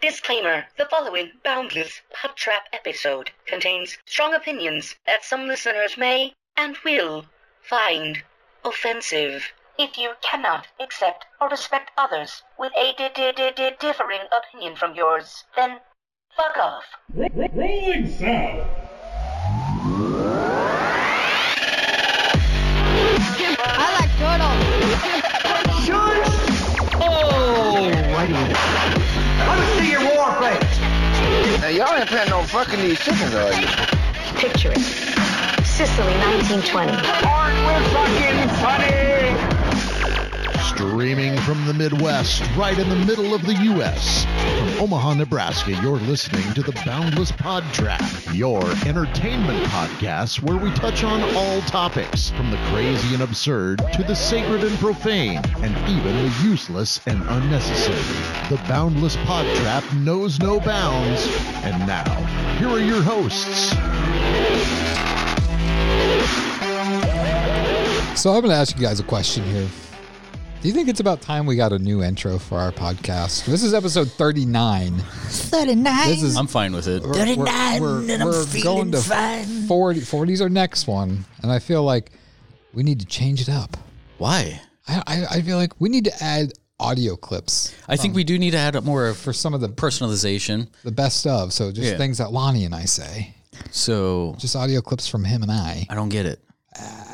Disclaimer The following Boundless Pod Trap episode contains strong opinions that some listeners may and will find offensive. If you cannot accept or respect others with a di- di- di- di- differing opinion from yours, then fuck off. Rolling sound. Now, y'all ain't planning on fucking these chickens, are you? Picture it. Sicily, 1920. Aren't we fucking funny? Streaming from the Midwest, right in the middle of the U.S. From Omaha, Nebraska, you're listening to the Boundless Pod Trap, your entertainment podcast where we touch on all topics, from the crazy and absurd to the sacred and profane, and even the useless and unnecessary. The Boundless Pod Trap knows no bounds. And now, here are your hosts. So I'm going to ask you guys a question here. Do you think it's about time we got a new intro for our podcast? This is episode 39. 39. This is I'm fine with it. we're- 39 we're, and I'm we're feeling going to fine. 40. 40's our next one, and I feel like we need to change it up. Why? I, I, I feel like we need to add audio clips I think we do need to add up more of for some of the personalization. the best of. So just Yeah. things that Lonnie and I say, So just audio clips from him and I. I don't get it. Ah.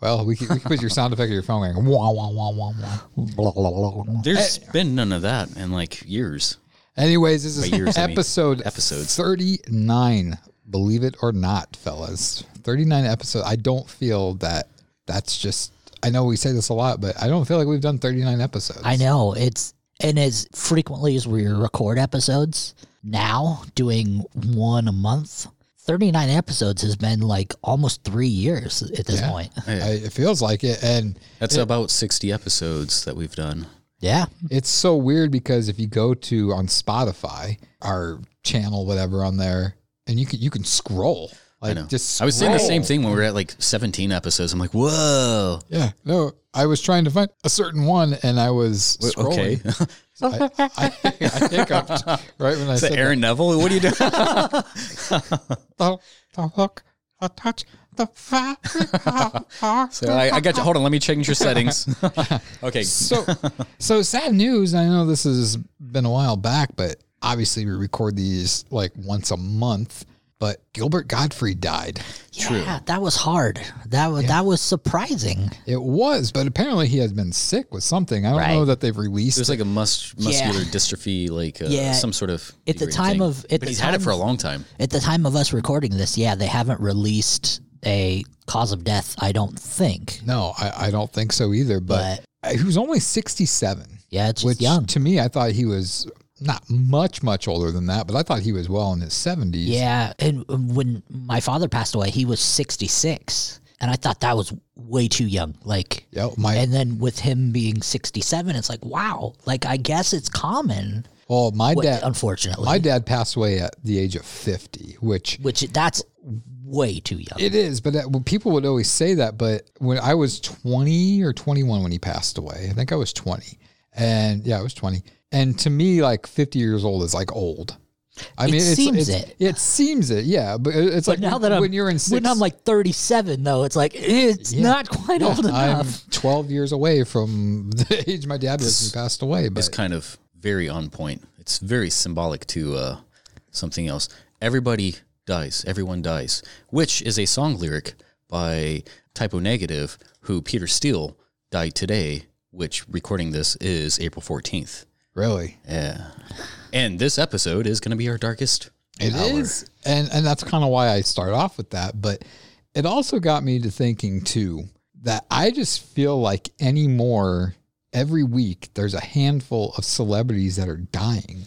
Well, we can, we can put your sound effect of your phone going wah wah wah wah wah. Blah, blah, blah, blah. There's eh. been none of that in like years. Anyways, this is By years, I mean episode episodes. 39. Believe it or not, fellas. 39 episodes. I don't feel that that's just, I know we say this a lot, but I don't feel like we've done 39 episodes. I know. It's and as frequently as we record episodes now, doing one a month, 39 episodes has been like almost three years at this Yeah. point. I, it feels like it. And That's about 60 episodes that we've done. Yeah. it's so weird because if you go to on Spotify, our channel, whatever on there, and you can, you can scroll. I Like know. just I was saying the same thing when we were at like 17 episodes. I'm like, whoa. Yeah. No, I was trying to find a certain one and I was Okay. scrolling. I, I, I hiccuped right when I said that Aaron Neville? What are you doing? the, the hook, the touch, the fire. so I, I got you. Hold on. Let me change your settings. okay. so, so sad news. I know this has been a while back, but obviously we record these like once a month. But Gilbert Gottfried died. True. Yeah, that was hard. That was that was surprising. It was, but apparently he has been sick with something. I don't Right. know that they've released. It was like a mus- muscular Yeah. dystrophy, like uh, Yeah. some sort of. At the time thing. of- at but the he's had it for a long time. At the time of us recording this, yeah, they haven't released a cause of death, I don't think. no, I, I don't think so either. But, he was only sixty-seven. Yeah, it's which young. to me, I thought he was not much, much older than that, but I thought he was well in his seventies. Yeah, and when my father passed away, he was 66, and I thought that was way too young. Like, Yeah, my and then with him being 67, it's like, wow. Like, I guess it's common. well, my Wh- dad, unfortunately, my dad passed away at the age of fifty, which which that's way too young. it is. But that, well, people would always say that. But when I was twenty or twenty-one when he passed away, I think I was twenty, and yeah, I was twenty. And to me, like fifty years old is like old. I It mean, it's, seems it's, it. It seems it, yeah. But it's but like now that I'm when you're in six, when I'm like 37, though, it's like it's Yeah. not quite Yeah, old enough. I'm 12 years away from the age my dad was who passed away. But It's kind of very on point. It's very symbolic to uh, something else. Everybody dies. Everyone dies, which is a song lyric by Type O Negative, who Peter Steele died today. Which recording this is April fourteenth. Really, Yeah, and this episode is going to be our darkest. it is, hour. and and that's kind of why I start off with that. But it also got me to thinking too that I just feel like anymore every week there's a handful of celebrities that are dying,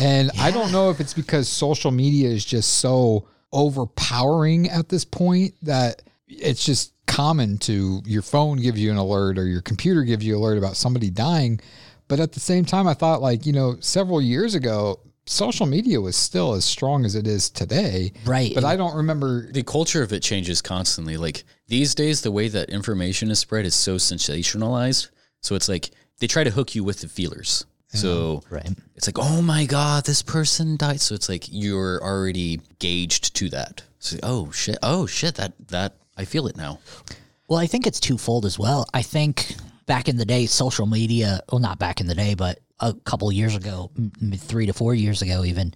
and I don't know if it's because social media is just so overpowering at this point that it's just common to your phone give you an alert or your computer gives you an alert about somebody dying. But at the same time, I thought like, you know, several years ago, social media was still as strong as it is today. Right. But I don't remember. The culture of it changes constantly. Like these days, the way that information is spread is so sensationalized. So it's like they try to hook you with the feelers. So Right. it's like, oh my god, this person died. So it's like you're already gauged to that. So oh shit, oh shit, that that I feel it now. Well, I think it's twofold as well. I think back in the day, social media, well, not back in the day, but a couple years ago, three to four years ago, even,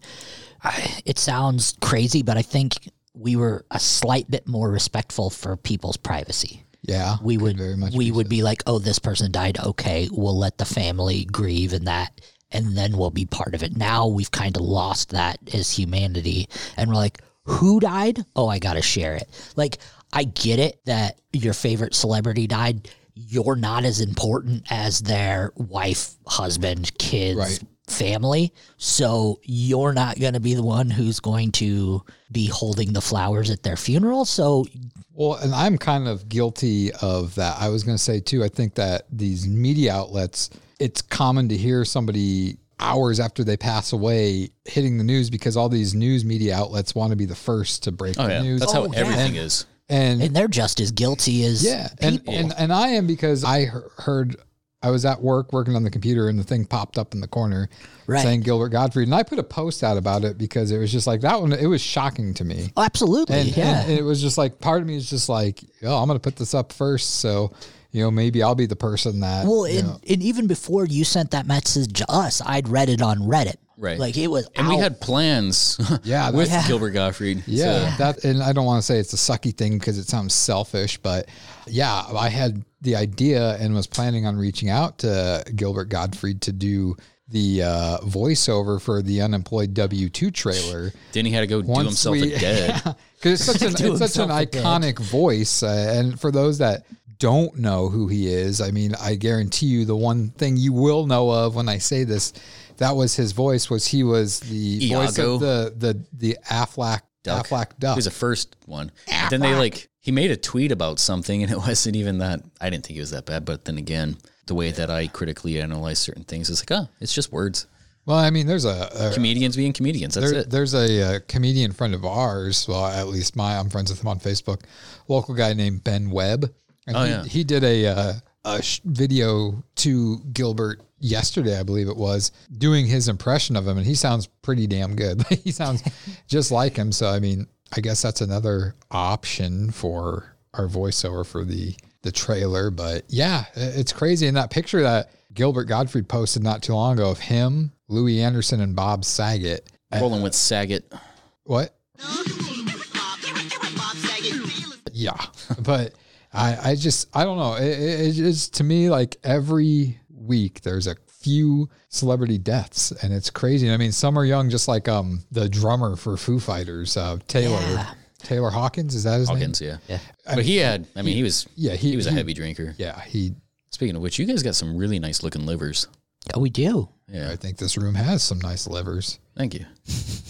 it sounds crazy, but I think we were a slight bit more respectful for people's privacy. Yeah, We would very much we be would so. be like, oh, this person died. Okay, we'll let the family grieve and that, and then we'll be part of it. Now we've kind of lost that as humanity, and we're like, who died? Oh, I gotta share it. Like, I get it that your favorite celebrity died. You're not as important as their wife, husband, kids, Right. family. So you're not going to be the one who's going to be holding the flowers at their funeral. So Well, and I'm kind of guilty of that. I was going to say too. I think that these media outlets, it's common to hear somebody hours after they pass away hitting the news because all these news media outlets want to be the first to break Oh the yeah, news. that's how Oh, yeah. everything is. And and they're just as guilty as Yeah, and, people. and and I am because I heard I was at work working on the computer and the thing popped up in the corner Right. saying Gilbert Gottfried, and I put a post out about it because it was just like that one. It was shocking to me, Oh, absolutely, and, yeah. and it was just like part of me is just like, oh, I'm gonna put this up first, so you know maybe I'll be the person that. well, and, and even before you sent that message to us, I'd read it on Reddit. Right. Like it was, And we had plans Yeah, with that's- Gilbert Gottfried. Yeah, So- that and I don't want to say it's a sucky thing because it sounds selfish, but yeah, I had the idea and was planning on reaching out to Gilbert Gottfried to do the uh, voiceover for the unemployed W two trailer. then he had to go do himself we- a dead. because it's such an it's such an himself a dead. iconic voice, uh, and for those that don't know who he is, I mean, I guarantee you the one thing you will know of when I say this, that was his voice. Was he was the voice of the the the Aflac Duck. Aflac He duck. was the first one. Then they like he made a tweet about something and it wasn't even that I didn't think it was that bad, but then again, the way that I critically analyze certain things is like, oh, it's just words. well, I mean, there's a, a Comedians being comedians. That's there, it. there's a, uh comedian friend of ours. Well, at least my, I'm friends with him on Facebook. Local guy named Ben Webb. And Oh, he, yeah. he did a, uh, a sh- video to Gilbert yesterday, I believe it was, doing his impression of him, and he sounds pretty damn good. he sounds just like him. So, I mean, I guess that's another option for our voiceover for the the trailer. But yeah, it's crazy. And that picture that Gilbert Gottfried posted not too long ago of him, Louie Anderson, and Bob Saget. Rolling with Saget. What? Yeah, but I, I just, I don't know. It, it, it's to me like every week there's a few celebrity deaths, and it's crazy. I mean, some are young, just like um the drummer for Foo Fighters, uh, Taylor Yeah. Taylor Hawkins. Is that his Hawkins, name? yeah. yeah But he had I mean he was Yeah, he, he- was a he- heavy drinker. Yeah, he. Speaking of which, you guys got some really nice looking livers. Oh, we do. Yeah. I think this room has some nice livers. Thank you.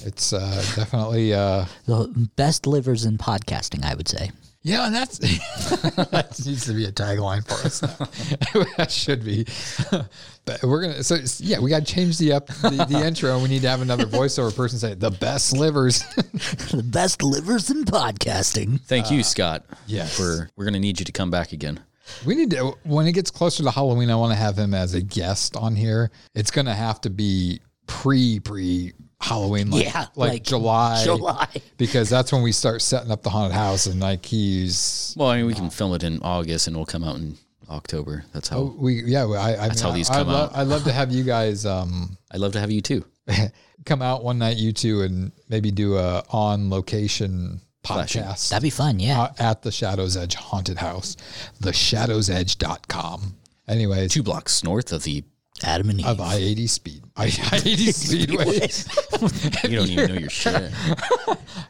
It's uh, definitely. Uh, The best livers in podcasting, I would say. Yeah, and that's that needs to be a tagline for us. That should be. but we're gonna. So yeah, we got to change the up the, the intro. We need to have another voiceover person say the best livers, the best livers in podcasting. Thank you, uh, Scott. yes. For we're gonna need you to come back again. we need to when it gets closer to Halloween. I want to have him as a guest on here. It's gonna have to be pre pre Halloween, like, Yeah, like, like July, July. because that's when we start setting up the haunted house and like he's Well, I mean we can film it in August and we'll come out in October. That's how Oh, we yeah. I, I That's mean, how these I, come I out. I'd love to have you guys um I'd love to have you too. come out one night, you two, and maybe do a on location Flashing. podcast That'd be fun, yeah. uh, at the Shadows Edge Haunted House, theshadowsedge.com. Anyways, Two blocks north of the Adam and Eve. of I eighty speed, I eighty speedway. you don't even know your shit.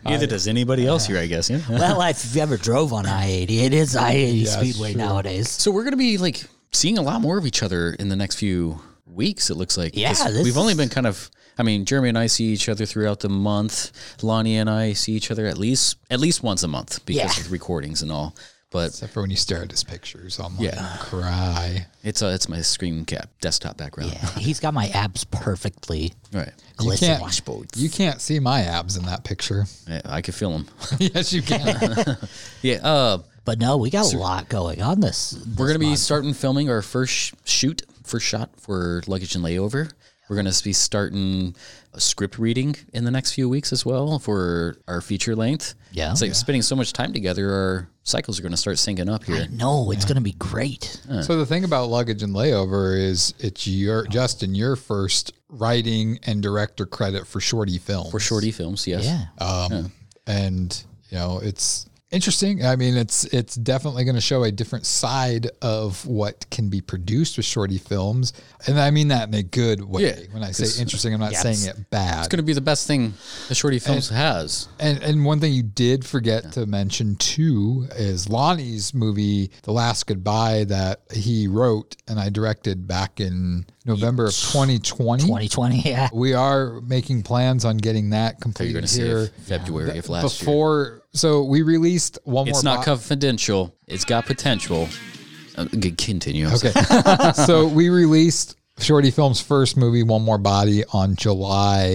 Neither does anybody else here, I guess. Yeah. well, if you ever drove on I 80, it is I 80 Yeah, Speedway sure. nowadays. So we're gonna be like seeing a lot more of each other in the next few weeks. It looks like. Yeah, this we've only been kind of. I mean, Jeremy and I see each other throughout the month. Lonnie and I see each other at least at least once a month because Yeah. of recordings and all. But Except for when you stare at his pictures, I'm Yeah. like, cry. it's uh, it's my screen cap desktop background. Yeah, he's got my abs perfectly Right. You glistening. can't, you can't see my abs in that picture. Yeah, I could feel them. yes, you can. yeah. Uh, But no, we got a lot going on this. We're gonna be starting filming our first sh- shoot, first shot for luggage and layover. We're going to be starting a script reading in the next few weeks as well for our feature length. Yeah. It's like spending so much time together, our cycles are going to start syncing up here. No, it's gonna be great. So the thing about luggage and layover is it's your Justin your first writing and director credit for shorty films. For shorty films, yes. Yeah. Um, and you know it's interesting. I mean, it's it's definitely going to show a different side of what can be produced with shorty films, and I mean that in a good way. Yeah, when I say interesting, I'm not Yeah, saying it bad. It's going to be the best thing the shorty films has. And and one thing you did forget to mention too is Lonnie's movie, The Last Goodbye, that he wrote and I directed back in November of 2020. 2020. Yeah. We are making plans on getting that completed going to see here February of last year. before. So we released one more. It's not bo- confidential. It's got potential. Uh, continue. I'm Okay. sorry. so we released Shorty Film's first movie, One More Body, on July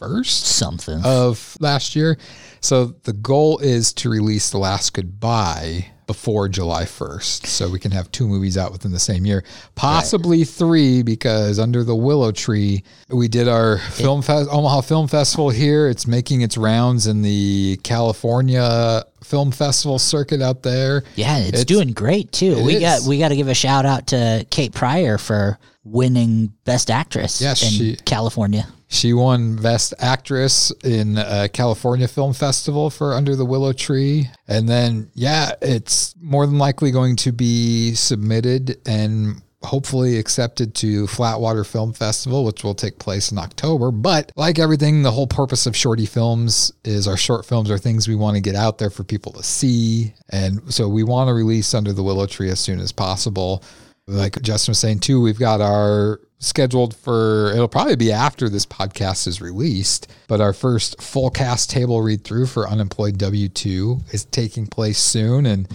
1st. Something. of last year. So the goal is to release The Last Goodbye before July 1st. So we can have two movies out within the same year, possibly three, because under the willow tree, we did our film fest, Omaha Film Festival here. It's making its rounds in the California Film Festival circuit out there. yeah, it's, it's- doing great too. We is. got we got to give a shout out to Kate Pryor for winning Best Actress Yes, in she- California. She won Best Actress in a California Film Festival for Under the Willow Tree. And then, yeah, it's more than likely going to be submitted and hopefully accepted to Flatwater Film Festival, which will take place in October. But like everything, the whole purpose of Shorty Films is our short films are things we want to get out there for people to see. And so we want to release Under the Willow Tree as soon as possible like Justin was saying too, we've got our scheduled for it'll probably be after this podcast is released, but our first full cast table read through for Unemployed W two is taking place soon, and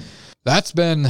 that's been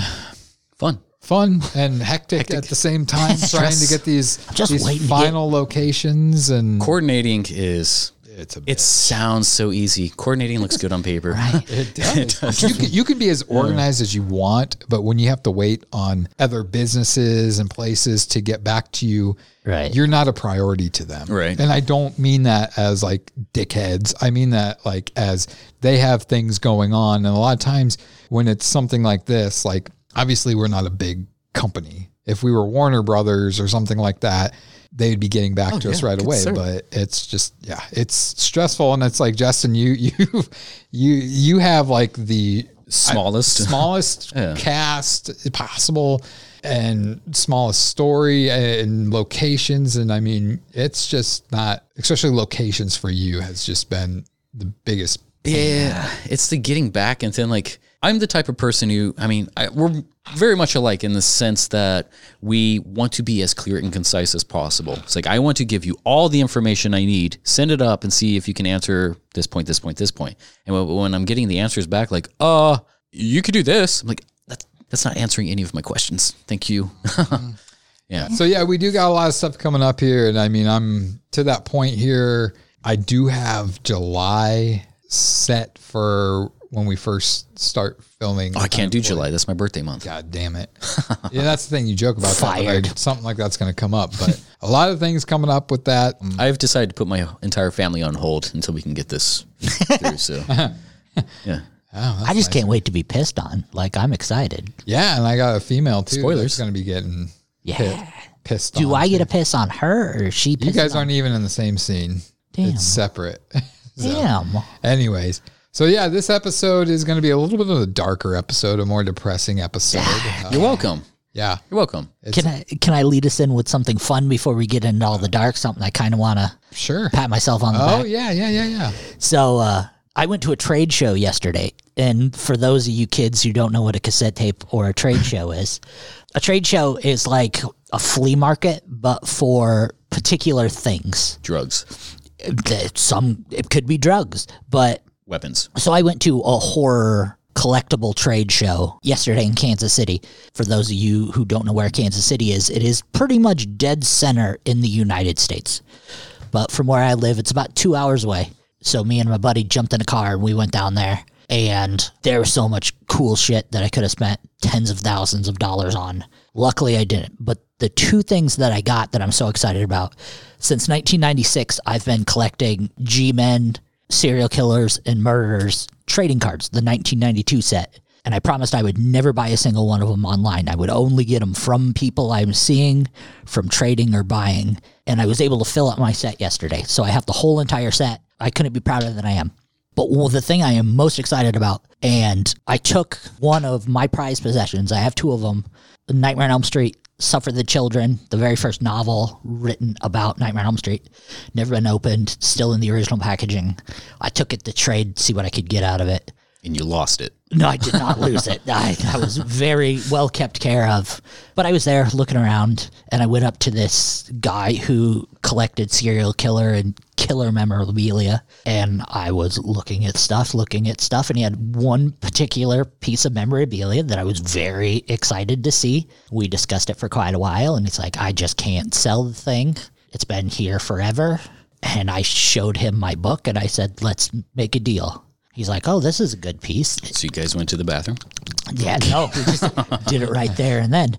Fun. fun and hectic, at the same time, trying to get these just these final locations and Coordinating is. It's a It sounds so easy. Coordinating looks good on paper. It does. you, can, you can be as organized as you want, but when you have to wait on other businesses and places to get back to you, Right. you're not a priority to them. Right. And I don't mean that as like dickheads. I mean that like as they have things going on. And a lot of times when it's something like this, like obviously we're not a big company. If we were Warner Brothers or something like that, they'd be getting back oh, to us right away. sir. But it's just yeah, it's stressful and it's like Justin, you you you you have like the Smallest. smallest Yeah. cast possible and smallest story and locations and i mean it's just not especially locations for you has just been the biggest Yeah, it's the getting back and then like I'm the type of person who I mean I, we're very much alike in the sense that we want to be as clear and concise as possible. It's like I want to give you all the information I need, send it up, and see if you can answer this point, this point, this point. And when, I'm getting the answers back, like, uh, you could do this. I'm like, that's that's not answering any of my questions. Thank you. yeah. so yeah we do got a lot of stuff coming up here and i mean i'm to that point here i do have july set for when we first start filming Oh, I can't do July. That's my birthday month. God damn it. yeah, that's the thing you joke about. Fired. like, something like that's going to come up. But a lot of things coming up with that. I've decided to put my entire family on hold until we can get this through. So, yeah. Oh, I just can't wait to be pissed on. Like I'm excited. Yeah, and I got a female too. Spoilers. That's going to be getting Yeah. pissed. Do on, I get a piss on her or is she? You guys on- aren't even in the same scene. Damn. It's separate. Damn. Anyways, so yeah, this episode is going to be a little bit of a darker episode, a more depressing episode. Uh, You're welcome. yeah. You're welcome. Can I can I lead us in with something fun before we get into all the dark? Something I kind of want to Sure. pat myself on the Oh back. yeah, yeah, yeah, yeah. So uh, I went to a trade show yesterday, and for those of you kids who don't know what a cassette tape or a trade show is, a trade show is like a flea market, but for particular things. Drugs, Some it could be drugs, but weapons. so I went to a horror collectible trade show yesterday in Kansas City. For those of you who don't know where Kansas City is, it is pretty much dead center in the United States. But from where I live, it's about two hours away. So me and my buddy jumped in a car and we went down there. And there was so much cool shit that I could have spent tens of thousands of dollars on. Luckily, I didn't. But the two things that I got that I'm so excited about Since 1996, I've been collecting G Men, serial killers, and murderers trading cards, the 1992 set. And I promised I would never buy a single one of them online. I would only get them from people I'm seeing, from trading or buying. And I was able to fill up my set yesterday. So I have the whole entire set. I couldn't be prouder than I am. But well, the thing I am most excited about, and I took one of my prized possessions, I have two of them Nightmare on Elm Street, Suffer the Children, the very first novel written about Nightmare on Elm Street. Never been opened, still in the original packaging. I took it to trade, see what I could get out of it. And you lost it. No, I did not lose it. I, I was very well kept care of. But I was there looking around, and I went up to this guy who collected serial killer and killer memorabilia. And I was looking at stuff, looking at stuff, and he had one particular piece of memorabilia that I was very excited to see. We discussed it for quite a while, and he's like, I just can't sell the thing. It's been here forever. And I showed him my book, and I said, let's make a deal. He's like, "Oh, this is a good piece." So you guys went to the bathroom? Yeah, no, we just did it right there and then.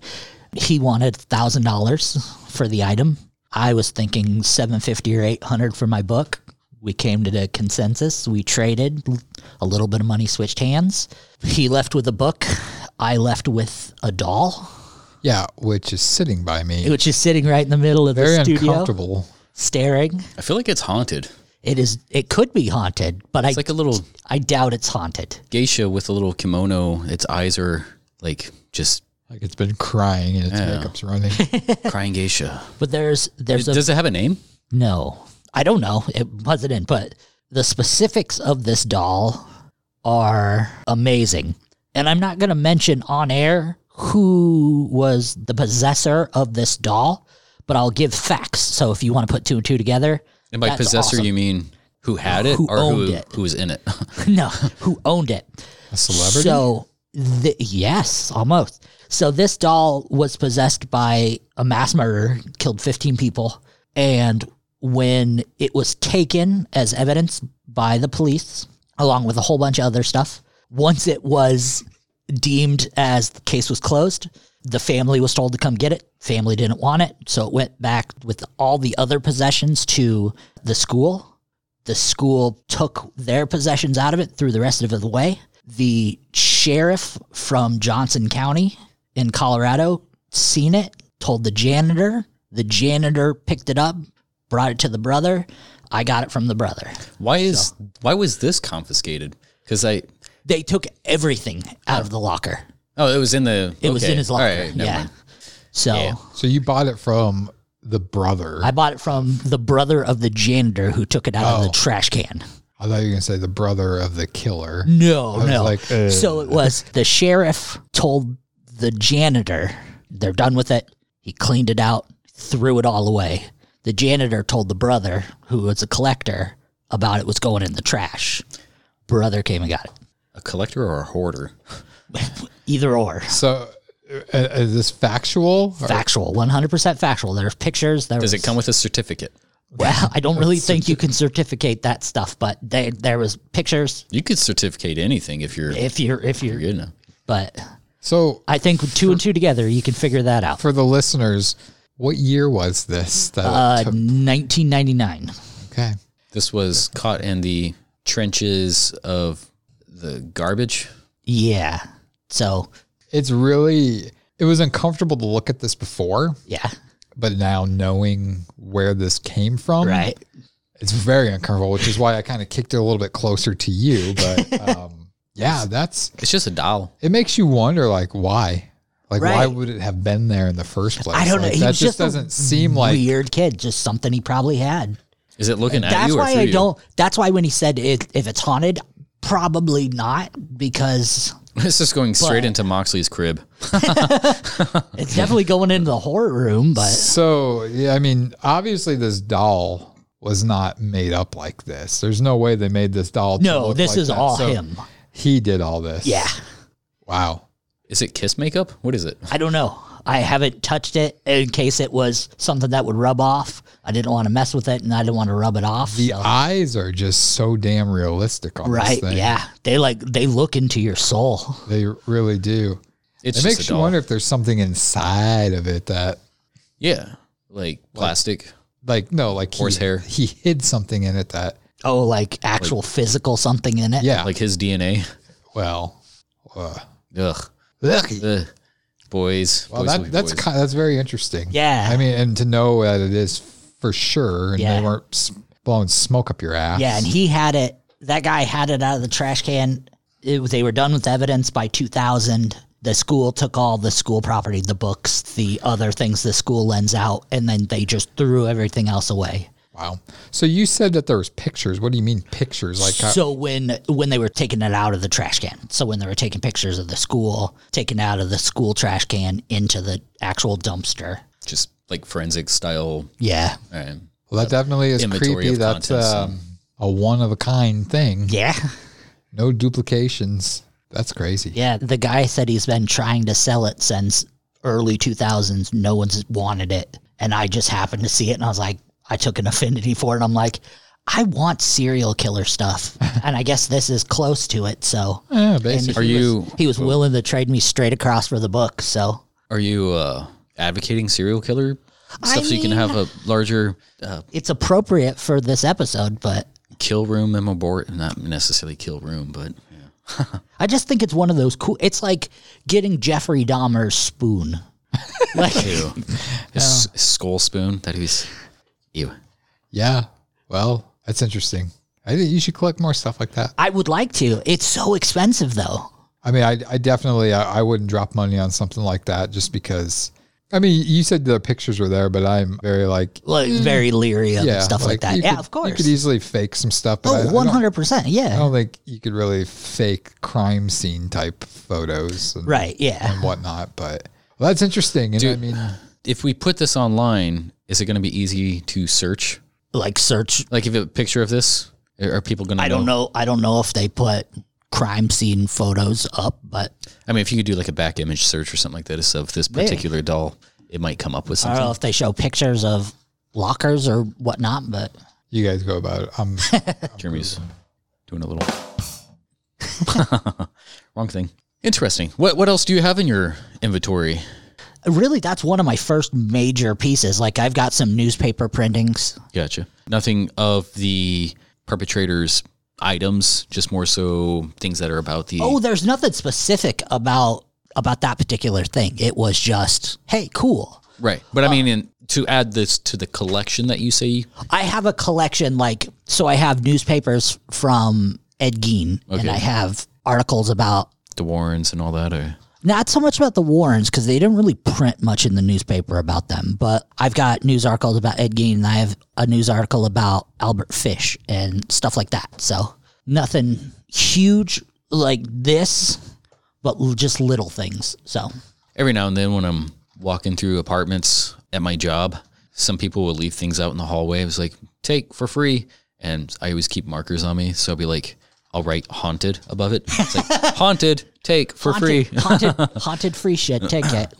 He wanted thousand dollars for the item. I was thinking seven fifty or eight hundred for my book. We came to the consensus. We traded a little bit of money, switched hands. He left with a book. I left with a doll, Yeah, which is sitting by me. which is sitting right in the middle of Very the studio, uncomfortable. staring. I feel like it's haunted. It is. It could be haunted, but It's I like a little I doubt it's haunted. geisha with a little kimono. Its eyes are like just Like it's been crying and its Yeah. makeup's running. crying geisha. But there's there's a Does it have a name? No, I don't know. It wasn't in, but the specifics of this doll are amazing. And I'm not going to mention on air who was the possessor of this doll, but I'll give facts. So if you want to put two and two together, And by that's possessor, awesome. you mean who had it Who or owned who it. who was in it? no, who owned it? A celebrity? So, th- yes, almost. So, this doll was possessed by a mass murderer, killed 15 people. And when it was taken as evidence by the police, along with a whole bunch of other stuff, once it was deemed as the case was closed, the family was told to come get it. Family didn't want it. So, it went back with all the other possessions to the school the school took their possessions out of it, threw the rest of it away. The sheriff from Johnson County in Colorado seen it, told the janitor. The janitor picked it up, brought it to the brother. I got it from the brother. Why is why was this confiscated? Because I They took everything out of the locker. oh it was in the It was in his locker. right, yeah. mind. So Yeah. So you bought it from the brother. I bought it from the brother of the janitor who took it out of Oh. the trash can. I thought you were gonna say the brother of the killer. No, no. like, uh. so it was the sheriff told the janitor they're done with it. He cleaned it out, threw it all away. The janitor told the brother, who was a collector, about it was going in the trash. Brother came and got it. A collector or a hoarder? Either or. So is this factual? Or- Factual, 100% factual. There There's pictures. There Does it come with a certificate? Well, I don't really think you can certificate that stuff, but they, there was pictures You could certificate anything if you're, if you're if you're you're good enough. but So I think with two and two together you can figure that out. for the listeners, what year was this? That Uh, 1999. okay. This was caught in the trenches of the garbage. Yeah. So, It's really it was uncomfortable to look at this before, yeah. but now knowing where this came from, Right. it's very uncomfortable, which is why I kind of kicked it a little bit closer to you. But um, yeah, that's It's just a doll. it makes you wonder like why. Like why would it have been there in the first place? I don't know. Like, He that just just doesn't seem like weird kid, just something he probably had. Is it looking at That's you or why through I you? don't. That's why when he said it, if it's haunted, probably not because It's just going straight But- into Moxley's crib. it's definitely going into the horror room. But So yeah, I mean, obviously this doll was not made up like this. There's no way they made this doll. to no, look this like is that. all So him. He did all this. Yeah, Wow. Is it kiss makeup? What is it? I don't know. I haven't touched it in case it was something that would rub off. I didn't want to mess with it, and I didn't want to rub it off. The so- eyes are just so damn realistic on right? this thing. Yeah, they like they look into your soul. They really do. It's It makes you wonder if there's something inside of it that Yeah, like plastic. Like no, like he- Horsehair. He hid something in it that Oh, like actual physical something in it. yeah. Like his DNA. well, uh, Ugh. ugh. Ugh. Boys. well boys that that's boys. kind that's very interesting. Yeah. I mean, and to know that it is for sure, and Yeah. they weren't blowing smoke up your ass. Yeah, and he had it. That guy had it out of the trash can. It, they were done with evidence by 2000. The school took all the school property, the books, the other things the school lends out, and then they just threw everything else away. Wow. So you said that there was pictures. What do you mean pictures? Like uh, so when when they were taking it out of the trash can, so when they were taking pictures of the school, taken out of the school trash can into the actual dumpster. Just like forensic style. Yeah, well, that definitely is inventory creepy. That's um, a one of a kind thing. yeah, No duplications. That's crazy. yeah. The guy said he's been trying to sell it since early 2000s. No one's wanted it, and I just happened to see it, and I was like, I took an affinity for it. I'm like, I want serial killer stuff, and I guess this is close to it. So Yeah, basically. Are he you- Was, he was willing to trade me straight across for the book. So are you uh, advocating serial killer stuff I so you can have a larger uh, it's appropriate for this episode, but kill room and abort? Not necessarily kill room, but yeah. I just think it's one of those cool. It's like getting Jeffrey Dahmer's spoon. like Ew. His skull spoon that he's. Ew. yeah. Well, that's interesting. I think you should collect more stuff like that. I would like to. It's so expensive though. I mean, I, I definitely, I, I wouldn't drop money on something like that just because. I mean, you said the pictures were there, but I'm very like, Like very leery of yeah, stuff like, that. Yeah, could- of course. You could easily fake some stuff. But I- I oh, one hundred percent. Yeah. I don't think you could really fake crime scene type photos and, Right. Yeah. and whatnot. But well, that's interesting. And I Dude, mean, If we put this online, is it going to be easy to search? Like search. Like, if you have a picture of this, are people going to? I don't know. I don't know if they put crime scene photos up, but I mean, if you could do like a back image search or something like that of this particular doll, it might come up with something. I don't know if they show pictures of lockers or whatnot. But you guys go about it. Um, Jeremy's doing a little wrong thing. Interesting. What what else do you have in your inventory? Really, that's one of my first major pieces. Like I've got some newspaper printings. Gotcha. Nothing of the perpetrators' items, just more so things that are about the. Oh, there's nothing specific about about that particular thing. It was just, hey, cool. right. But I uh, mean, in, to add this to the collection that you say, I have a collection like so I have newspapers from Ed Gein and I have articles about the Warrens and all that. Or, not so much about the Warrens because they didn't really print much in the newspaper about them, but I've got news articles about Ed Gein and I have a news article about Albert Fish and stuff like that. So nothing huge like this, but just little things. So every now and then when I'm walking through apartments at my job, some people will leave things out in the hallway. I was like, take for free. And I always keep markers on me. So I'll be like, I'll write haunted above it. It's like, haunted, take for haunted, free. haunted, haunted free shit. Take it.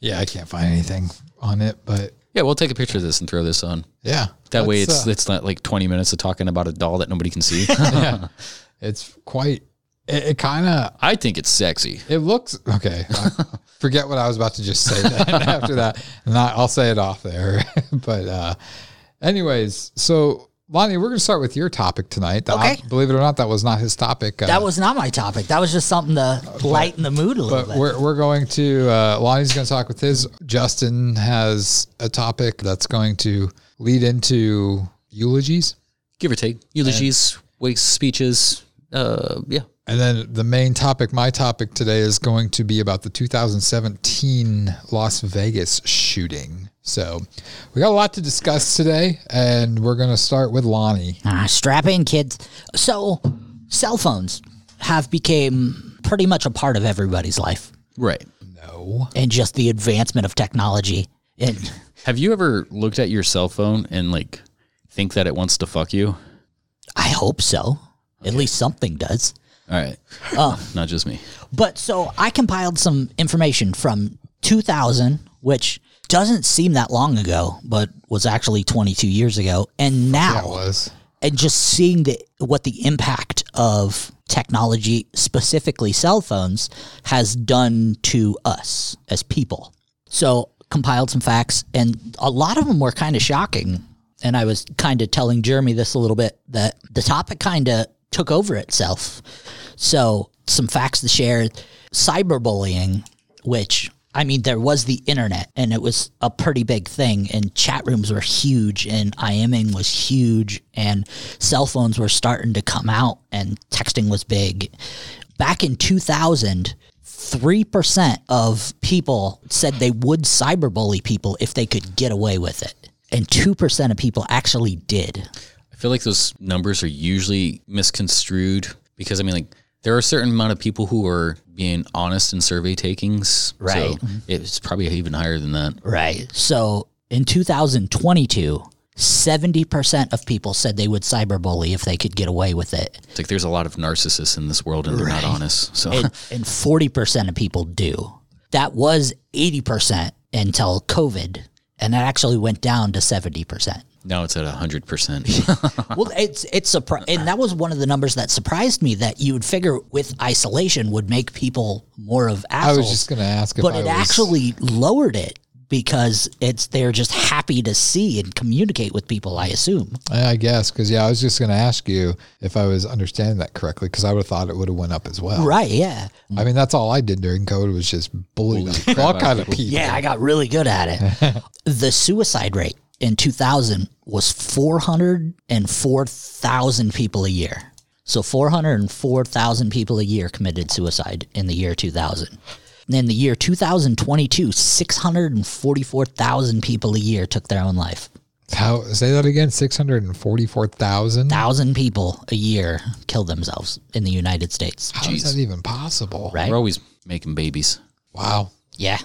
yeah, I can't find anything on it, but yeah, we'll take a picture of this and throw this on. yeah. That way it's uh, it's not like 20 minutes of talking about a doll that nobody can see. yeah, it's quite. It, it kind of I think it's sexy. It looks okay. I forget what I was about to just say then after that. And I, I'll say it off there. but uh anyways, so Lonnie, we're going to start with your topic tonight. That- Okay. believe it or not, that was not his topic. Uh, That was not my topic. That was just something to lighten the mood a little but bit. we're, we're going to uh, Lonnie's going to talk with his. Justin has a topic that's going to lead into eulogies, Give or take. Eulogies, waste speeches. Uh, yeah. and then the main topic, my topic today, is going to be about the 2017 Las Vegas shooting. So we got a lot to discuss today, and we're going to start with Lonnie. Ah, strap in, kids. So, cell phones have become pretty much a part of everybody's life, Right. No, and just the advancement of technology. And Have you ever looked at your cell phone and like think that it wants to fuck you? I hope so. At least something does. All right. Uh, Not just me. But so I compiled some information from 2000, which doesn't seem that long ago, but was actually 22 years ago, and now was and just seeing the what the impact of technology, specifically cell phones, has done to us as people. So compiled some facts, and a lot of them were kind of shocking. and I was kind of telling Jeremy this a little bit that the topic kind of took over itself. So, some facts to share cyberbullying, which I mean, there was the internet and it was a pretty big thing, and chat rooms were huge, and IMing was huge, and cell phones were starting to come out, and texting was big. Back in 2000, 3% of people said they would cyberbully people if they could get away with it. And 2% of people actually did. I feel like those numbers are usually misconstrued because I mean, like there are a certain amount of people who are being honest in survey takings, Right. So it's probably even higher than that. Right. So in 2022, 70% of people said they would cyberbully if they could get away with it. It's like there's a lot of narcissists in this world and they're not honest. So And, and 40% of people do. That was 80% until COVID, and that actually went down to 70%. Now it's at hundred percent. well, it's it's surpri- and that was one of the numbers that surprised me that you would figure with isolation would make people more of I was just going to ask if but I it was, actually lowered it because it's they're just happy to see and communicate with people. I assume. I guess because yeah, I was just going to ask you if I was understanding that correctly because I would have thought it would have went up as well. Right? Yeah. I mean, that's all I did during COVID was just bully Bully all kind of people. Yeah, I got really good at it. the suicide rate in 2000 was 404,000 people a year. So 404,000 people a year committed suicide in the year 2000. And in the year 2022, 644,000 people a year took their own life. How say that again? Six hundred and forty-four thousand. Thousand people a year killed themselves in the United States. How is that even possible? Right? We're always making babies. Wow. Yeah,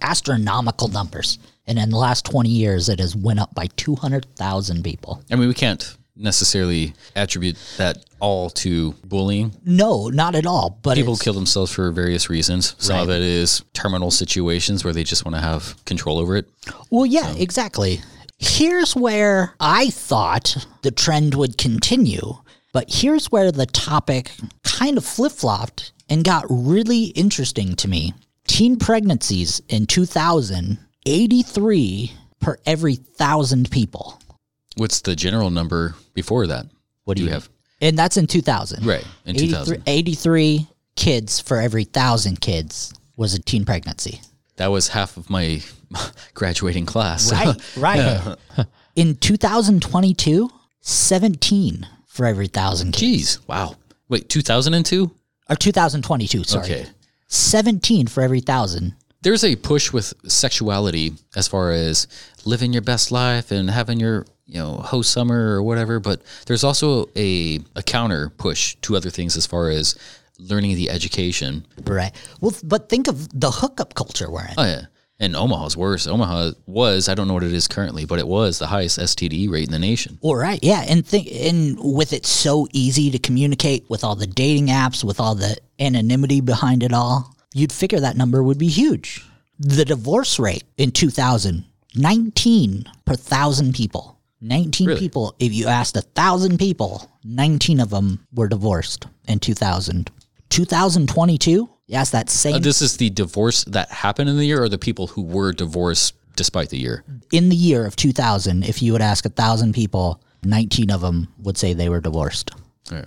astronomical numbers. And in the last 20 years, it has went up by 200,000 people. I mean, we can't necessarily attribute that all to bullying. No, not at all. But People kill themselves for various reasons. Some of it is terminal situations where they just want to have control over it. Well, yeah, exactly. Here's where I thought the trend would continue, but here's where the topic kind of flip flopped and got really interesting to me. Teen pregnancies in 2000, 83 per every thousand people. What's the general number before that? What do you have? And that's in 2000. Right, in 83 2000. 83 kids for every thousand kids was a teen pregnancy. That was half of my graduating class. Right, right. In 2022, 17 for every thousand kids. Jeez. Wow. Wait, 2002? Or 2022, sorry. Okay. 17 for every thousand. There's a push with sexuality as far as living your best life and having your, you know, host summer or whatever, but there's also a, a counter push to other things as far as learning the education. Right. Well, but think of the hookup culture we're in. Oh yeah. And Omaha's worse. Omaha was, I don't know what it is currently, but it was the highest STD rate in the nation. Well, right, yeah, and think, and with it so easy to communicate with all the dating apps, with all the anonymity behind it all, you'd figure that number would be huge. The divorce rate in 2000, 19 per thousand people. 19 Really? people. If you asked a thousand people, 19 of them were divorced in 2000. 2022, you asked that same Uh, this is the divorce that happened in the year or the people who were divorced despite the year? in the year of 2000, if you would ask a thousand people, 19 of them would say they were divorced. Right.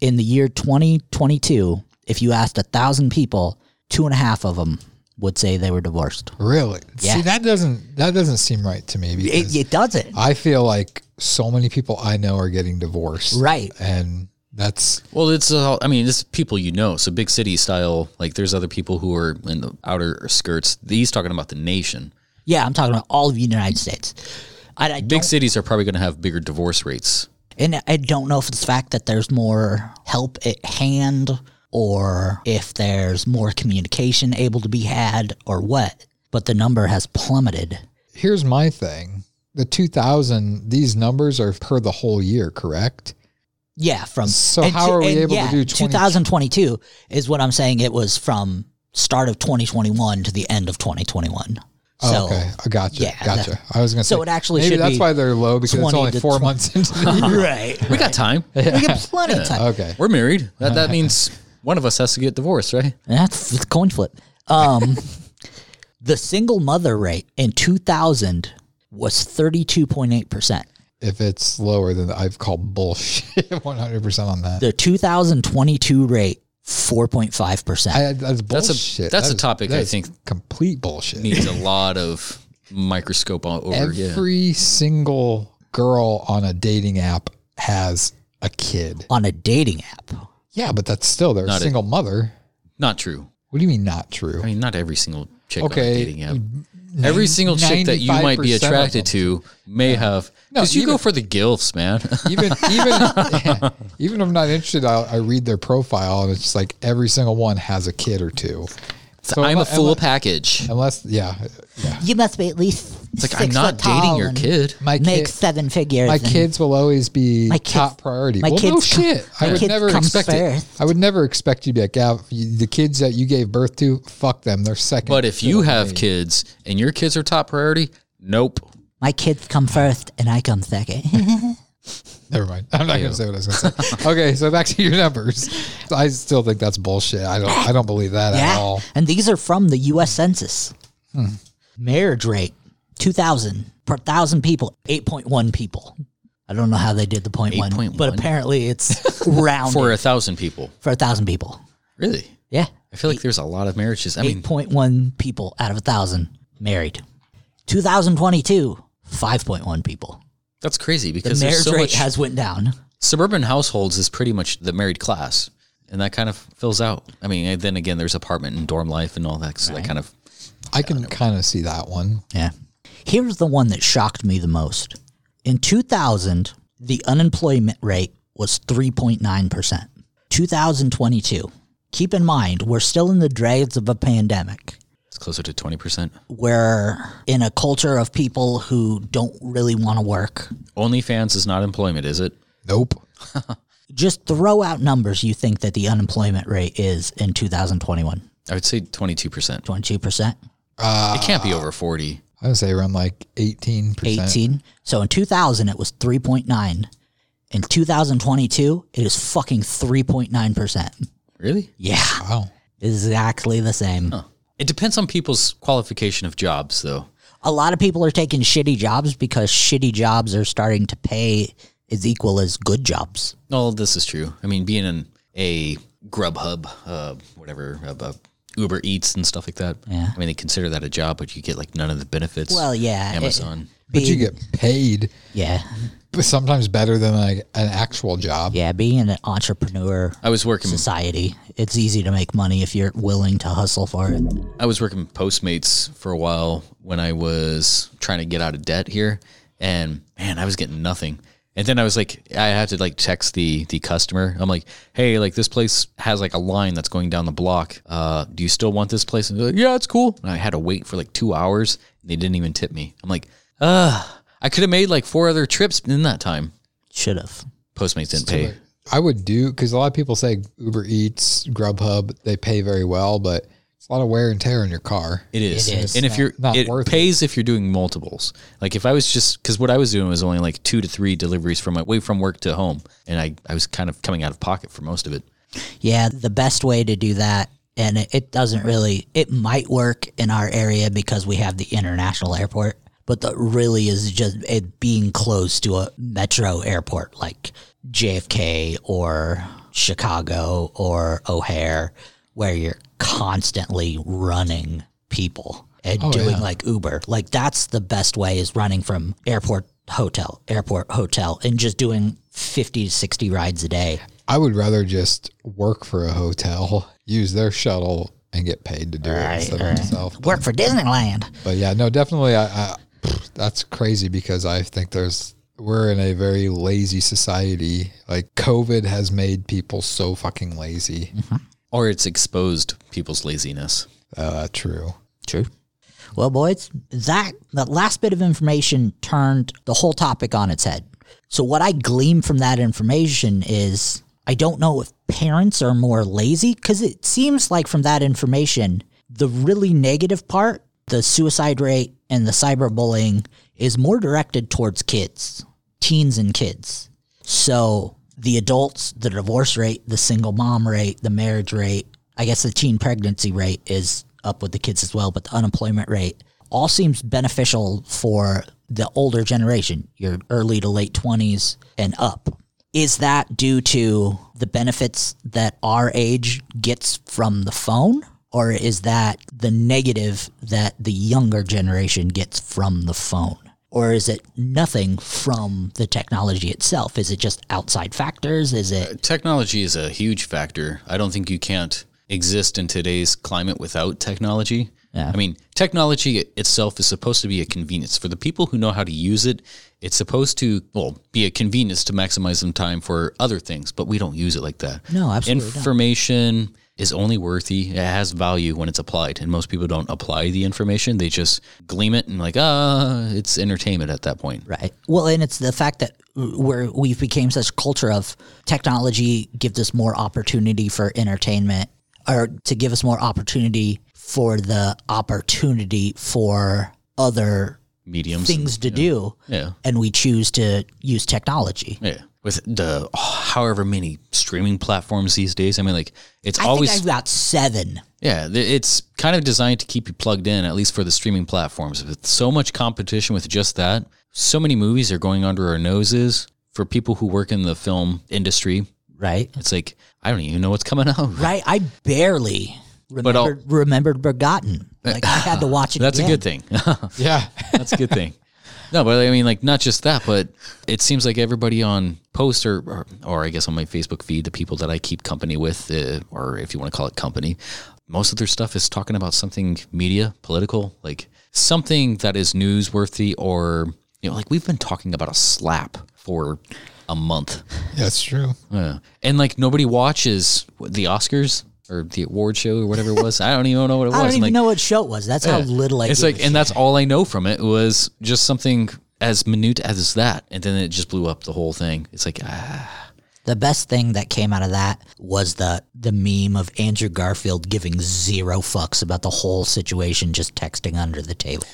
In the year 2022, if you asked a thousand people, two and a half of them would say they were divorced. Really? Yeah. See, that doesn't that doesn't seem right to me It, it doesn't. I feel like so many people I know are getting divorced. Right. And that's Well, it's uh, I mean, it's people you know. So big city style. Like there's other people who are in the outer skirts. He's talking about the nation. Yeah, I'm talking about all of the United States. I, I Big cities are probably going to have bigger divorce rates. and I don't know if it's the fact that there's more help at hand or if there's more communication able to be had or what, but the number has plummeted. here's my thing. The 2000 these numbers are per the whole year, correct? Yeah, from So and how are we and able to do 20 2022 is what I'm saying. It was from start of 2021 to the end of 2021. Oh, okay, I gotcha. yeah, gotcha. that- I was gonna say so it actually maybe should that's be why they're low because it's only four 20 months into the year. right, We got time. we got plenty of time. Okay, We're married. That that means one of us has to get divorced, right? That's it's a coin flip. Um, the single mother rate in 2000 was 32.8 percent. if it's lower than I've called bullshit 100% on that. The 2022 rate, 4.5%. I, that's That's a- bullshit. that's That a topic that I think complete bullshit. Needs a lot of microscope all over. yeah. Every single girl on a dating app has a kid. on a dating app. Yeah, but that's still they're a Not a- single mother. Not true. What do you mean not true? I mean, not every single chick on a Okay, dating app. Every single chick that you might be 95% of attracted to may have. No, Because you go for the gilfs, man. even even even if I'm not interested, I'll, I read their profile and it's just like every single one has a kid or two. So I'm a unle- full package. unless yeah, yeah. You must be at least It's like six I'm not foot tall dating your and kid. My make kid, seven figures. my and- kids will always be My kids- top priority. my well, no kids come- shit. I my would kids never come expect it. I would never expect you to be like, yeah, you- the kids that you gave birth to, fuck them. They're second. But if you have me. kids and your kids are top priority, nope. My kids come first and I come second. Never mind. I'm not going to say what I was going to say. okay, so back to your numbers. I still think that's bullshit. I don't. I don't believe that at yeah. all. And these are from the US Census. Hmm. Marriage rate, 2,000 per thousand people, 8.1 people. I don't know how they did the point one, 8.1? but apparently it's round For a thousand people. For a thousand people. Really? Yeah. I feel like there's a lot of marriages. I mean, 8.1 people out of a thousand married. 2022, 5.1 people. that's crazy The because marriage there's so rate much has went down. suburban households is pretty much the married class, and that kind of fills out. I mean, and then again, there's apartment and dorm life and all that. So that kind of I can kind of see that one. Yeah. Here's the one that shocked me the most. In 2000, the unemployment rate was 3.9%. 2022. Keep in mind, we're still in the dregs of a pandemic. It's closer to 20%. We're in a culture of people who don't really want to work. OnlyFans is not employment, is it? Nope. Just throw out numbers you think that the unemployment rate is in 2021. I would say 22%. 22%. Uh, it can't be over 40. I would say around like 18%. 18. So in 2000, it was 3.9. In 2022, it is fucking 3.9%. Really? Yeah. Wow. Exactly the same. Huh. It depends on people's qualification of jobs, though. A lot of people are taking shitty jobs because shitty jobs are starting to pay as equal as good jobs. No, this is true. I mean, being in a Grubhub, uh, whatever, uh, Uber Eats and stuff like that. Yeah. I mean, they consider that a job, but you get like none of the benefits. Well, yeah. it- Amazon. But you get paid Yeah. but sometimes better than like an actual job. Yeah. Being an entrepreneur I was working. society, it's easy to make money if you're willing to hustle for it. I was working Postmates for a while when I was trying to get out of debt here, and man, I was getting nothing. And then I was like, I had to like text the the customer. I'm like, hey, like this place has like a line that's going down the block. Uh, do you still want this place? And they're like, yeah, it's cool. And I had to wait for like two hours, and they didn't even tip me. I'm like, uh, I could have made like four other trips in that time. Should have. Postmates didn't pay. I would do because a lot of people say Uber Eats, Grubhub, they pay very well, but it's a lot of wear and tear in your car. It is. It is. And if Not- you're, not it worth it. pays if you're doing multiples. Like if I was just, because what I was doing was only like two to three deliveries from my way from work to home, and I, I was kind of coming out of pocket for most of it. Yeah, the best way to do that, and it, it doesn't really, it might work in our area because we have the international airport, but the really is just it being close to a metro airport like JFK or Chicago or O'Hare, where you're constantly running people and Oh, doing yeah. like Uber. Like that's the best way is running from airport hotel, airport hotel, and just doing 50 to 60 rides a day. I would rather just work for a hotel, use their shuttle, and get paid to do it instead of myself. Work for Disneyland. But yeah, no, definitely. I, I that's crazy because I think there's we're in a very lazy society. Like COVID has made people so fucking lazy. Mm-hmm. Or it's exposed people's laziness. Uh, true. True. Well, boys, that that last bit of information turned the whole topic on its head. So what I glean from that information is I don't know if parents are more lazy because it seems like from that information, the really negative part, the suicide rate and the cyberbullying, is more directed towards kids, teens and kids. So the adults, the divorce rate, the single mom rate, the marriage rate, I guess the teen pregnancy rate is up with the kids as well, but the unemployment rate all seems beneficial for the older generation, your early to late 20s and up. Is that due to the benefits that our age gets from the phone? Or is that the negative that the younger generation gets from the phone? Or is it nothing from the technology itself? Is it just outside factors? Is it uh, Technology is a huge factor. I don't think you can't exist in today's climate without technology. Yeah. I mean, technology itself is supposed to be a convenience for the people who know how to use it. It's supposed to, well, be a convenience to maximize some time for other things, but we don't use it like that. No, absolutely not. Is only worthy. It has value when it's applied, and most people don't apply the information. They just gleam it and like, ah, it's entertainment at that point. Right. Well, and it's the fact that where we've became such a culture of technology gives us more opportunity for entertainment or to give us more opportunity for the opportunity for other Mediums, things and- to do. Yeah. And we choose to use technology. Yeah, with the oh, however many streaming platforms these days. I mean, like it's I always think I've got seven. yeah. It's kind of designed to keep you plugged in, at least for the streaming platforms. With so much competition with just that, so many movies are going under our noses. For people who work in the film industry, Right. it's like I don't even know what's coming out. Right. I barely But remembered, remembered Begotten. Like I had to watch it. That's again. a good thing. Yeah. That's a good thing. No, but I mean, like, not just that, but it seems like everybody on post or, or, or I guess on my Facebook feed, the people that I keep company with, uh, or if you want to call it company, most of their stuff is talking about something media, political, like something that is newsworthy or, you know, like we've been talking about a slap for a month. That's true. Yeah. And like nobody watches the Oscars or the award show or whatever it was. I don't even know what it was. I don't even like, know what show it was. That's how little I It's like, and that's all I know from it was just something as minute as that, and then it just blew up the whole thing. It's like, ah, The best thing that came out of that was the the meme of Andrew Garfield giving zero fucks about the whole situation, just texting under the table.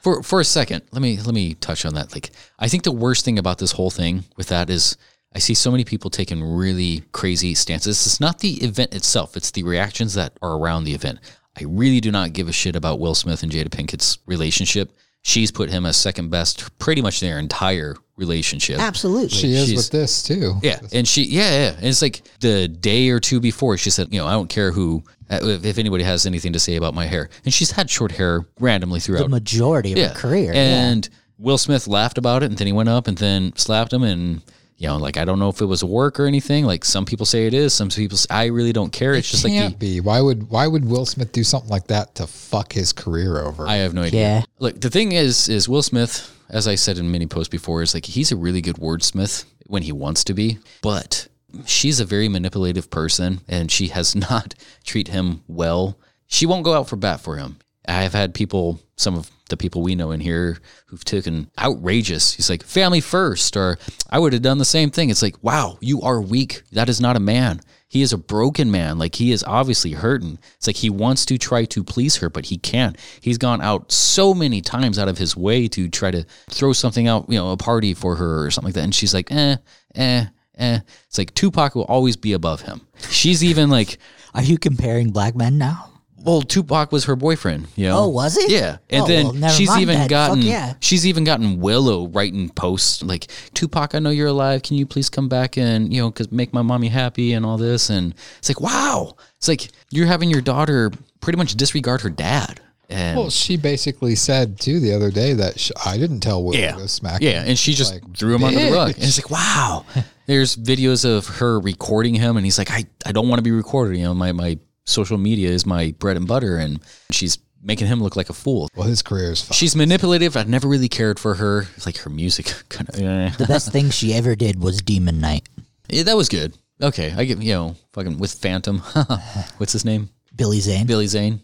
for for a second, let me let me touch on that. Like, I think the worst thing about this whole thing with that is. I see so many people taking really crazy stances. It's not the event itself, it's the reactions that are around the event. I really do not give a shit about Will Smith and Jada Pinkett's relationship. She's put him as second best pretty much their entire relationship. Absolutely. She is She's- with this too. Yeah, and she, yeah, yeah, and it's like the day or two before she said, you know, I don't care who, uh, if, if anybody has anything to say about my hair, and she's had short hair randomly throughout the majority of yeah, her career. yeah. and Will Smith laughed about it, and then he went up and then slapped him, and you know, like I don't know if it was work or anything. Like some people say it is, some people say I really don't care. It's just like Can't he, be. Why would Why would Will Smith do something like that to fuck his career over? I have no idea. Yeah. Look, the thing is, is Will Smith, as I said in many posts before, is like he's a really good wordsmith when he wants to be, but she's a very manipulative person, and she has not treat him well. She won't go out for bat for him. I have had people, some of the people we know in here, who've taken outrageous. He's like family first, or I would have done the same thing. It's like, wow, you are weak. That is not a man. He is a broken man. Like he is obviously hurting. It's like he wants to try to please her, but he can't. He's gone out so many times out of his way to try to throw something out, you know, a party for her or something like that. And she's like, eh, eh, eh. It's like Tupac will always be above him. She's even like, Are you comparing black men now? Well, Tupac was her boyfriend, you know. Oh, was he? Yeah, and Oh, then well, she's even then. gotten Fuck yeah. she's even gotten Willow writing posts like Tupac, I know you're alive. Can you please come back and you know, cause make my mommy happy and all this? And it's like, wow, it's like you're having your daughter pretty much disregard her dad. And well, she basically said too the other day that sh I didn't tell Will yeah, to smack. yeah, him. and she just Like, threw him under the rug. And it's like, wow. There's videos of her recording him, and he's like, I, I don't want to be recorded. You know, my my social media is my bread and butter, and she's making him look like a fool. Well, his career is fucked. She's manipulative. I've never really cared for her. It's like her music kind of. Yeah. The best thing she ever did was Demon Knight. Yeah, that was good. Okay, I get you know fucking with Phantom. What's his name? Billy Zane. Billy Zane.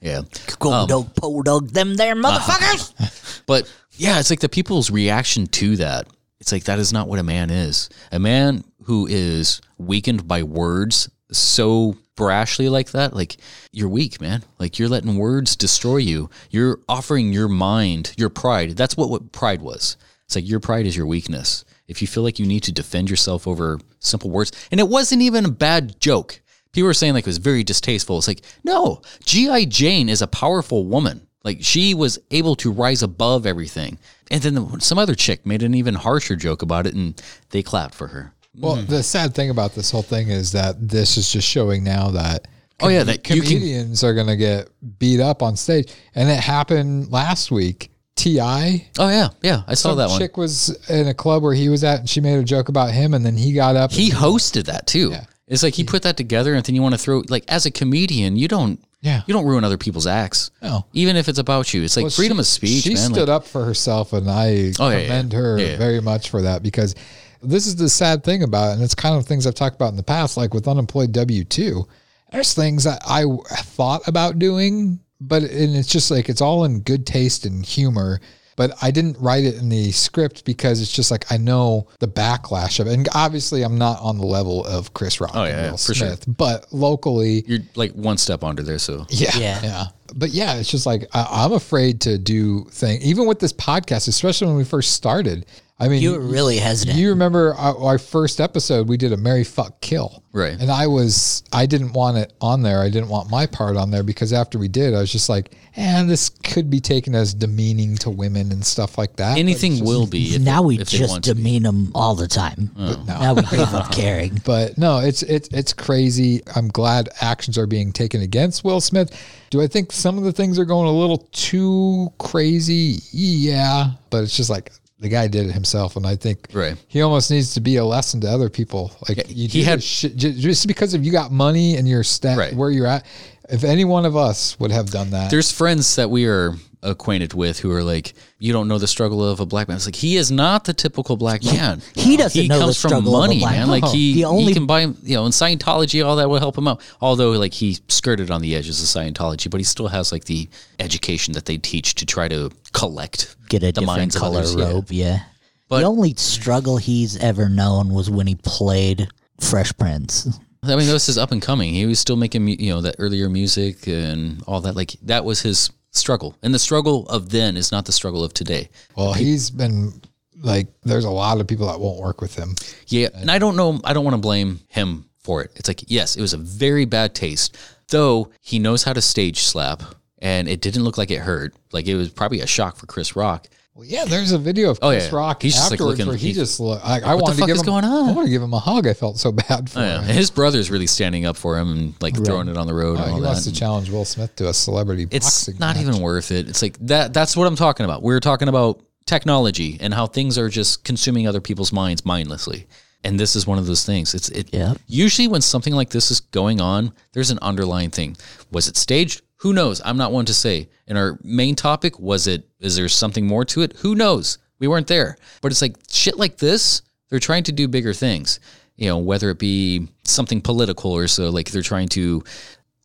Yeah, Go Um, dog, po dog, them there motherfuckers. but yeah, it's like the people's reaction to that. It's like that is not what a man is. A man who is weakened by words so brashly like that, like you're weak, man. Like you're letting words destroy you. You're offering your mind, your pride. That's what what pride was. It's like your pride is your weakness. If you feel like you need to defend yourself over simple words, and it wasn't even a bad joke. People were saying like it was very distasteful. It's like, no, G.I. Jane is a powerful woman. Like she was able to rise above everything. And then the, some other chick made an even harsher joke about it, and they clapped for her. Well, mm-hmm. the sad thing about this whole thing is that this is just showing now that Oh, yeah, that you can- comedians are going to get beat up on stage, and it happened last week. Ti, Oh yeah, yeah, I saw some that one. chick was in a club where he was at, and she made a joke about him, and then he got up. He hosted that too. Yeah. It's like he put that together, and then you want to throw like as a comedian, you don't. Yeah. You don't ruin other people's acts. No. Even if it's about you, it's like Well, freedom she- of speech. She man. stood like, up for herself, and I Oh, yeah, yeah. commend her Yeah, yeah. very much for that because this is the sad thing about it, and it's kind of things I've talked about in the past, like with unemployed W two. There's things that I w- thought about doing, but and it's just like it's all in good taste and humor. But I didn't write it in the script because it's just like I know the backlash of it, and obviously I'm not on the level of Chris Rock Oh, and yeah, Will yeah, for sure. But locally, You're like one step under there, so yeah, Yeah. yeah, But yeah, it's just like I, I'm afraid to do things, even with this podcast, especially when we first started. I mean, You were really hesitant. You remember our, our first episode? We did a Mary Fuck Kill, Right. And I was, I didn't want it on there. I didn't want my part on there because after we did, I was just like, and this could be taken as demeaning to women and stuff like that. Anything just- will be. If now they- we if they just want demean them all the time. Oh. Now we give up caring. But no, it's it's it's crazy. I'm glad actions are being taken against Will Smith. Do I think some of the things are going a little too crazy? Yeah, but it's just like the guy did it himself, and I think Right. he almost needs to be a lesson to other people. Like Yeah, he had- shit, just because if you got money and you're sta- Right. where you're at. If any one of us would have done that, There's friends that we are acquainted with who are like, you don't know the struggle of a black man. It's like he is not the typical black man. He doesn't He know the comes from struggle of a money, man. Like he, The only- he can buy, you know, in Scientology, all that will help him out. Although, like he skirted on the edges of Scientology, but he still has like the education that they teach to try to collect Get a the different color others. Robe. Yeah. But- the only struggle he's ever known was when he played Fresh Prince. I mean, this is up and coming. He was still making, you know, that earlier music and all that. Like that was his struggle, and the struggle of then is not the struggle of today. well, he's been like, there's a lot of people that won't work with him. Yeah, and I don't know. I don't want to blame him for it. It's like, yes, it was a very bad taste, though he knows how to stage slap, and it didn't look like it hurt. Like it was probably a shock for Chris Rock. Well, yeah, there's a video of Oh, Chris yeah. Rock He's just, like, looking- where he, just look. I, I wanted to give him. going on? I want to give him a hug. I felt so bad for Oh, yeah. him. And his brother's really standing up for him and like throwing it on the road Uh, and all he wants that. to challenge Will Smith to a celebrity it's not match. even worth it. It's like that. That's what I'm talking about. We're talking about technology and how things are just consuming other people's minds mindlessly. And this is one of those things. It's it. Yeah. Usually, when something like this is going on, there's an underlying thing. Was it staged? Who knows? I'm not one to say. And our main topic was it. Is there something more to it? Who knows? We weren't there. But it's like shit like this. They're trying to do bigger things. You know, whether it be something political or so. Like they're trying to.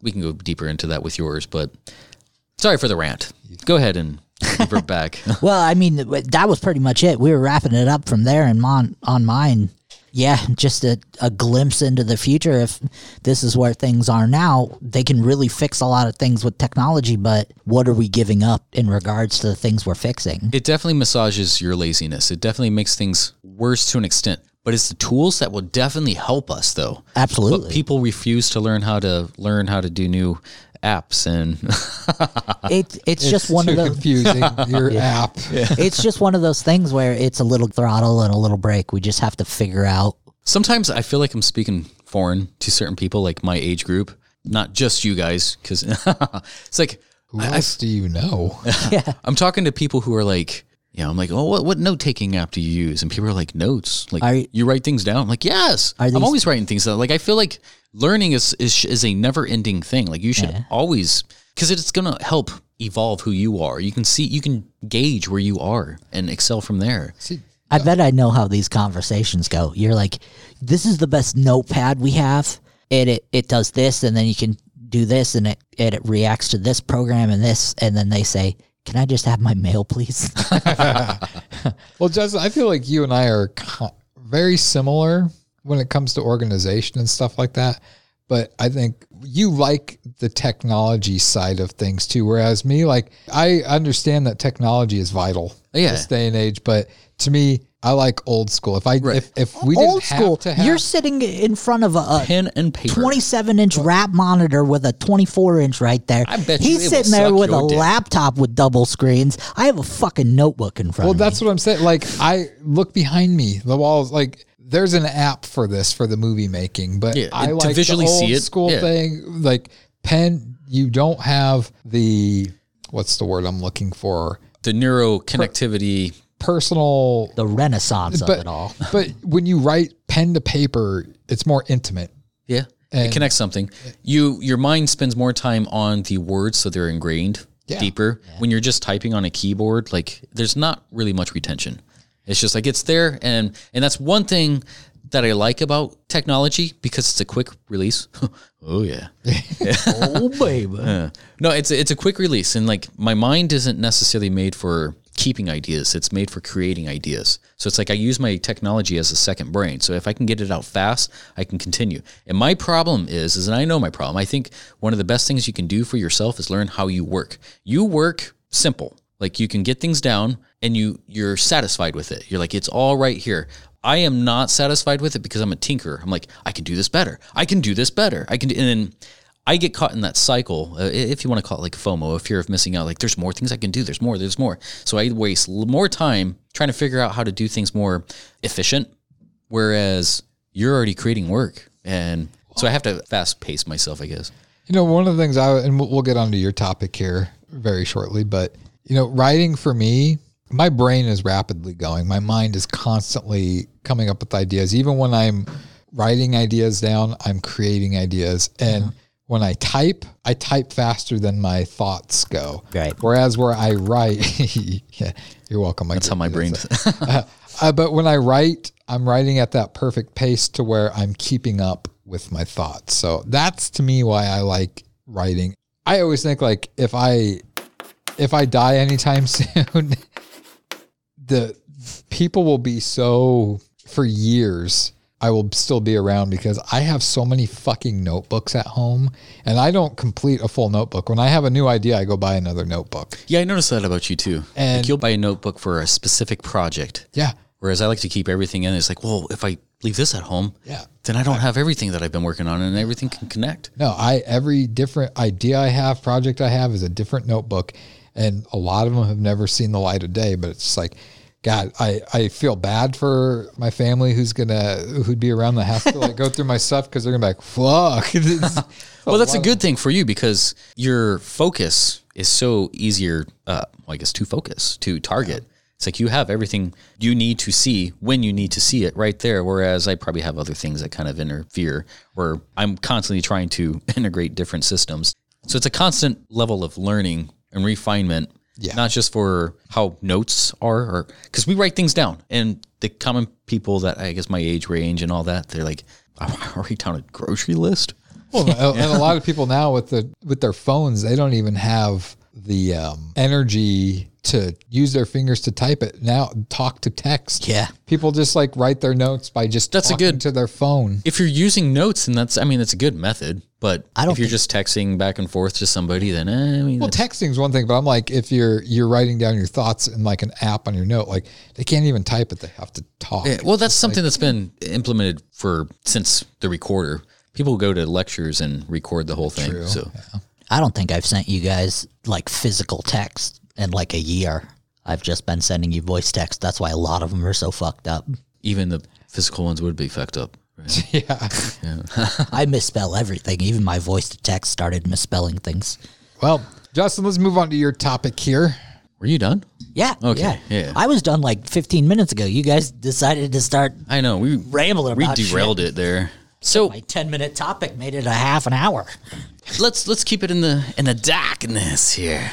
We can go deeper into that with yours, but sorry for the rant. Go ahead and revert back. Well, I mean, that was pretty much it. We were wrapping it up from there, and on on mine, yeah, just a, a glimpse into the future. If this is where things are now, they can really fix a lot of things with technology. But what are we giving up in regards to the things we're fixing? It definitely massages your laziness. It definitely makes things worse to an extent. But it's the tools that will definitely help us, though. Absolutely. But people refuse to learn how to learn how to do new apps, and It, it's, just one too of those. confusing. Your app. It's just one of those things where it's a little throttle and a little break. We just have to figure out. sometimes I feel like I'm speaking foreign to certain people, like my age group, not just you guys, because it's like Who I- I else do you know? Yeah, I'm talking to people who are like, you know, I'm like, oh, what, what note taking app do you use? And people are like, notes. Like, Are you- you write things down? I'm like, yes. Are I'm always writing things down. Like, I feel like learning is is, is a never ending thing. Like, you should Yeah. always, because it's gonna help evolve who you are. You can see, you can gauge where you are and excel from there. See, I bet I know how these conversations go. You're like, this is the best notepad we have. And it, it does this, and then you can do this, and it, and it reacts to this program and this. And then they say, Can I just have my mail, please? well, Justin, I feel like you and I are co- very similar when it comes to organization and stuff like that. but I think you like the technology side of things too. Whereas me, like I understand that technology is vital Yeah. this day and age, but to me, I like old school. If I if, if we didn't Old school. have to have You're sitting in front of a, a Pen and paper. 27 inch wrap monitor with a 24 inch right there. I bet He's it sitting there with a dick. laptop with double screens. I have a fucking notebook in front Well, of me. Well, that's what I'm saying. Like, I look behind me, the walls. Like, there's an app for this for the movie making, but Yeah, I and to like visually the old see it, school yeah. thing. Like, pen, you don't have the what's the word I'm looking for? the neuro connectivity. Personal. the renaissance of but it all. but when you write pen to paper, it's more intimate. Yeah. And- it connects something. You your mind spends more time on the words so they're ingrained Yeah. deeper. When you're just typing on a keyboard, like there's not really much retention. It's just like it's there and and that's one thing that I like about technology because it's a quick release. oh yeah. oh, baby. No, it's a, it's a quick release, and like my mind isn't necessarily made for keeping ideas. It's made for creating ideas. So it's like I use my technology as a second brain. So if I can get it out fast, I can continue. And my problem is, is and I know my problem. I think one of the best things you can do for yourself is learn how you work. You work simple. Like you can get things down and you you're satisfied with it. You're like it's all right here. I am not satisfied with it because I'm a tinker. I'm like I can do this better. I can do this better. I can do, and then I get caught in that cycle, uh, if you want to call it like FOMO, a fear of missing out. Like, there's more things I can do. There's more. There's more. So I waste more time trying to figure out how to do things more efficient, whereas you're already creating work, and so I have to fast pace myself, I guess. You know, one of the things I and we'll, we'll get onto your topic here very shortly, but you know, writing for me, my brain is rapidly going. My mind is constantly coming up with ideas. Even when I'm writing ideas down, I'm creating ideas. And when I type, I type faster than my thoughts go. Right. Whereas where I write, yeah, you're welcome. That's how my brain. Uh, but when I write, I'm writing at that perfect pace to where I'm keeping up with my thoughts. So that's to me why I like writing. I always think like if I if I die anytime soon, the people will be so for years I will still be around because I have so many fucking notebooks at home and I don't complete a full notebook. When I have a new idea, I go buy another notebook. yeah, I noticed that about you too. And- like you'll buy a notebook for a specific project, Yeah. whereas I like to keep everything in. It's like, well, if I leave this at home, Yeah. then I don't have everything that I've been working on, and everything can connect. No, I every different idea I have, project I have is a different notebook, and a lot of them have never seen the light of day. But it's just like, God, I I feel bad for my family who's gonna who'd be around that has to like go through my stuff because they're gonna be like, fuck. Well, that's a good thing for you because your focus is so easier. Uh, well, I guess to focus to target. It's like you have everything you need to see when you need to see it right there. Whereas I probably have other things that kind of interfere, where I'm constantly trying to integrate different systems. So it's a constant level of learning and refinement. Yeah. Not just for how notes are, or because we write things down, and the common people that I guess my age range and all that, they're like, I write down a grocery list. Well, and a lot of people now with the with their phones, they don't even have the um, energy to use their fingers to type it. Now, talk to text. Yeah. people just like write their notes by just That's a good- to their phone. if you're using notes, and that's, I mean, that's a good method. But I don't if you're just texting back and forth to somebody, then eh, I mean, Well, that's- texting is one thing, but I'm like, if you're you're writing down your thoughts in like an app on your note, like they can't even type it; they have to talk. yeah, well, that's something that's been implemented for since the recorder. People go to lectures and record the whole thing. True, So I don't think I've sent you guys like physical text in like a year. I've just been sending you voice text. That's why a lot of them are so fucked up. even the physical ones would be fucked up. Right? yeah. I misspell everything. Even my voice to text started misspelling things. Well, Justin, let's move on to your topic here. Were you done? Yeah. Okay, Yeah. yeah. I was done like 15 minutes ago. You guys decided to start I know we rambling we derailed shit. it there. So My 10 minute topic made it a half an hour. let's let's keep it in the in the darkness here.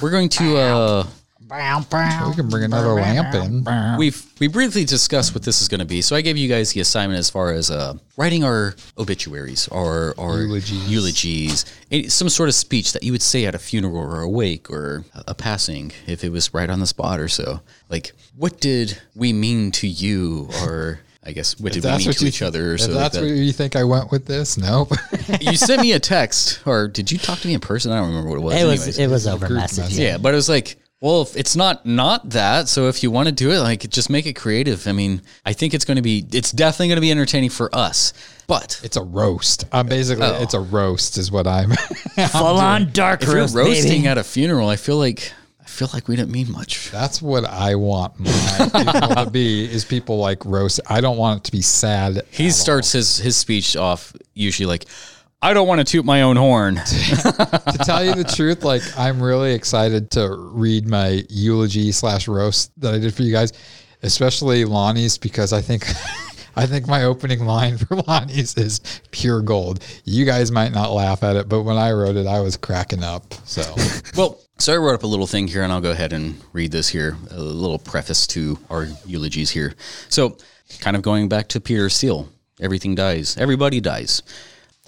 We're going to uh We can bring another lamp in. We've we briefly discussed what this is going to be. So I gave you guys the assignment as far as uh, writing our obituaries or or Eulogies. eulogies, Any- some sort of speech that you would say at a funeral or a wake or a, a passing, if it was right on the spot or so. Like, what did we mean to you, or I guess what did we mean to each other? Or if so like that's that. where you think I went with this, nope. you sent me a text, or did you talk to me in person? I don't remember what it was. It was Anyways. it was over group message. message. yeah, but it was like, well, if it's not not that. So if you want to do it, like, just make it creative. I mean, I think it's going to be, it's definitely going to be entertaining for us. But It's a roast. I'm basically Oh. it's a roast is what I'm. Full on dark if you're roast, roasting baby. at a funeral, I feel like I feel like we didn't mean much. That's what I want my people to be is people like roast. I don't want it to be sad. He starts his his speech off usually like, "I don't want to toot my own horn." to tell you the truth, like I'm really excited to read my eulogy slash roast that I did for you guys, especially Lonnie's because I think I think my opening line for Lonnie's is pure gold. You guys might not laugh at it, but when I wrote it, I was cracking up. So Well, so I wrote up a little thing here, and I'll go ahead and read this here, a little preface to our eulogies here. So, kind of going back to Peter Steele, everything dies, everybody dies.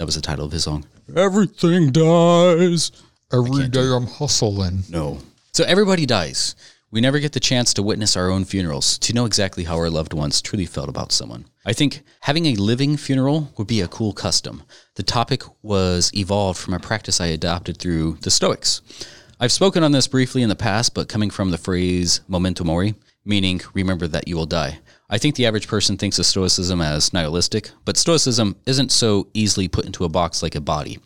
That was the title of his song. Everything dies. every day I'm hustling. No. So everybody dies. We never get the chance to witness our own funerals, to know exactly how our loved ones truly felt about someone. I think having a living funeral would be a cool custom. The topic was evolved from a practice I adopted through the Stoics. I've spoken on this briefly in the past, but coming from the phrase memento mori, meaning remember that you will die. I think the average person thinks of Stoicism as nihilistic, but Stoicism isn't so easily put into a box like a body.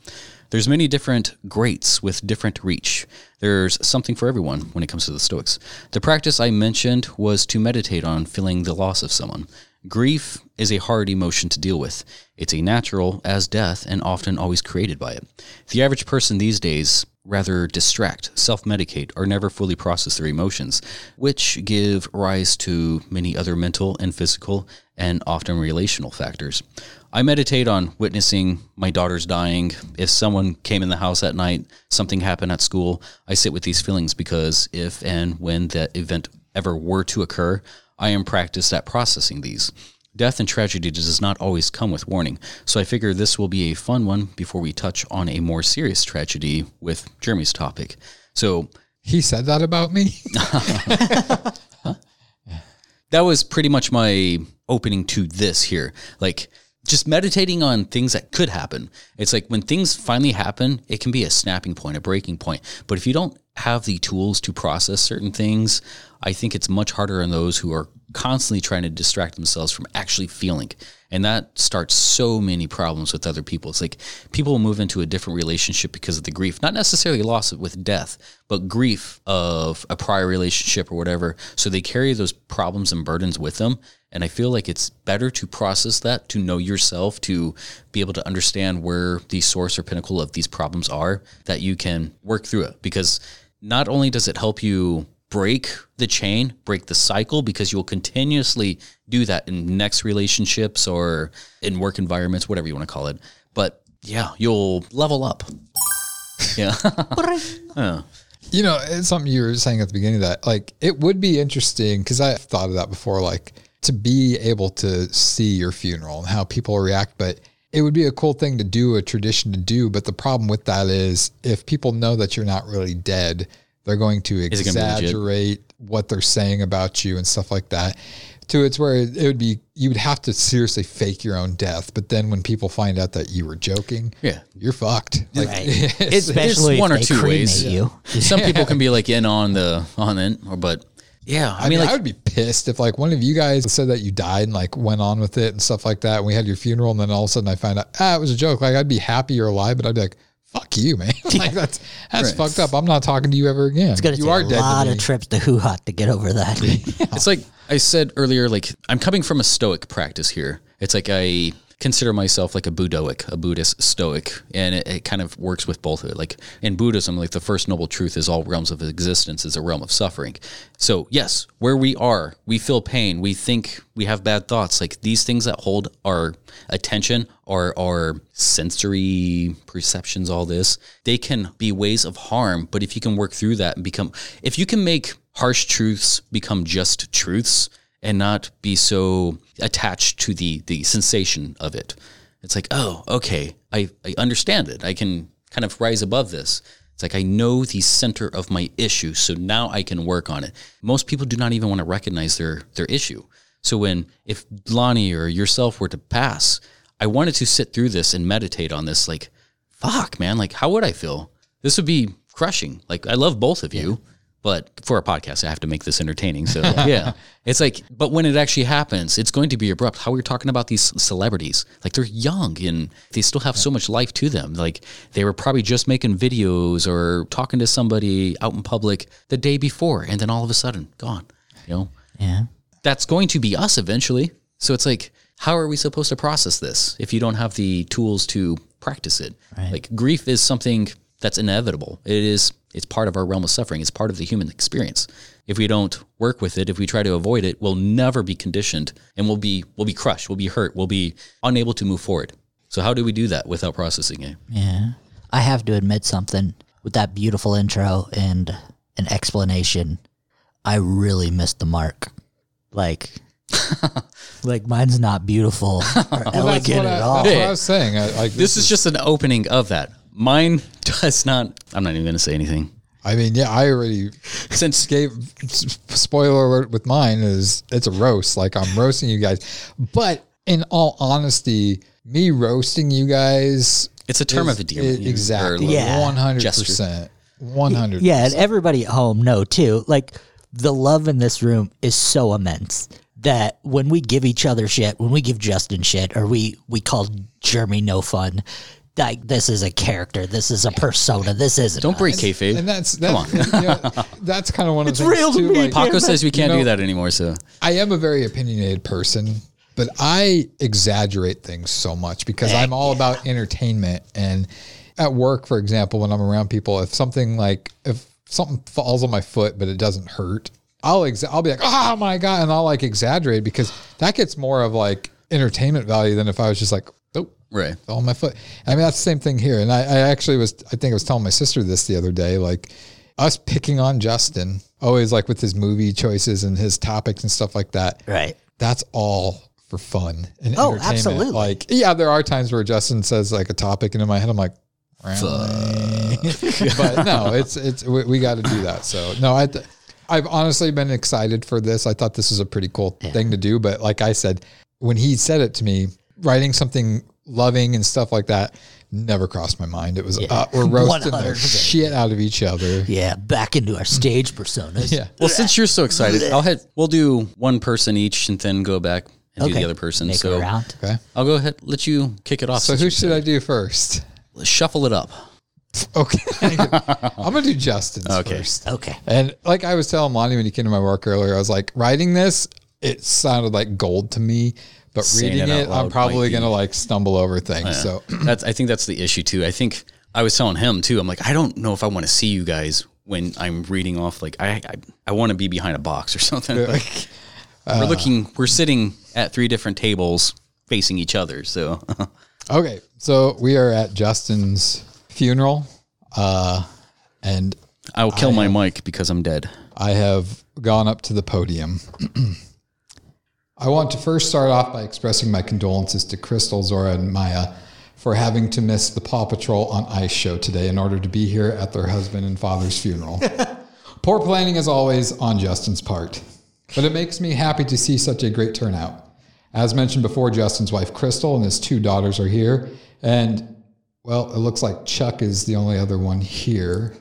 There's many different greats with different reach. There's something for everyone when it comes to the Stoics. The practice I mentioned was to meditate on feeling the loss of someone. Grief is a hard emotion to deal with. It's a natural as death and often always created by it. The average person these days rather distract, self medicate, or never fully process their emotions, which give rise to many other mental and physical and often relational factors. I meditate on witnessing my daughter's dying. If someone came in the house at night, something happened at school, I sit with these feelings because if and when that event ever were to occur, I am practiced at processing these. Death and tragedy does not always come with warning, so I figure this will be a fun one before we touch on a more serious tragedy with Jeremy's topic. So He said that about me. that was pretty much my opening to this here. Like just meditating on things that could happen. It's like when things finally happen, it can be a snapping point, a breaking point. But if you don't have the tools to process certain things, I think it's much harder on those who are constantly trying to distract themselves from actually feeling. And that starts so many problems with other people. It's like people move into a different relationship because of the grief, not necessarily loss with death, but grief of a prior relationship or whatever. So they carry those problems and burdens with them. And I feel like it's better to process that, to know yourself, to be able to understand where the source or pinnacle of these problems are, that you can work through it. Because not only does it help you break the chain, break the cycle, because you'll continuously do that in next relationships or in work environments, whatever you want to call it. But yeah, you'll level up. Yeah. Yeah. You know, it's something you were saying at the beginning of that, like, it would be interesting because I thought of that before, like, to be able to see your funeral and how people react. But it would be a cool thing to do, a tradition to do. But the problem with that is if people know that you're not really dead, they're going to it gonna be legit? exaggerate what they're saying about you and stuff like that. To it's where it would be, you would have to seriously fake your own death. But then when people find out that you were joking, Yeah. you're fucked. Like, Right. it's- Especially one if or they two cremate ways. You. Some people can be like in on the on it, or but yeah, I, I, mean, mean, like I would be pissed if like one of you guys said that you died and like went on with it and stuff like that. And we had your funeral, and then all of a sudden I find out ah, it was a joke. Like I'd be happy you're alive, but I'd be like, "Fuck you, man!" like that's that's Right. fucked up. I'm not talking to you ever again. It's gonna you take are a dead lot to of trips to HuHot to get over that. It's like I said earlier, like I'm coming from a stoic practice here. It's like I consider myself like a Buddhoic, a Buddhist stoic, and it, it kind of works with both of it. Like in Buddhism, like the first noble truth is all realms of existence is a realm of suffering. So yes, where we are, we feel pain, we think we have bad thoughts. Like these things that hold our attention or our sensory perceptions, all this, they can be ways of harm. But if you can work through that and become, if you can make harsh truths become just truths and not be so attached to the the sensation of it. It's like, oh, okay, I, I understand it. I can kind of rise above this. It's like I know the center of my issue, so now I can work on it. Most people do not even want to recognize their their issue. So when if Lonnie or yourself were to pass, I wanted to sit through this and meditate on this. Like, fuck, man. Like, how would I feel? This would be crushing. Like, I love both of you, but for a podcast, I have to make this entertaining. So, yeah, it's like, but when it actually happens, it's going to be abrupt. How we're talking about these celebrities, like they're young and they still have so much life to them. Like, they were probably just making videos or talking to somebody out in public the day before, and then all of a sudden, gone. You know, Yeah. that's going to be us eventually. So it's like, how are we supposed to process this if you don't have the tools to practice it? Like grief is something that's inevitable. It is it's part of our realm of suffering. It's part of the human experience. If we don't work with it, if we try to avoid it, we'll never be conditioned and we'll be we'll be crushed, we'll be hurt, we'll be unable to move forward. So how do we do that without processing it? Yeah. I have to admit something with that beautiful intro and an explanation. I really missed the mark. Like, like mine's not beautiful or elegant what I, at all. That's what I was saying. I, like This is just an opening of that. Mine does not I'm not even gonna say anything. I mean, yeah, I already Since gave spoiler alert with mine is it's a roast. Like I'm roasting you guys, but in all honesty, me roasting you guys, it's a term is- of endearment. i- exactly, or Yeah. one hundred percent, one hundred. Yeah, and everybody at home know too. Like the love in this room is so immense that when we give each other shit, when we give Justin shit, or we we call Jeremy no fun, like this is a character, this is a persona, this isn't. Don't us. break kayfabe. and that's that's you know, that's kind of one of It's the things real to too. me, like, Paco says we can't You know- do that anymore. So I am a very opinionated person, but I exaggerate things so much because I'm all about entertainment. And at work, for example, when I'm around people, if something like if something falls on my foot but it doesn't hurt, I'll exa- I'll be like, oh my god, and I'll like exaggerate because that gets more of like entertainment value than if I was just like, right. fell on my foot. I mean, that's the same thing here. And I, I actually was, I think I was telling my sister this the other day, like us picking on Justin, always like with his movie choices and his topics and stuff like that. Right. That's all for fun and Oh, entertainment. absolutely. Like, yeah, there are times where Justin says like a topic, and in my head, I'm like, really? but no, it's it's we, we got to do that. So no, I. th- I've honestly been excited for this. I thought this was a pretty cool thing to do. But like I said, when he said it to me, writing something loving and stuff like that never crossed my mind. It was uh, we're roasting the 100%. shit out of each other. Yeah, back into our stage personas. Yeah. Well, since you're so excited, I'll head. We'll do one person each, and then go back and do the other person. Make so around. Okay. I'll go ahead. Let you kick it off. So who you should I do first? said- shuffle it up? Okay. I'm gonna do Justin's Okay. first. Okay. And like I was telling Lonnie when he came to my work earlier, I was like, writing this, it sounded like gold to me. But reading it it, I'm probably gonna like stumble over things. So That's. I think that's the issue too. I think I was telling him too. I'm like, I don't know if I want to see you guys when I'm reading off. Like, I I, I want to be behind a box or something. Like, Uh. we're looking. We're sitting at three different tables facing each other. So Okay, so we are at Justin's funeral, uh, and I will kill my mic because I'm dead. I have gone up to the podium. I want to first start off by expressing my condolences to Crystal, Zora, and Maya for having to miss the Paw Patrol on Ice show today in order to be here at their husband and father's funeral. Poor planning, as always, on Justin's part. But it makes me happy to see such a great turnout. As mentioned before, Justin's wife, Crystal, and his two daughters are here. And, well, it looks like Chuck is the only other one here.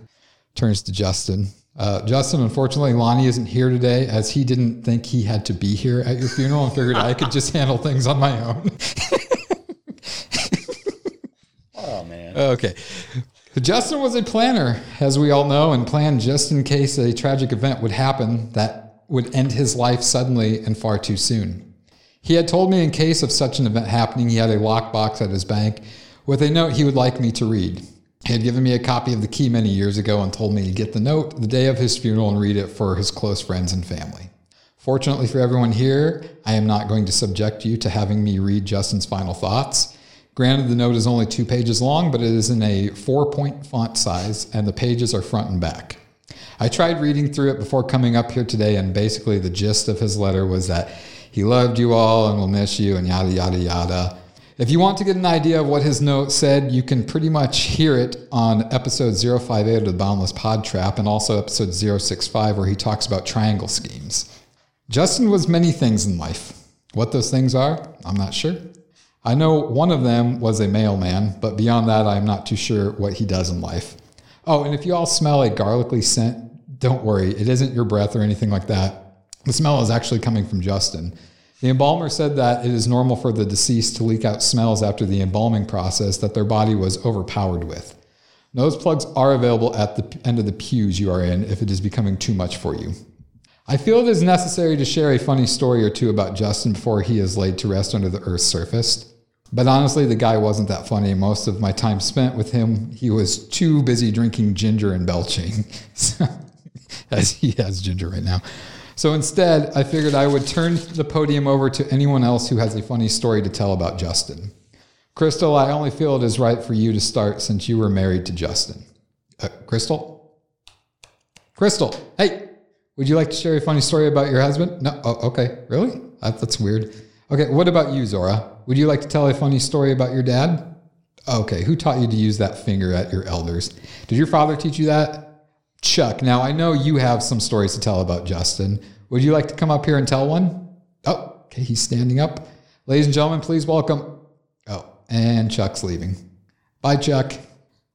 Turns to Justin. Uh, Justin, unfortunately, Lonnie isn't here today as he didn't think he had to be here at your funeral and figured I could just handle things on my own. Oh man. Okay. Justin was a planner, as we all know, and planned just in case a tragic event would happen that would end his life suddenly and far too soon. He had told me in case of such an event happening, he had a lockbox at his bank with a note he would like me to read. He had given me a copy of the key many years ago and told me to get the note the day of his funeral and read it for his close friends and family. Fortunately for everyone here, I am not going to subject you to having me read Justin's final thoughts. Granted, the note is only two pages long, but it is in a four point font size, and the pages are front and back. I tried reading through it before coming up here today, and basically the gist of his letter was that he loved you all and will miss you, and yada, yada, yada. If you want to get an idea of what his note said, you can pretty much hear it on episode 058 of the Boundless Pod Trap and also episode 065, where he talks about triangle schemes. Justin was many things in life. What those things are, I'm not sure. I know one of them was a mailman, but beyond that, I'm not too sure what he does in life. Oh, and if you all smell a garlicky scent, don't worry, it isn't your breath or anything like that. The smell is actually coming from Justin. The embalmer said that it is normal for the deceased to leak out smells after the embalming process that their body was overpowered with. Nose plugs are available at the end of the pews you are in if it is becoming too much for you. I feel it is necessary to share a funny story or two about Justin before he is laid to rest under the earth's surface. But honestly, the guy wasn't that funny. Most of my time spent with him, he was too busy drinking ginger and belching, as he has ginger right now. So instead, I figured I would turn the podium over to anyone else who has a funny story to tell about Justin. Crystal, I only feel it is right for you to start since you were married to Justin. Uh, Crystal? Crystal, hey, would you like to share a funny story about your husband? No. Oh, okay. Really? That- That's weird. Okay. What about you, Zora? Would you like to tell a funny story about your dad? Okay. Who taught you to use that finger at your elders? Did your father teach you that? Chuck. Now I know you have some stories to tell about Justin. Would you like to come up here and tell one? Oh, okay. He's standing up. Ladies and gentlemen, please welcome. Oh, and Chuck's leaving. Bye, Chuck.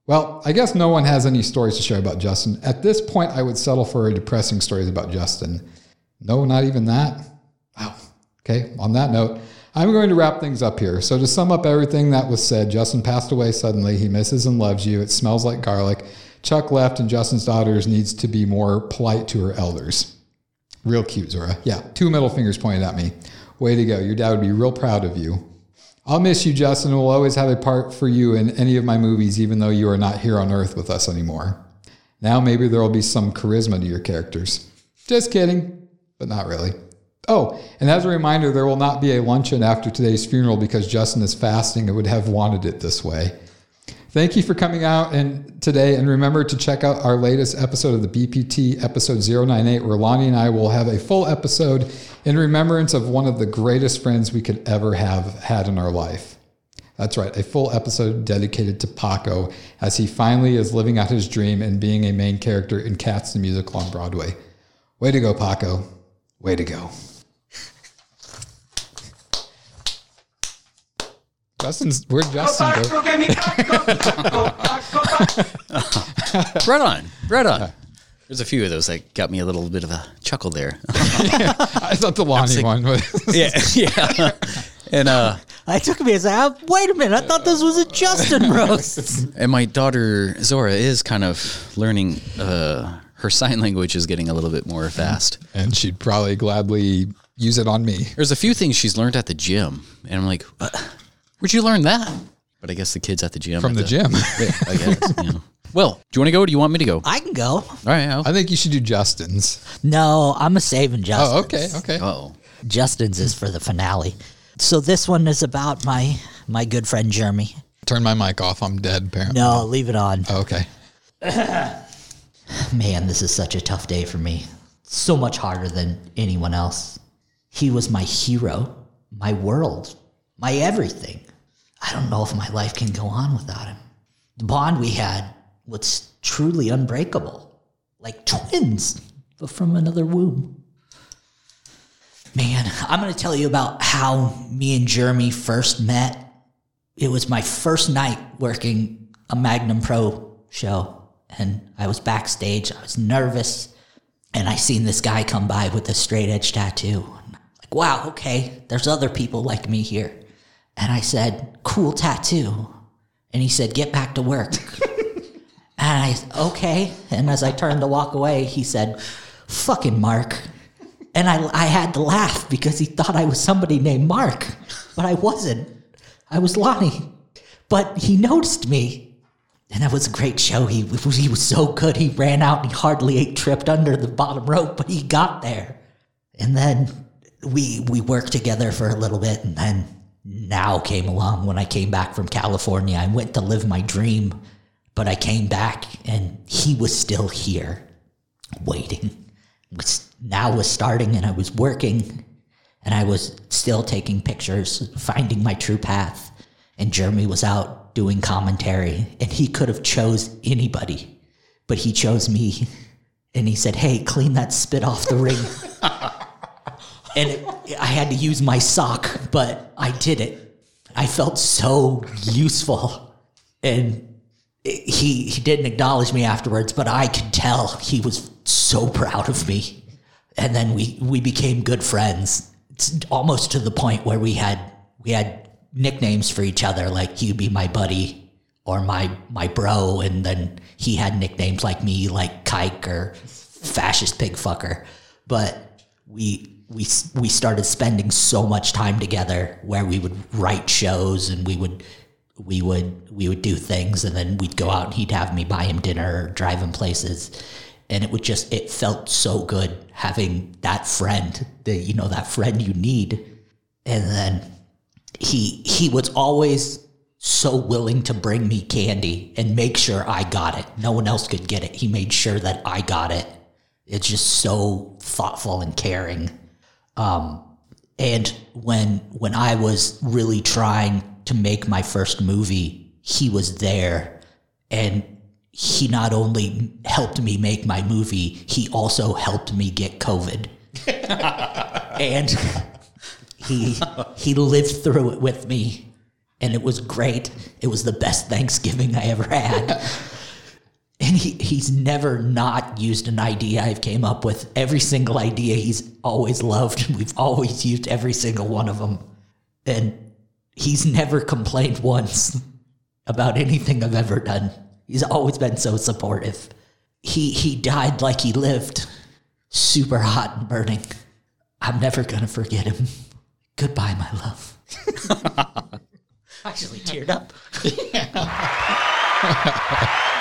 Well, I guess no one has any stories to share about Justin. At this point, I would settle for a depressing stories about Justin. No, not even that. Wow. Okay, on that note, I'm going to wrap things up here. So, to sum up everything that was said, Justin passed away suddenly. He misses and loves you. It smells like garlic. Chuck left, and Justin's daughters needs to be more polite to her elders. Real cute, Zora. Yeah, two middle fingers pointed at me. Way to go. Your dad would be real proud of you. I'll miss you, Justin. We'll always have a part for you in any of my movies, even though you are not here on Earth with us anymore. Now maybe there will be some charisma to your characters. Just kidding, but not really. Oh, and as a reminder, there will not be a luncheon after today's funeral because Justin is fasting and would have wanted it this way. Thank you for coming out and today, and remember to check out our latest episode of the BPT, episode 098, where Lonnie and I will have a full episode in remembrance of one of the greatest friends we could ever have had in our life. That's right, a full episode dedicated to Paco as he finally is living out his dream and being a main character in Cats the Musical on Broadway. Way to go, Paco. Way to go. Justin's, where'd Justin go? right on, right on. There's a few of those that got me a little bit of a chuckle there. I thought the Lonnie one was. yeah, yeah. And uh, I took me as a wait a minute. I thought this was a Justin roast. and my daughter Zora is kind of learning. Uh, her sign language is getting a little bit more fast. And she'd probably gladly use it on me. There's a few things she's learned at the gym, and I'm like, "What? Where'd you learn that? But I guess the kids at the gym From at the gym. Yeah, I guess. you know. Well, do you want to go? or Do you want me to go? I can go. All right. I'll, I think you should do Justin's. No, I'm a saving Justin. Oh, okay, okay. oh, Justin's is for the finale. So this one is about my my good friend Jeremy. Turn my mic off. I'm dead, apparently. No, leave it on. Oh, okay. Man, this is such a tough day for me. So much harder than anyone else. He was my hero, my world, my everything. I don't know if my life can go on without him. The bond we had was truly unbreakable, like twins, but from another womb. Man, I'm going to tell you about how me and Jeremy first met. It was my first night working a Magnum Pro show, and I was backstage. I was nervous, and I seen this guy come by with a straight edge tattoo. Like, wow, okay, there's other people like me here. And I said, cool tattoo. And he said, get back to work. and I, okay. And as I turned to walk away, he said, fucking Mark. And I, I had to laugh because he thought I was somebody named Mark, but I wasn't. I was Lonnie. But he noticed me. And that was a great show. He, he was so good. He ran out and he hardly ate tripped under the bottom rope, but he got there. And then we we worked together for a little bit and then now came along when I came back from California. I went to live my dream, but I came back and he was still here waiting. Was now was starting and I was working and I was still taking pictures, finding my true path. And Jeremy was out doing commentary and he could have chose anybody, but he chose me. And he said, "Hey, clean that spit off the ring." and it, I had to use my sock, but I did it. I felt so useful. And he he didn't acknowledge me afterwards, but I could tell he was so proud of me. And then we we became good friends. It's almost to the point where we had we had nicknames for each other, like he'd be my buddy or my my bro, and then he had nicknames like me, like Kike or fascist pig fucker. But we we we started spending so much time together where we would write shows and we would we would we would do things and then we'd go out and he'd have me buy him dinner or drive him places and it would just it felt so good having that friend that you know that friend you need and then he he was always so willing to bring me candy and make sure I got it. No one else could get it. He made sure that I got it. It's just so thoughtful and caring. Um, and when when I was really trying to make my first movie, he was there, and he not only helped me make my movie, he also helped me get COVID, and he he lived through it with me, and it was great. It was the best Thanksgiving I ever had. And he, he's never not used an idea I've came up with. Every single idea he's always loved. and We've always used every single one of them. And he's never complained once about anything I've ever done. He's always been so supportive. He he died like he lived. Super hot and burning. I'm never gonna forget him. Goodbye, my love. I actually teared up.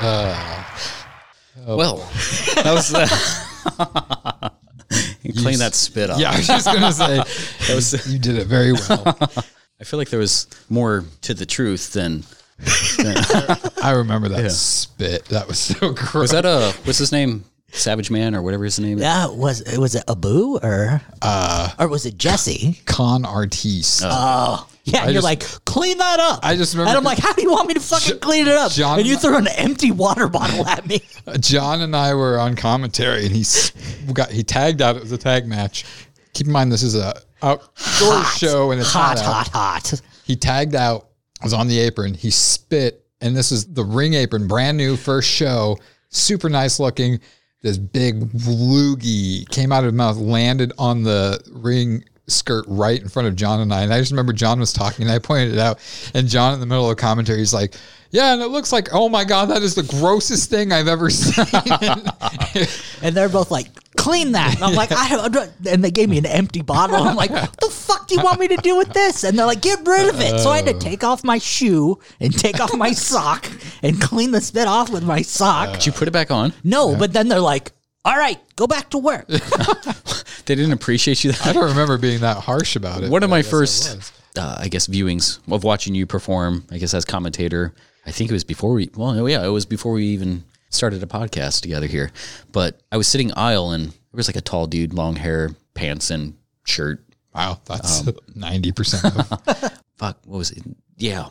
Well, that was uh, you clean that spit off. Yeah, I was just gonna say That was, you did it very well. I feel like there was more to the truth than I remember that spit. That was so gross. was that a what's his name Savage Man or whatever his name is. Yeah, was was it Abu or uh, or was it Jesse? con artiste? Oh, yeah. And I you're just- like, clean that up. I just remember- and I'm like, how do you want me to fucking clean it up? John- and you throw an empty water bottle at me. John and I were on commentary, and he's got he tagged out. It was a tag match. Keep in mind, this is a outdoor show, and it's hot, hot, hot, hot. He tagged out. Was on the apron. He spit, and this is the ring apron, brand new, first show, super nice looking. This big loogie came out of his mouth, landed on the ring skirt right in front of John and I. And I just remember John was talking, and I pointed it out, and John in the middle of the commentary, he's like, "Yeah," and it looks like, oh my god, that is the grossest thing I've ever seen. And they're both like, clean that. And I'm like, I don't. And they gave me an empty bottle. I'm like, what the fuck do you want me to do with this? And they're like, get rid of it. So I had to uh. take off my shoe and take off my sock and clean the spit off with my sock. Did you put it back on? no, but then they're like, all right, go back to work. They didn't appreciate you that I don't remember being that harsh about it. One of my I first, uh, I guess, viewings of watching you perform, I guess as commentator. I think it was before we, well, no, yeah, it was before we even started a podcast together here. But I was sitting aisle and there was like a tall dude, long hair, pants and shirt. Wow, that's Um, ninety percent. Fuck, what was it? Yeah.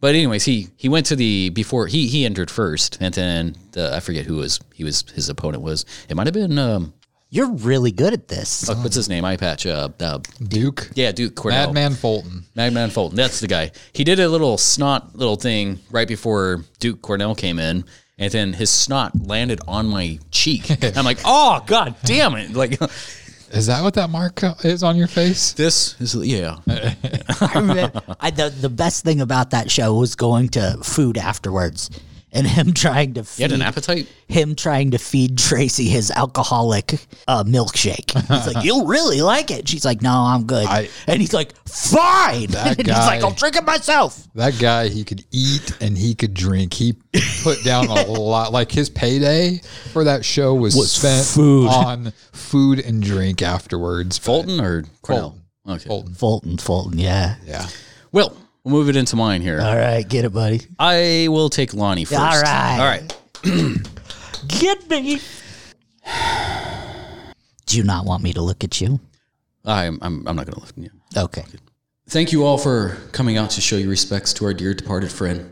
But anyways, he he went to the before he he entered first, and then the I forget who was he was his opponent was. It might have been um You're really good at this. fuck, what's his name? Eye patch. Uh, uh, Duke, yeah, Duke Cornell. Madman Fulton. Madman Fulton. That's the guy. He did a little snot little thing right before Duke Cornell came in, and then his snot landed on my cheek. I'm like, oh god damn it! Like Is that what that mark is on your face? this is yeah. I remember, I, the, the best thing about that show was going to food afterwards and him trying to You feed had an appetite. him trying to feed Tracy his alcoholic uh, milkshake. He's like, "You'll really like it." She's like, "No, I'm good." I- and he's like, "Fine." That and he's like, "I'll drink it myself." That guy, he could eat and he could drink. He put down a lot. Like his payday for that show was, Was spent food. on food and drink afterwards. Fulton or Cornell? Okay. Fulton. Fulton, Fulton, yeah. Yeah. Well, we'll move it into mine here. All right, get it, buddy. I will take Lonnie first. All right. All right. Get me. Do you not want me to look at you? I'm I'm, I'm not going to look at you. Okay. Thank you all for coming out to show your respects to our dear departed friend,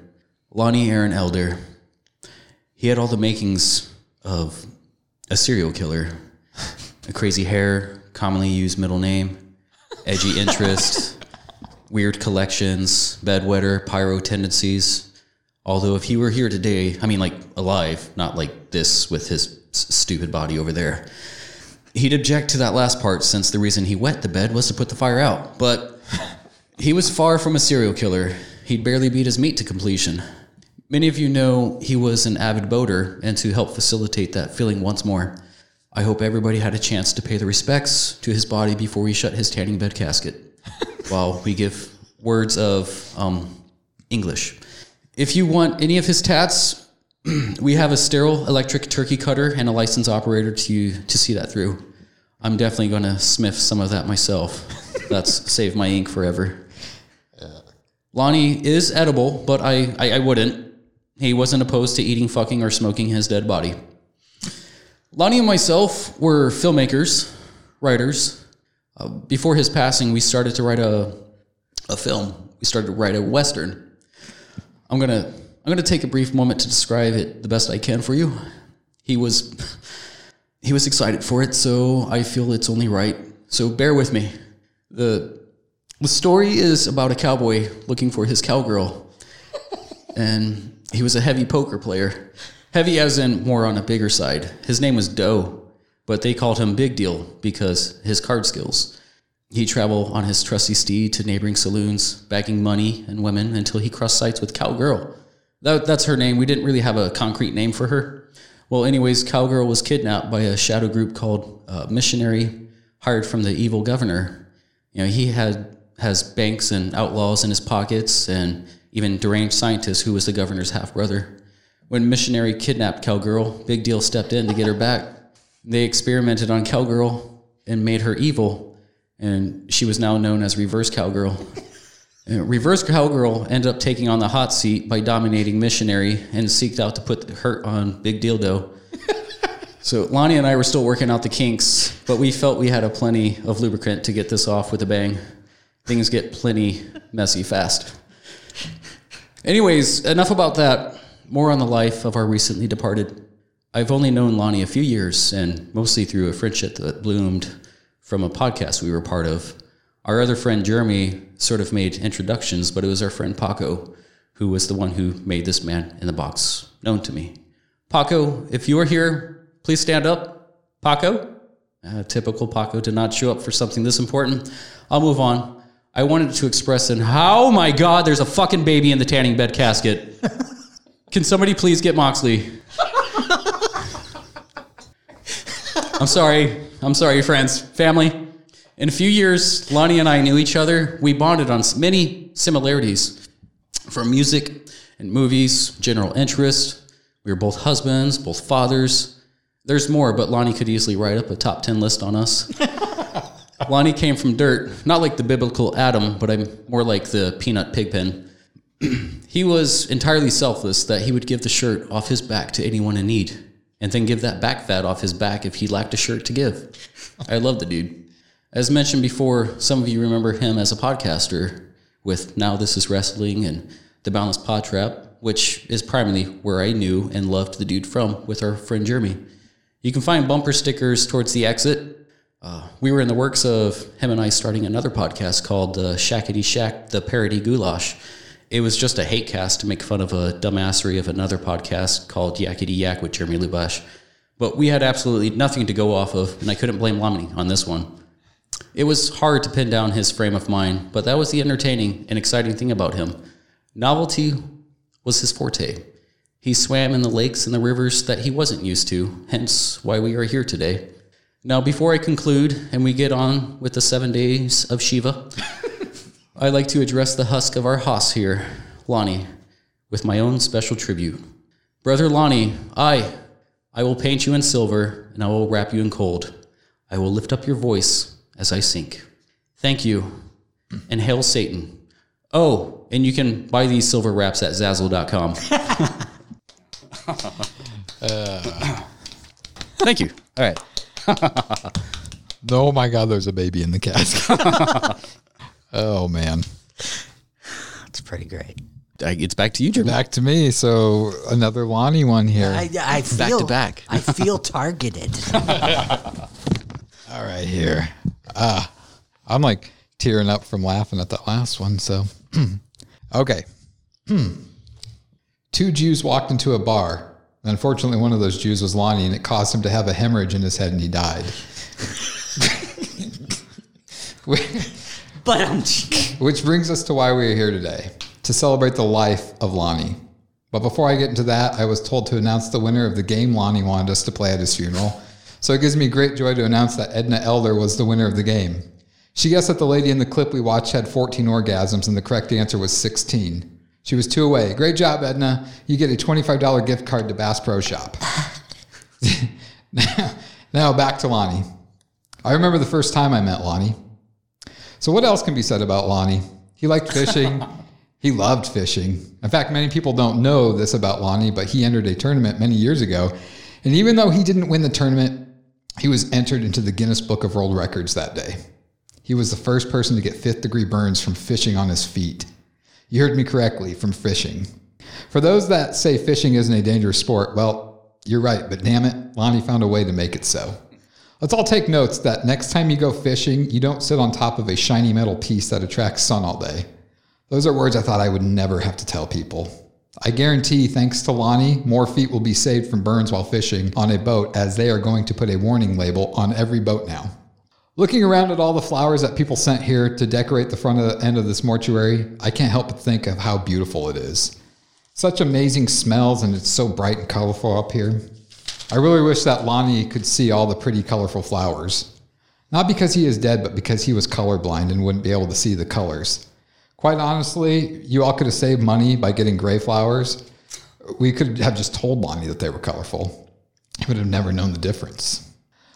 Lonnie Aaron Elder. He had all the makings of a serial killer a crazy hair, commonly used middle name, edgy interest, weird collections, bedwetter, pyro tendencies. Although if he were here today, I mean, like alive, not like this with his s- stupid body over there, he'd object to that last part since the reason he wet the bed was to put the fire out. But he was far from a serial killer. He'd barely beat his meat to completion. Many of you know he was an avid boater, and to help facilitate that feeling once more, I hope everybody had a chance to pay the respects to his body before we shut his tanning bed casket, while we give words of um, English. If you want any of his tats, we have a sterile electric turkey cutter and a licensed operator to to see that through. I'm definitely going to smith some of that myself. That's save my ink forever. Lonnie is edible, but I, I, I wouldn't. He wasn't opposed to eating, fucking, or smoking his dead body. Lonnie and myself were filmmakers, writers. Uh, before his passing, we started to write a, a film. We started to write a western. I'm gonna I'm gonna take a brief moment to describe it the best I can for you. He was he was excited for it, so I feel it's only right. So bear with me. The the story is about a cowboy looking for his cowgirl. And he was a heavy poker player. Heavy as in more on a bigger side. His name was Doe, but they called him Big Deal because his card skills. He'd travel on his trusty steed to neighboring saloons, bagging money and women until he crossed sights with Cowgirl. That, that's her name. We didn't really have a concrete name for her. Well, anyways, Cowgirl was kidnapped by a shadow group called uh, Missionary, hired from the evil governor. You know, he had has banks and outlaws in his pockets, and even deranged scientist who was the governor's half brother. When Missionary kidnapped Cowgirl, Big Deal stepped in to get her back. They experimented on Cowgirl and made her evil, and she was now known as Reverse Cowgirl. Reverse Cowgirl ended up taking on the hot seat by dominating Missionary and seeked out to put the hurt on Big Dildo. so Lonnie and I were still working out the kinks, but we felt we had a plenty of lubricant to get this off with a bang. Things get plenty messy fast. Anyways, enough about that. More on the life of our recently departed. I've only known Lonnie a few years, and mostly through a friendship that bloomed from a podcast we were part of. Our other friend Jeremy sort of made introductions, but it was our friend Paco who was the one who made this man in the box known to me. Paco, if you are here, please stand up. Paco? Uh, typical Paco did not show up for something this important. I'll move on. I wanted to express an oh my god, there's a fucking baby in the tanning bed casket. Can somebody please get Moxley? I'm sorry. I'm sorry, friends, family. In a few years, Lonnie and I knew each other. We bonded on many similarities from music and movies, general interest. We were both husbands, both fathers. There's more, but Lonnie could easily write up a top 10 list on us. Lonnie came from dirt, not like the biblical Adam, but I'm more like the peanut pigpen. he was entirely selfless that he would give the shirt off his back to anyone in need, and then give that back fat off his back if he lacked a shirt to give. I love the dude. As mentioned before, some of you remember him as a podcaster with Now This Is Wrestling and The Boundless Pod Trap, which is primarily where I knew and loved the dude from with our friend Jeremy. You can find bumper stickers towards the exit. Uh, we were in the works of him and I starting another podcast called uh, Shackety Shack, the Parody Goulash. It was just a hate cast to make fun of a dumbassery of another podcast called Yakety Yak with Jeremy Lubash. But we had absolutely nothing to go off of, and I couldn't blame Lonnie on this one. It was hard to pin down his frame of mind, but that was the entertaining and exciting thing about him. Novelty was his forte. He swam in the lakes and the rivers that he wasn't used to, hence why we are here today. Now, before I conclude and we get on with the seven days of Shiva, I'd like to address the husk of our Haas here, Lonnie, with my own special tribute. Brother Lonnie, I, I will paint you in silver and I will wrap you in gold. I will lift up your voice as I sink. Thank you, and hail Satan. Oh, and you can buy these silver wraps at Zazzle.com. Uh. Thank you. All right. Oh my God, there's a baby in the casket. oh man. It's pretty great. I- It's back to you, Jeremy. Back to me. So another Lonnie one here. I, I Back feel to back. I feel targeted. All right, here. Uh, I'm like, tearing up from laughing at that last one. So, okay. Hmm. Two Jews walked into a bar. And Unfortunately, one of those Jews was Lonnie, and it caused him to have a hemorrhage in his head, and he died. But um, Which brings us to why we are here today to celebrate the life of Lonnie. But before I get into that, I was told to announce the winner of the game Lonnie wanted us to play at his funeral. So it gives me great joy to announce that Edna Elder was the winner of the game. She guessed that the lady in the clip we watched had 14 orgasms, and the correct answer was 16. She was two away. Great job, Edna. You get a $25 gift card to Bass Pro Shop. now, now back to Lonnie. I remember the first time I met Lonnie. So, what else can be said about Lonnie? He liked fishing. he loved fishing. In fact, many people don't know this about Lonnie, but he entered a tournament many years ago. And even though he didn't win the tournament, he was entered into the Guinness Book of World Records that day. He was the first person to get fifth degree burns from fishing on his feet. You heard me correctly, from fishing. For those that say fishing isn't a dangerous sport, well, you're right, but damn it, Lonnie found a way to make it so. Let's all take notes that next time you go fishing, you don't sit on top of a shiny metal piece that attracts sun all day. Those are words I thought I would never have to tell people. I guarantee, thanks to Lonnie, more feet will be saved from burns while fishing on a boat as they are going to put a warning label on every boat now. Looking around at all the flowers that people sent here to decorate the front of the end of this mortuary, I can't help but think of how beautiful it is. Such amazing smells, and it's so bright and colorful up here. I really wish that Lonnie could see all the pretty, colorful flowers. Not because he is dead, but because he was colorblind and wouldn't be able to see the colors. Quite honestly, you all could have saved money by getting gray flowers. We could have just told Lonnie that they were colorful. He would have never known the difference.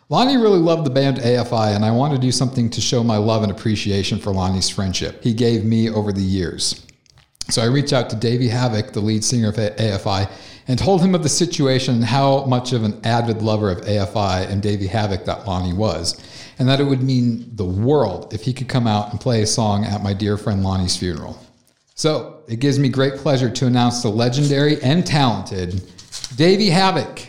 Lonnie really loved the band AFI, and I want to do something to show my love and appreciation for Lonnie's friendship he gave me over the years. So I reached out to Davey Havok, the lead singer of AFI, and told him of the situation and how much of an avid lover of AFI and Davey Havok that Lonnie was, and that it would mean the world if he could come out and play a song at my dear friend Lonnie's funeral. So it gives me great pleasure to announce the legendary and talented Davey Havok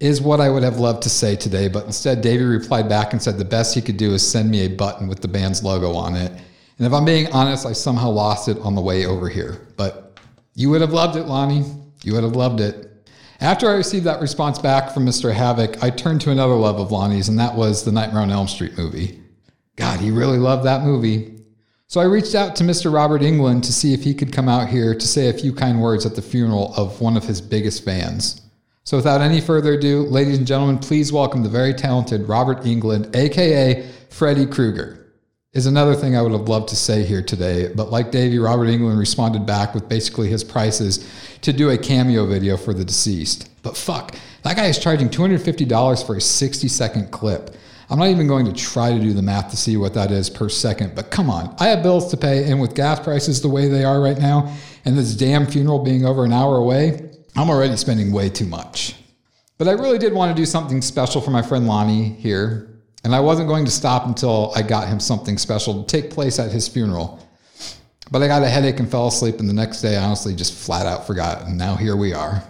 is what I would have loved to say today, but instead Davey replied back and said the best he could do is send me a button with the band's logo on it. And if I'm being honest, I somehow lost it on the way over here. But you would have loved it, Lonnie. You would have loved it. After I received that response back from Mr. Havok, I turned to another love of Lonnie's, and that was the Nightmare on Elm Street movie. God, he really loved that movie. So I reached out to Mr. Robert Englund to see if he could come out here to say a few kind words at the funeral of one of his biggest fans. So without any further ado, ladies and gentlemen, please welcome the very talented Robert Englund, aka Freddy Krueger. Is another thing I would have loved to say here today, but like Davey, Robert Englund responded back with basically his prices to do a cameo video for the deceased. But fuck, that guy is charging $250 for a 60 second clip. I'm not even going to try to do the math to see what that is per second, but come on. I have bills to pay, and with gas prices the way they are right now, and this damn funeral being over an hour away, I'm already spending way too much. But I really did want to do something special for my friend Lonnie here, and I wasn't going to stop until I got him something special to take place at his funeral. But I got a headache and fell asleep, and the next day I honestly just flat out forgot, and now here we are.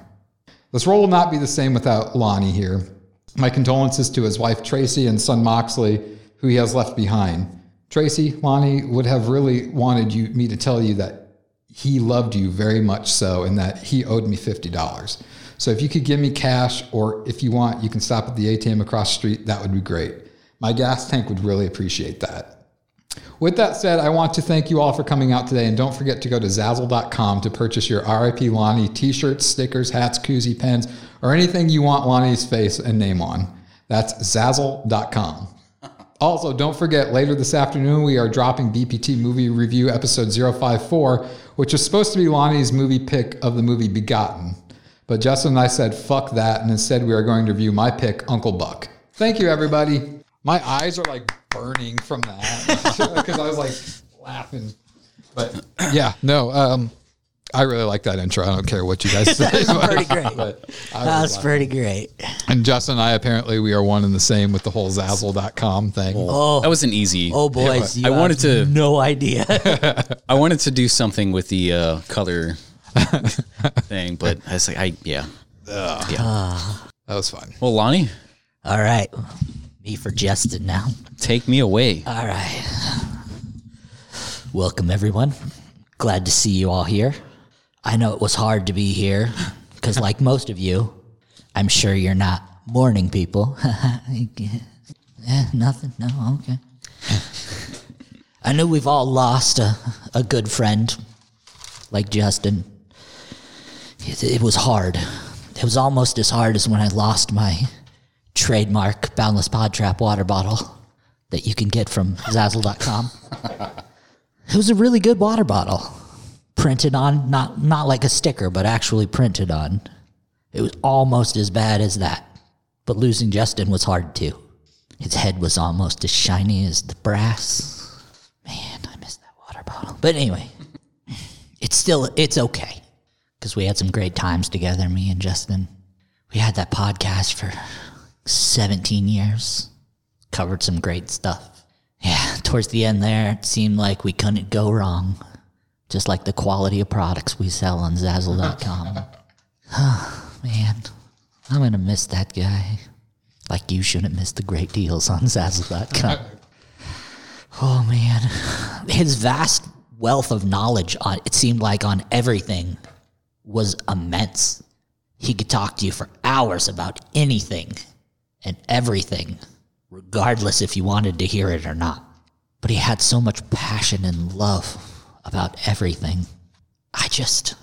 This role will not be the same without Lonnie here. My condolences to his wife Tracy and son Moxley, who he has left behind. Tracy, Lonnie would have really wanted you, me to tell you that he loved you very much so, and that he owed me $50. So if you could give me cash, or if you want, you can stop at the ATM across the street, that would be great. My gas tank would really appreciate that. With that said, I want to thank you all for coming out today, and don't forget to go to Zazzle.com to purchase your RIP Lonnie t shirts, stickers, hats, koozie, pens, or anything you want Lonnie's face and name on. That's Zazzle.com. Also, don't forget, later this afternoon, we are dropping BPT Movie Review Episode 054, which is supposed to be Lonnie's movie pick of the movie Begotten. But Justin and I said, fuck that, and instead we are going to review my pick, Uncle Buck. Thank you, everybody. My eyes are like burning from that because I was like laughing. But yeah, no, um, I really like that intro. I don't care what you guys say. That was pretty great. But I That was was pretty great. And Justin and I apparently we are one and the same with the whole Zazzle.com thing. Oh, That was an easy. oh boys, you I wanted to- no idea. I wanted to do something with the uh, color thing, but I was like, I yeah. That was fun. Well, Lonnie, All right, me for Justin now. take me away. All right. Welcome, everyone. Glad to see you all here. I know it was hard to be here because, like most of you, I'm sure you're not morning people. eh, nothing. No, okay. I know we've all lost a, a good friend like Justin. It, it was hard. It was almost as hard as when I lost my trademark Boundless Pod Trap water bottle that you can get from Zazzle.com. It was a really good water bottle, printed on not not like a sticker, but actually printed on. It was almost as bad as that, but losing Justin was hard too. His head was almost as shiny as the brass. Man, I miss that water bottle. But anyway, it's still it's okay because we had some great times together, me and Justin. We had that podcast for 17 years, covered some great stuff. Yeah, towards the end there, it seemed like we couldn't go wrong. Just like the quality of products we sell on Zazzle.com. oh, man, I'm going to miss that guy. Like you shouldn't miss the great deals on Zazzle.com. oh, man. His vast wealth of knowledge, on it seemed like on everything, was immense. He could talk to you for hours about anything and everything regardless if you wanted to hear it or not. But he had so much passion and love about everything. I just,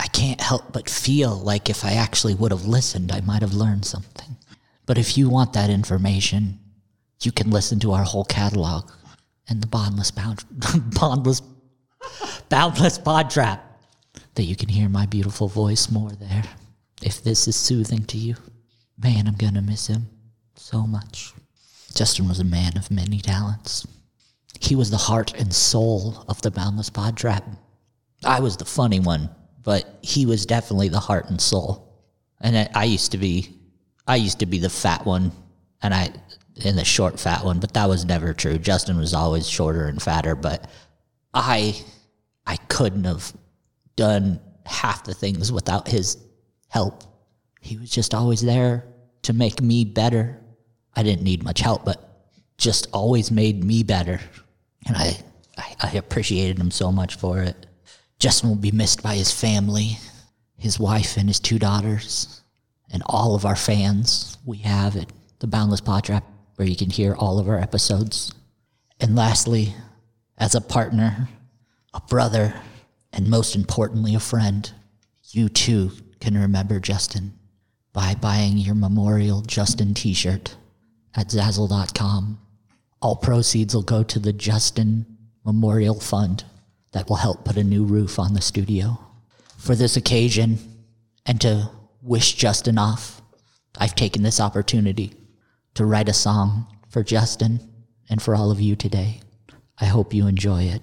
I can't help but feel like if I actually would have listened, I might have learned something. But if you want that information, you can listen to our whole catalog and the bondless, bound, bondless, boundless pod trap that you can hear my beautiful voice more there. If this is soothing to you, man, I'm gonna miss him so much. Justin was a man of many talents. He was the heart and soul of the Boundless Pod Trap. I was the funny one, but he was definitely the heart and soul. And I, I used to be, I used to be the fat one, and I, and the short fat one, but that was never true. Justin was always shorter and fatter, but I, I couldn't have done half the things without his help. He was just always there to make me better I didn't need much help, but just always made me better. And I, I, I appreciated him so much for it. Justin will be missed by his family, his wife and his two daughters, and all of our fans we have at the Boundless Pod Trap, where you can hear all of our episodes. And lastly, as a partner, a brother, and most importantly, a friend, you too can remember Justin by buying your Memorial Justin t shirt at Zazzle.com. All proceeds will go to the Justin Memorial Fund that will help put a new roof on the studio. For this occasion, and to wish Justin off, I've taken this opportunity to write a song for Justin and for all of you today. I hope you enjoy it.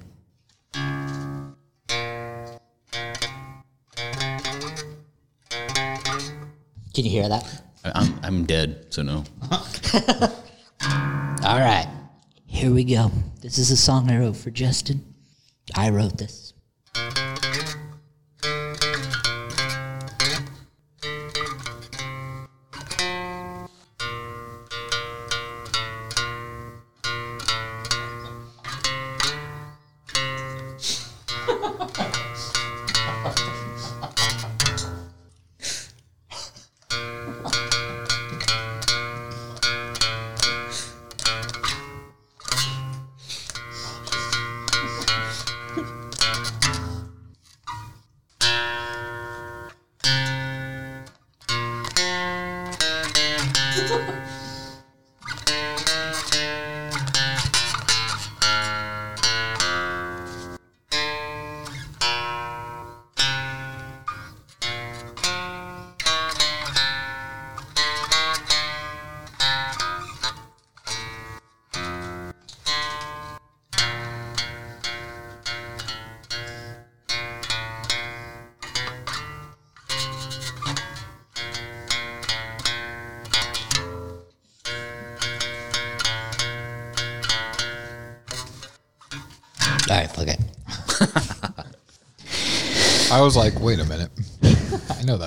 Can you hear that? I'm, I'm dead, so no. All right, here we go. This is a song I wrote for Justin. I wrote this.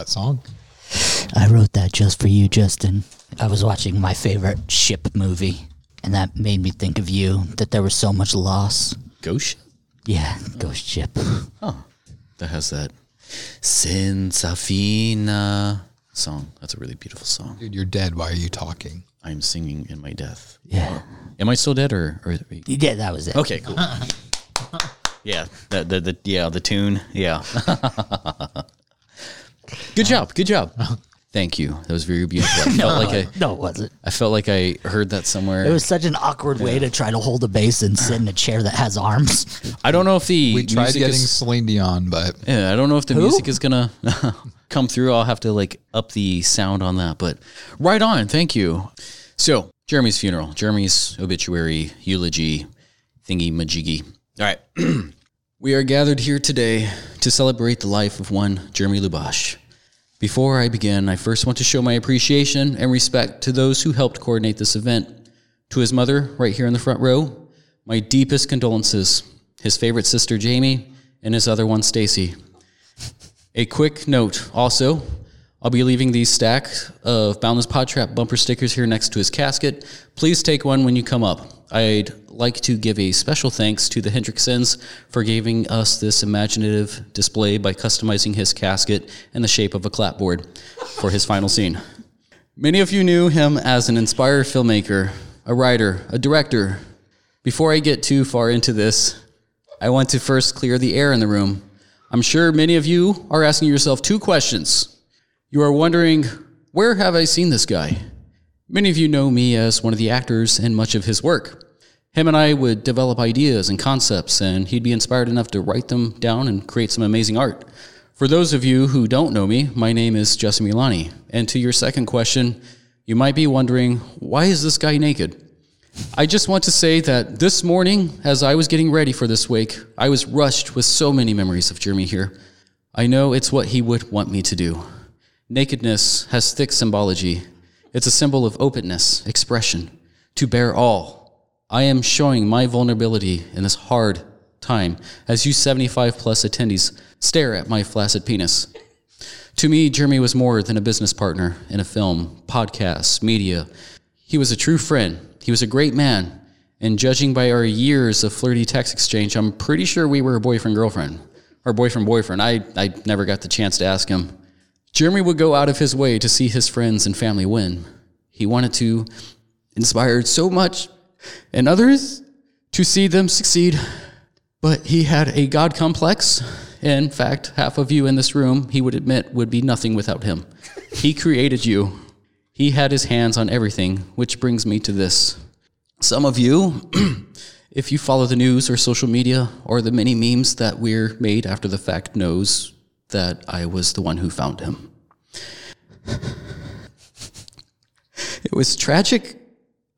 That song. I wrote that just for you, Justin. I was watching my favorite ship movie, and that made me think of you, that there was so much loss. Ghost? ship. Yeah, ghost ship. Oh, that has that Senza Fine song. That's a really beautiful song. Dude, you're dead. Why are you talking? I'm singing in my death. Yeah. Am I still dead or? or Yeah, that was it. okay, cool. yeah, the, the the yeah the tune. Yeah. good job. Good job. Thank you. That was very beautiful. I felt like I, No, it wasn't. I felt like I heard that somewhere. It was such an awkward way to try to hold a bass and sit in a chair that has arms. I don't know if the We tried music getting is- Celine Dion, but Yeah, I don't know if the Who? music is gonna come through. I'll have to like up the sound on that. But right on, thank you. So Jeremy's funeral, Jeremy's obituary, eulogy, thingy majiggy. All right, we are gathered here today to celebrate the life of one Jeremy Lubash. Before I begin, I first want to show my appreciation and respect to those who helped coordinate this event. To his mother, right here in the front row, my deepest condolences. His favorite sister, Jamie, and his other one, Stacy. A quick note also, I'll be leaving these stack of Boundless Pod Trap bumper stickers here next to his casket. Please take one when you come up. I'd like to give a special thanks to the Hendricksons for giving us this imaginative display by customizing his casket in the shape of a clapboard for his final scene. Many of you knew him as an inspired filmmaker, a writer, a director. Before I get too far into this, I want to first clear the air in the room. I'm sure many of you are asking yourself two questions. You are wondering, where have I seen this guy? Many of you know me as one of the actors in much of his work. Him and I would develop ideas and concepts, and he'd be inspired enough to write them down and create some amazing art. For those of you who don't know me, my name is Jesse Milani. And to your second question, you might be wondering, why is this guy naked? I just want to say that this morning, as I was getting ready for this wake, I was rushed with so many memories of Jeremy here. I know it's what he would want me to do. Nakedness has thick symbology. It's a symbol of openness, expression, to bear all. I am showing my vulnerability in this hard time as you 75 plus attendees stare at my flaccid penis. To me, Jeremy was more than a business partner in a film, podcast, media. He was a true friend. He was a great man. And judging by our years of flirty text exchange, I'm pretty sure we were boyfriend girlfriend or boyfriend boyfriend. I, I never got the chance to ask him. Jeremy would go out of his way to see his friends and family win. He wanted to inspire so much and others to see them succeed. But he had a God complex. In fact, half of you in this room, he would admit, would be nothing without him. He created you. He had his hands on everything, which brings me to this. Some of you, if you follow the news or social media or the many memes that we're made after the fact, knows that I was the one who found him. It was tragic.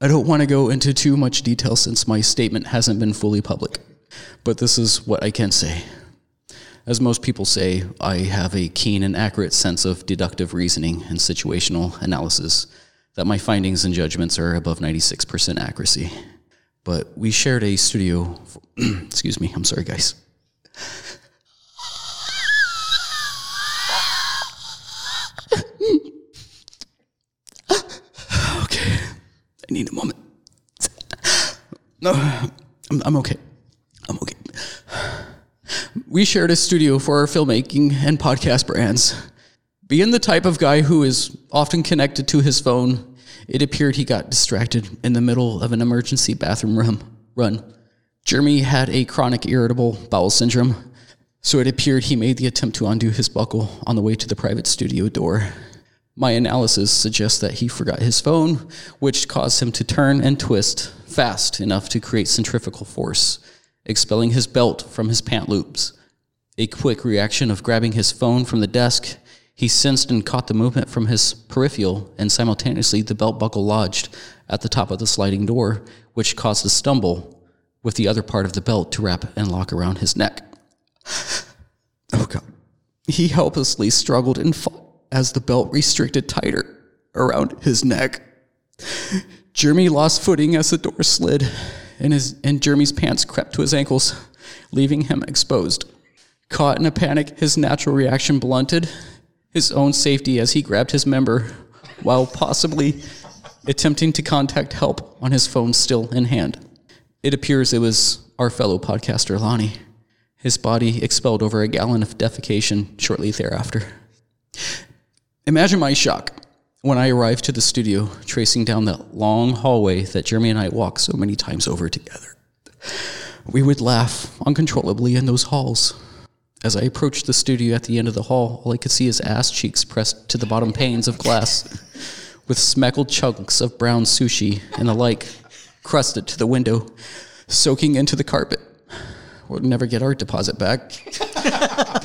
I don't want to go into too much detail since my statement hasn't been fully public, but this is what I can say. As most people say, I have a keen and accurate sense of deductive reasoning and situational analysis, that my findings and judgments are above 96% accuracy. But we shared a studio. For, excuse me, I'm sorry, guys. I need a moment. No, I'm, I'm okay. I'm okay. We shared a studio for our filmmaking and podcast brands. Being the type of guy who is often connected to his phone, it appeared he got distracted in the middle of an emergency bathroom run. run. Jeremy had a chronic irritable bowel syndrome, so it appeared he made the attempt to undo his buckle on the way to the private studio door. My analysis suggests that he forgot his phone, which caused him to turn and twist fast enough to create centrifugal force, expelling his belt from his pant loops. A quick reaction of grabbing his phone from the desk, he sensed and caught the movement from his peripheral, and simultaneously the belt buckle lodged at the top of the sliding door, which caused a stumble with the other part of the belt to wrap and lock around his neck. Oh God. He helplessly struggled and fought as the belt restricted tighter around his neck. Jeremy lost footing as the door slid, and his and Jeremy's pants crept to his ankles, leaving him exposed. Caught in a panic, his natural reaction blunted his own safety as he grabbed his member, while possibly attempting to contact help on his phone still in hand. It appears it was our fellow podcaster Lonnie. his body expelled over a gallon of defecation shortly thereafter. Imagine my shock when I arrived to the studio, tracing down the long hallway that Jeremy and I walked so many times over together. We would laugh uncontrollably in those halls. As I approached the studio at the end of the hall, all I could see is ass cheeks pressed to the bottom panes of glass, with smackled chunks of brown sushi and the like crusted to the window, soaking into the carpet. We'll never get our deposit back.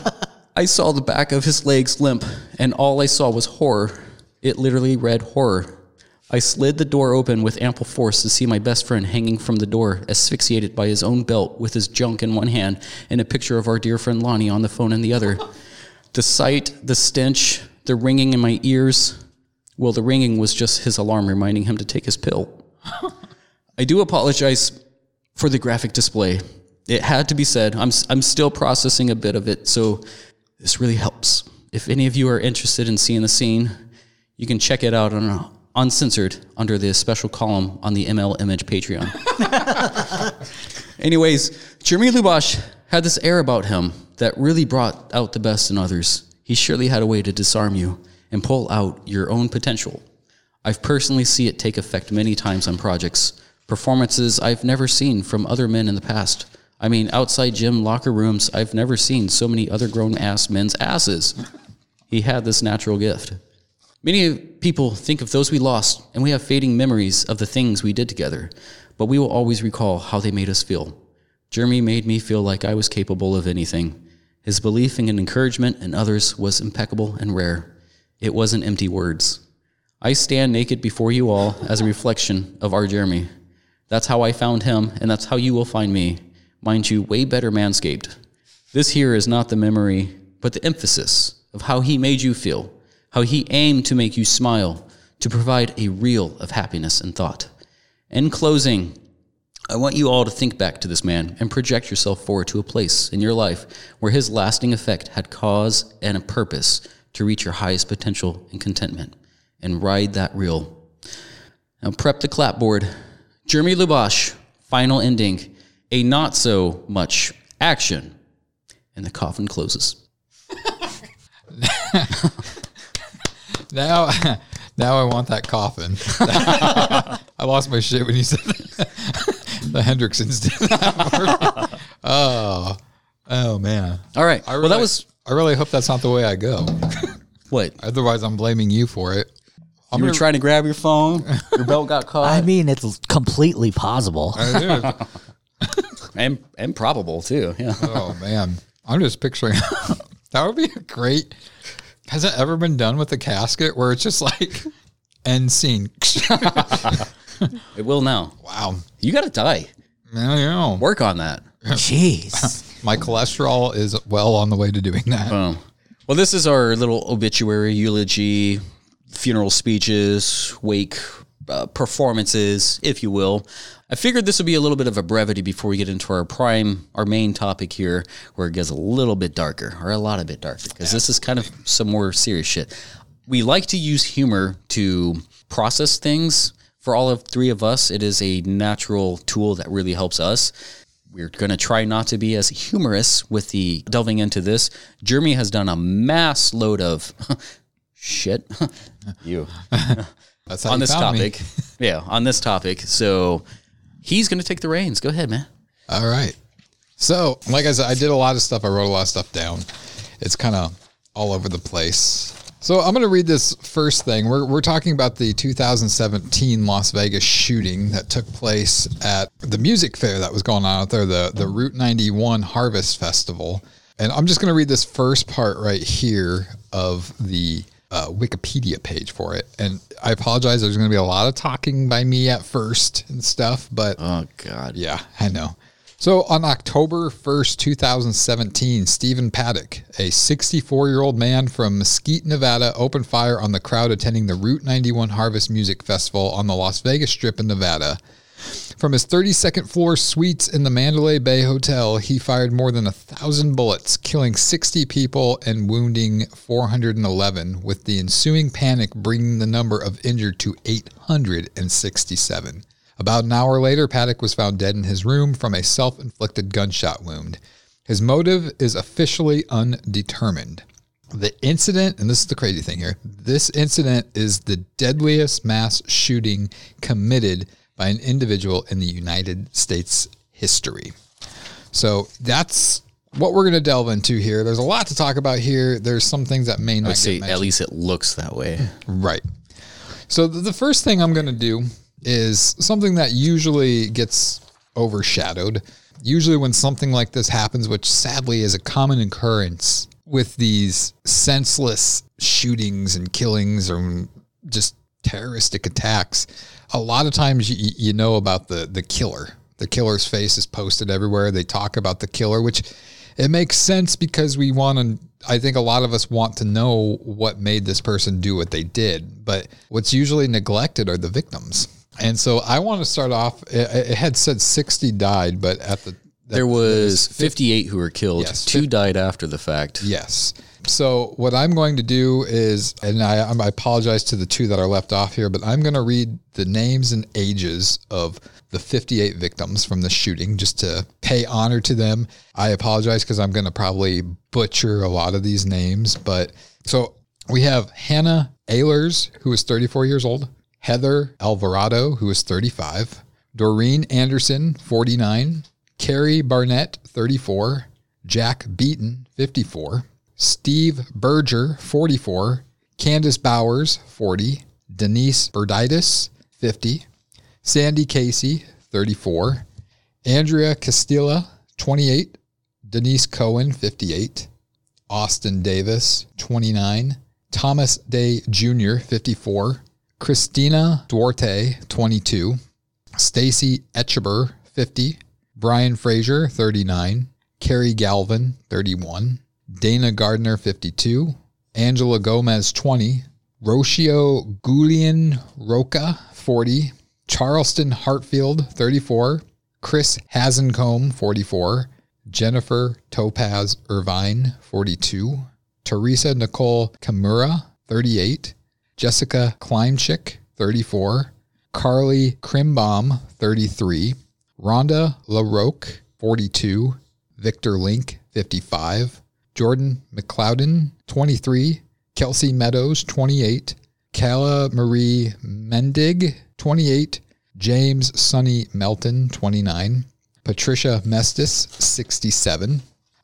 I saw the back of his legs limp, and all I saw was horror. It literally read horror. I slid the door open with ample force to see my best friend hanging from the door, asphyxiated by his own belt with his junk in one hand and a picture of our dear friend Lonnie on the phone in the other. The sight, the stench, the ringing in my ears. Well, the ringing was just his alarm reminding him to take his pill. I do apologize for the graphic display. It had to be said. I'm, I'm still processing a bit of it, so this really helps. If any of you are interested in seeing the scene, you can check it out on uh, uncensored under the special column on the ML Image Patreon. Anyways, Jeremy Lubash had this air about him that really brought out the best in others. He surely had a way to disarm you and pull out your own potential. I've personally seen it take effect many times on projects, performances I've never seen from other men in the past. I mean, outside gym locker rooms, I've never seen so many other grown ass men's asses. He had this natural gift. Many people think of those we lost, and we have fading memories of the things we did together, but we will always recall how they made us feel. Jeremy made me feel like I was capable of anything. His belief in and encouragement in others was impeccable and rare. It wasn't empty words. I stand naked before you all as a reflection of our Jeremy. That's how I found him, and that's how you will find me. Mind you, way better manscaped. This here is not the memory, but the emphasis of how he made you feel, how he aimed to make you smile, to provide a reel of happiness and thought. In closing, I want you all to think back to this man and project yourself forward to a place in your life where his lasting effect had cause and a purpose to reach your highest potential and contentment and ride that reel. Now, prep the clapboard. Jeremy Lubash, final ending, a not so much action, and the coffin closes. Now, now I want that coffin. I lost my shit when you said the Hendricksons did that. oh, oh man. All right. I well, that was I really hope that's not the way I go. what Otherwise, I'm blaming you for it. I'm you were gonna- trying to grab your phone. Your belt got caught. I mean, it's completely possible. I do. and and probable too. Yeah. oh man, I'm just picturing that would be a great. Has it ever been done with a casket where it's just like end scene? It will now. wow, You got to die. I know. Work on that. Jeez. My cholesterol is well on the way to doing that. Boom. Well, this is our little obituary, eulogy, funeral speeches, wake uh, performances, if you will. I figured this would be a little bit of a brevity before we get into our prime, our main topic here, where it gets a little bit darker, or a lot of bit darker, because this is kind of some more serious shit. We like to use humor to process things. For all of three of us, it is a natural tool that really helps us. We're going to try not to be as humorous with the delving into this. Jeremy has done a mass load of shit. you That's how on this topic. yeah, on this topic. So he's going to take the reins. Go ahead, man. All right. So, like I said, I did a lot of stuff. I wrote a lot of stuff down. It's kind of all over the place. So, I'm going to read this first thing. We're, we're talking about the 2017 Las Vegas shooting that took place at the music fair that was going on out there, the, the Route 91 Harvest Festival. And I'm just going to read this first part right here of the uh, Wikipedia page for it. And I apologize. There's going to be a lot of talking by me at first and stuff, but Oh, God. yeah, I know. So on October 1st, 2017, Stephen Paddock, a 64 year old man from Mesquite, Nevada, opened fire on the crowd attending the Route 91 Harvest Music Festival on the Las Vegas Strip in Nevada. From his 32nd floor suites in the Mandalay Bay Hotel, he fired more than a thousand bullets, killing 60 people and wounding 411, with the ensuing panic bringing the number of injured to 867. About an hour later, Paddock was found dead in his room from a self inflicted gunshot wound. His motive is officially undetermined. The incident, and this is the crazy thing here this incident is the deadliest mass shooting committed by an individual in the United States history. So that's what we're going to delve into here. There's a lot to talk about here. There's some things that may not. I would say at least it looks that way. Right. So the first thing I'm going to do is something that usually gets overshadowed. Usually, when something like this happens, which sadly is a common occurrence with these senseless shootings and killings or just terroristic attacks, a lot of times you, you know about the, the killer. The killer's face is posted everywhere. They talk about the killer, which it makes sense because we want to i think a lot of us want to know what made this person do what they did but what's usually neglected are the victims and so i want to start off it, it had said 60 died but at the There was 58 who were killed. Yes, Two died after the fact. Yes. So what I'm going to do is, and I, I apologize to the two that are left off here, but I'm going to read the names and ages of the 58 victims from the shooting just to pay honor to them. I apologize because I'm going to probably butcher a lot of these names, but so we have Hannah Ahlers, who is 34 years old, Heather Alvarado, who is 35, Doreen Anderson, 49, Carrie Barnette, 34, Jack Beaton, 54, Steve Berger, 44, Candice Bowers, 40, Denise Burditus, 50, Sandy Casey, 34, Andrea Castilla, 28, Denise Cohen, 58, Austin Davis, 29, Thomas Day Jr., 54, Christina Duarte, 22, Stacy Etcheber, 50, Brian Fraser, 39, Carrie Galvan, 31, Dana Gardner, 52, Angela Gomez, 20, Rocio Gulian Roca, 40, Charleston Hartfield, 34, Chris Hazencomb, 44, Jennifer Topaz Irvine, 42, Teresa Nicole Kimura, 38, Jessica Kleinchick, 34, Carly Krimbaum, 33, Rhonda LeRocque, 42, Victor Link, 55, Jordan McLeodin, 23, Kelsey Meadows, 28, Kala Marie Mendig, 28, James Sonny Melton, 29, Patricia Mestis, 67,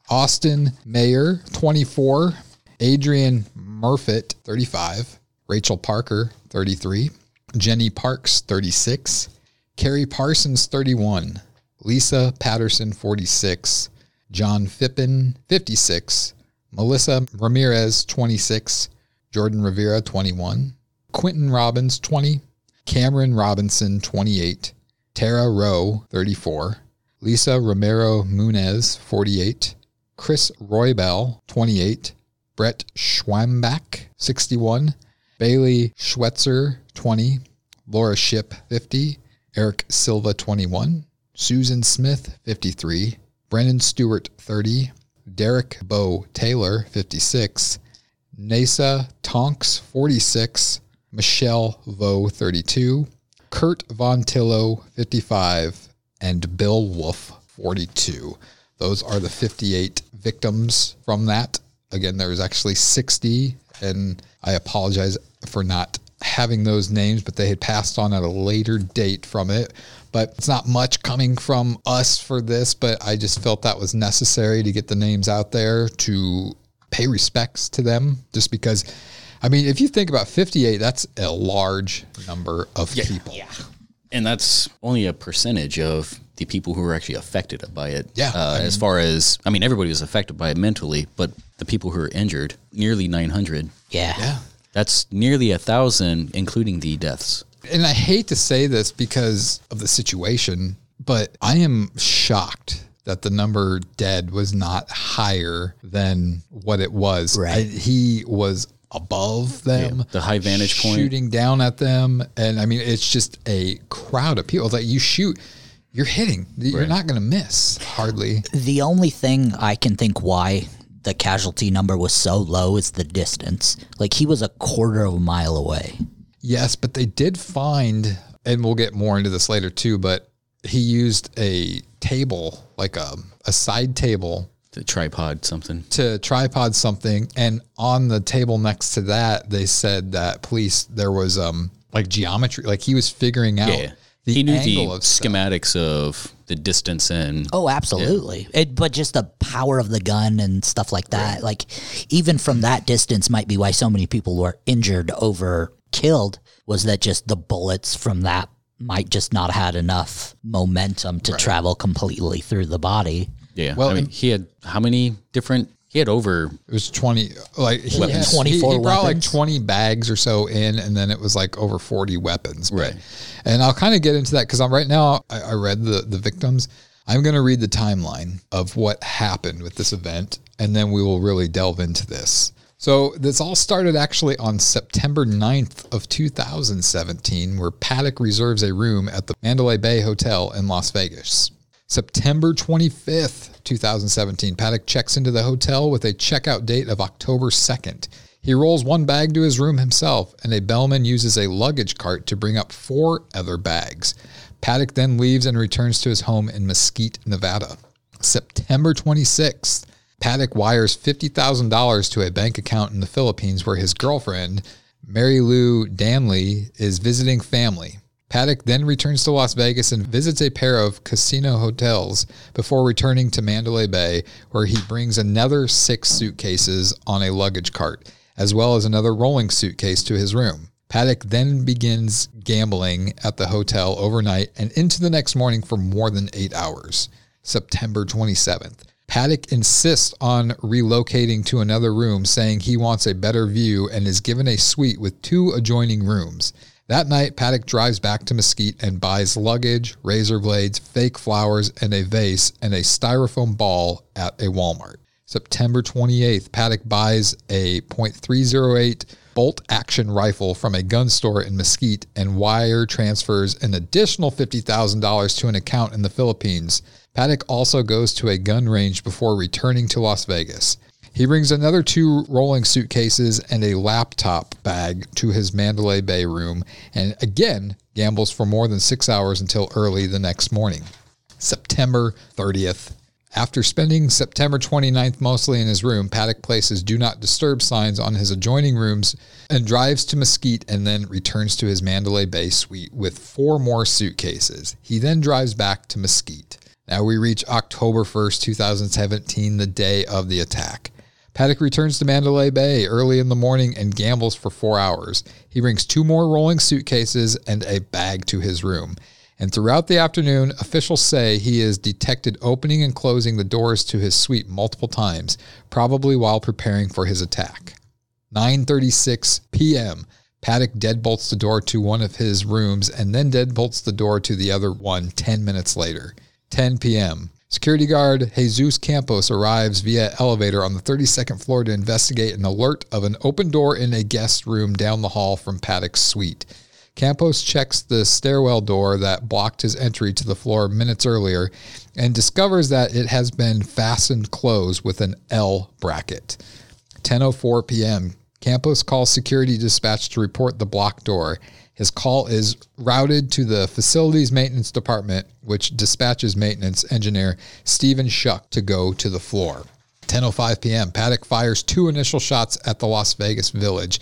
Austin Meyer, 24, Adrian Murfitt, 35, Rachel Parker, 33, Jenny Parks, 36, Carrie Parsons, 31, Lisa Patterson, 46, John Phippen, 56, Melissa Ramirez, 26, Jordan Rivera, 21, Quinton Robbins, 20, Cameron Robinson, 28, Tara Roe, 34, Lisa Romero Muniz, 48, Chris Roybal, 28, Brett Schwambach, 61, Bailey Schweitzer, 20, Laura Shipp, 50, Eric Silva, 21, Susan Smith, 53, Brennan Stewart, 30, Derek Bo Taylor, 56, Neysa Tonks, 46, Michelle Vo, 32, Kurt Von Tillow, 55, and Bill Wolfe, 42. Those are the 58 victims from that. Again, there was actually 60, and I apologize for not having those names, but they had passed on at a later date from it. But it's not much coming from us for this, but I just felt that was necessary to get the names out there to pay respects to them, just because. I mean, if you think about 58, that's a large number of people. Yeah. And that's only a percentage of the people who were actually affected by it. Yeah, Uh, I as far as, I mean, everybody was affected by it mentally, but the people who were injured, nearly 900. Yeah. Yeah. That's nearly a thousand, including the deaths. And I hate to say this because of the situation, but I am shocked that the number dead was not higher than what it was. Right. I- he was above them, Yeah, the high vantage point. shooting down at them, and I mean it's just a crowd of people. that like you shoot, you're hitting, you're not going to miss hardly. The only thing I can think why the casualty number was so low is the distance. Like he was a quarter of a mile away. Yes, but they did find, and we'll get more into this later too, but he used a table, like a, a side table the tripod something. to tripod something and on the table next to that they said that police there was um like geometry like he was figuring out Yeah. the he knew the of stuff. schematics of the distance and Oh, absolutely. It, but just the power of the gun and stuff like that. Like, even from that distance, might be why so many people were injured over killed. Was that just the bullets from that might just not had enough momentum to travel completely through the body? yeah. Well, I mean, he had how many different? He had over it was 20 like he, Weapons. had, 24 he, he brought weapons. like 20 bags or so in and then it was like over 40 weapons But- Right. and i'll kind of get into that because i'm right now I, I read the the victims i'm going to read the timeline of what happened with this event and then we will really delve into this so this all started actually on September 9th of 2017, where Paddock reserves a room at the Mandalay Bay Hotel in Las Vegas. September 25th, 2017, Paddock checks into the hotel with a checkout date of October 2nd. He rolls one bag to his room himself, and a bellman uses a luggage cart to bring up four other bags. Paddock then leaves and returns to his home in Mesquite, Nevada. September 26th, Paddock wires $50,000 to a bank account in the Philippines where his girlfriend, Mary Lou Danley, is visiting family. Paddock then returns to Las Vegas and visits a pair of casino hotels before returning to Mandalay Bay, where he brings another six suitcases on a luggage cart, as well as another rolling suitcase to his room. Paddock then begins gambling at the hotel overnight and into the next morning for more than eight hours. September 27th. Paddock insists on relocating to another room, saying he wants a better view and is given a suite with two adjoining rooms. That night, Paddock drives back to Mesquite and buys luggage, razor blades, fake flowers, and a vase and a styrofoam ball at a Walmart. September 28th, Paddock buys a .308 bolt action rifle from a gun store in Mesquite and wire transfers an additional $50,000 to an account in the Philippines. Paddock also goes to a gun range before returning to Las Vegas. He brings another two rolling suitcases and a laptop bag to his Mandalay Bay room and again gambles for more than six hours until early the next morning. September 30th. After spending September 29th mostly in his room, Paddock places do not disturb signs on his adjoining rooms and drives to Mesquite and then returns to his Mandalay Bay suite with four more suitcases. He then drives back to Mesquite. Now we reach October 1st, 2017, the day of the attack. Paddock returns to Mandalay Bay early in the morning and gambles for four hours. He brings two more rolling suitcases and a bag to his room. And throughout the afternoon, officials say he is detected opening and closing the doors to his suite multiple times, probably while preparing for his attack. 9:36 p.m. Paddock deadbolts the door to one of his rooms and then deadbolts the door to the other one 10 minutes later. 10 p.m. Security guard Jesus Campos arrives via elevator on the 32nd floor to investigate an alert of an open door in a guest room down the hall from Paddock's suite. Campos checks the stairwell door that blocked his entry to the floor minutes earlier and discovers that it has been fastened closed with an L bracket. 10:04 p.m. Campos calls security dispatch to report the blocked door. His call is routed to the facilities maintenance department, which dispatches maintenance engineer Stephen Schuck to go to the floor. 10:05 p.m. Paddock fires two initial shots at the Las Vegas Village,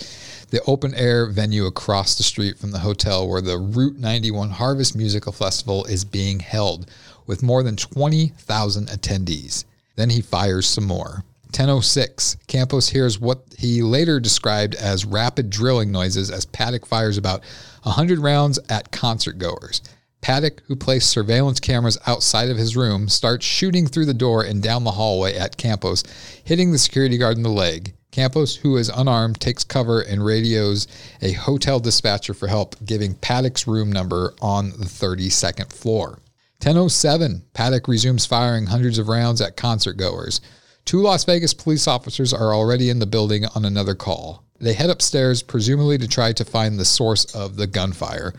the open air venue across the street from the hotel where the Route 91 Harvest Musical Festival is being held with more than 20,000 attendees. Then he fires some more. 1006, Campos hears what he later described as rapid drilling noises as Paddock fires about 100 rounds at concert goers. Paddock, who placed surveillance cameras outside of his room, starts shooting through the door and down the hallway at Campos, hitting the security guard in the leg. Campos, who is unarmed, takes cover and radios a hotel dispatcher for help, giving Paddock's room number on the 32nd floor. 1007, Paddock resumes firing hundreds of rounds at concert goers. Two Las Vegas police officers are already in the building on another call. They head upstairs, presumably to try to find the source of the gunfire,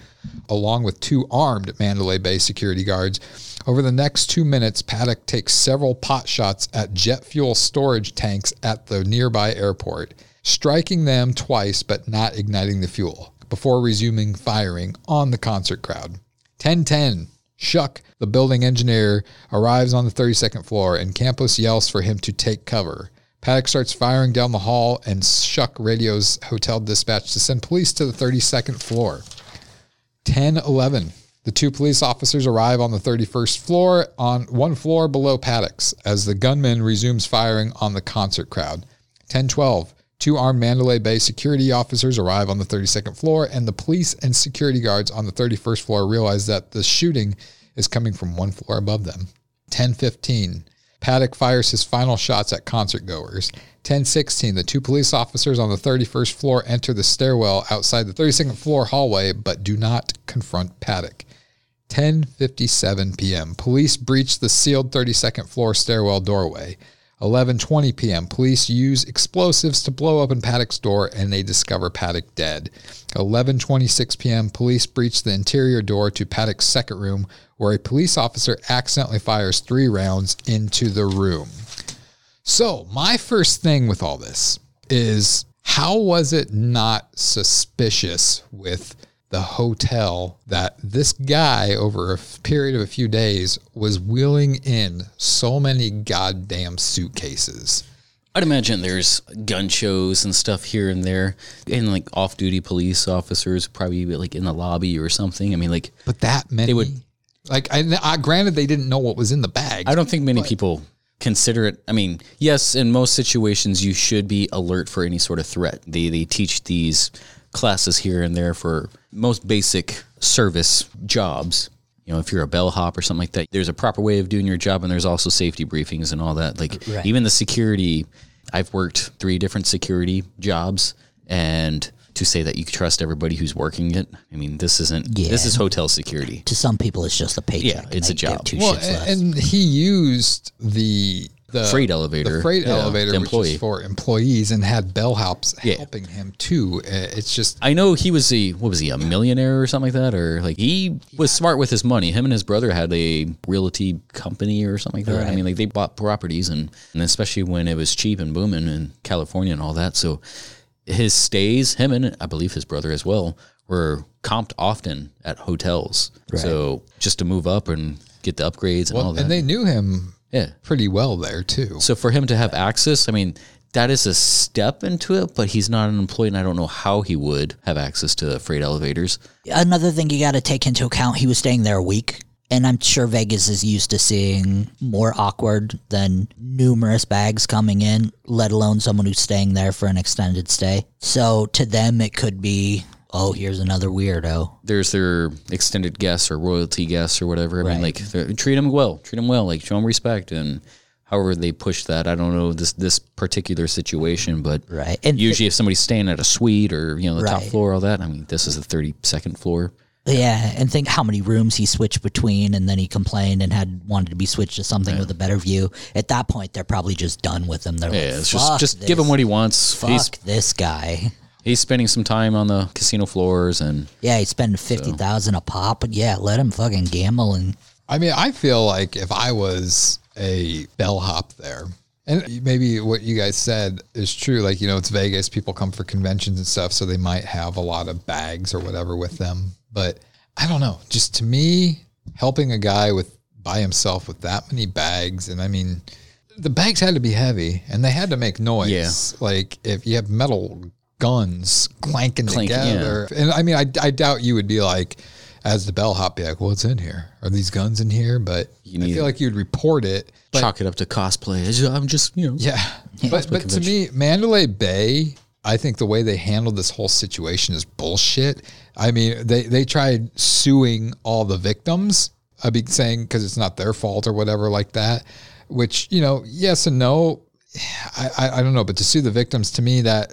along with two armed Mandalay Bay security guards. Over the next two minutes, Paddock takes several pot shots at jet fuel storage tanks at the nearby airport, striking them twice but not igniting the fuel, before resuming firing on the concert crowd. 1010, Schuck, the building engineer, arrives on the 32nd floor and Campos yells for him to take cover. Paddock starts firing down the hall and Schuck radios hotel dispatch to send police to the 32nd floor. 10 11. The two police officers arrive on the 31st floor, on one floor below Paddock's, as the gunman resumes firing on the concert crowd. 10 12. Two armed Mandalay Bay security officers arrive on the 32nd floor, and the police and security guards on the 31st floor realize that the shooting is coming from one floor above them. 1015, Paddock fires his final shots at concert goers. 1016, the two police officers on the 31st floor enter the stairwell outside the 32nd floor hallway but do not confront Paddock. 10:57 p.m. Police breach the sealed 32nd floor stairwell doorway. 11:20 p.m. Police use explosives to blow open Paddock's door and they discover Paddock dead. 11:26 p.m. Police breach the interior door to Paddock's second room where a police officer accidentally fires 3 rounds into the room. So, my first thing with all this is how was it not suspicious with the hotel that this guy over a period of a few days was wheeling in so many goddamn suitcases? I'd imagine there's gun shows and stuff here and there, and like off-duty police officers probably like in the lobby or something. I mean, like But that many, They would- like, I, I granted they didn't know what was in the bag. I don't think many people consider it. I mean, yes, in most situations you should be alert for any sort of threat. They they teach these classes here and there for most basic service jobs. You know, if you're a bellhop or something like that, there's a proper way of doing your job, and there's also safety briefings and all that. Like Right. even the security, I've worked three different security jobs, and to say that you trust everybody who's working it, I mean, this isn't. Yeah. This is hotel security. To some people, it's just a paycheck. Yeah, it's a job. give Two well, shits less. and he used the the Freight elevator. the freight Yeah, elevator, the employee. is for employees, and had bellhops Yeah. helping him too. Uh, It's just I know he was a what was he a millionaire or something like that, or like he was smart with his money. Him and his brother had a realty company or something like that. I mean, like they bought properties, and and especially when it was cheap and booming in California and all that. So his stays, him and I believe his brother as well, were comped often at hotels. So just to move up and get the upgrades and all that. and they knew him yeah. pretty well there too. So for him to have access, I mean, that is a step into it, but he's not an employee, and I don't know how he would have access to freight elevators. Another thing you got to take into account, he was staying there a week. And I'm sure Vegas is used to seeing more awkward than numerous bags coming in, let alone someone who's staying there for an extended stay. So to them, it could be, oh, here's another weirdo. there's their extended guests or royalty guests or whatever. I mean, Right. like they're- treat them well, treat them well, like show them respect, and however they push that. I don't know this this particular situation, but Right. And usually if somebody's staying at a suite or you know the top Right. floor, all that. I mean, this is the thirty second floor. Yeah, and think how many rooms he switched between, and then he complained and had wanted to be switched to something with a better view. At that point, they're probably just done with him. They're Yeah, like, it's just "Fuck just give him what he wants. Fuck He's this guy. He's spending some time on the casino floors and Yeah, he's spending fifty thousand a pop, but yeah, let him fucking gamble and I mean, I feel like if I was a bellhop there, and maybe what you guys said is true. Like, you know, it's Vegas, people come for conventions and stuff, so they might have a lot of bags or whatever with them. But I don't know. Just to me, helping a guy with by himself with that many bags, and I mean, the bags had to be heavy and they had to make noise. Yeah. Like if you have metal guns clanking Clanking, yeah. together, and I mean, I, I doubt you would be like, as the bellhop, be like, "What's in here? Are these guns in here?" But I feel like you'd report it. Chalk it up to cosplay. I'm just you know yeah, but but to me, Mandalay Bay, I think the way they handled this whole situation is bullshit. I mean, they they tried suing all the victims. I'd be saying because it's not their fault or whatever like that. Which you know, yes and no. I, I I don't know, but to sue the victims to me that.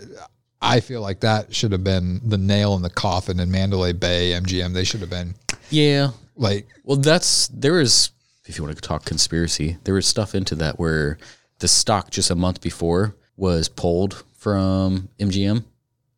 I feel like that should have been the nail in the coffin in Mandalay Bay, MGM. They should have been yeah. like Well, that's there is if you want to talk conspiracy, there was stuff into that where the stock just a month before was pulled from MGM,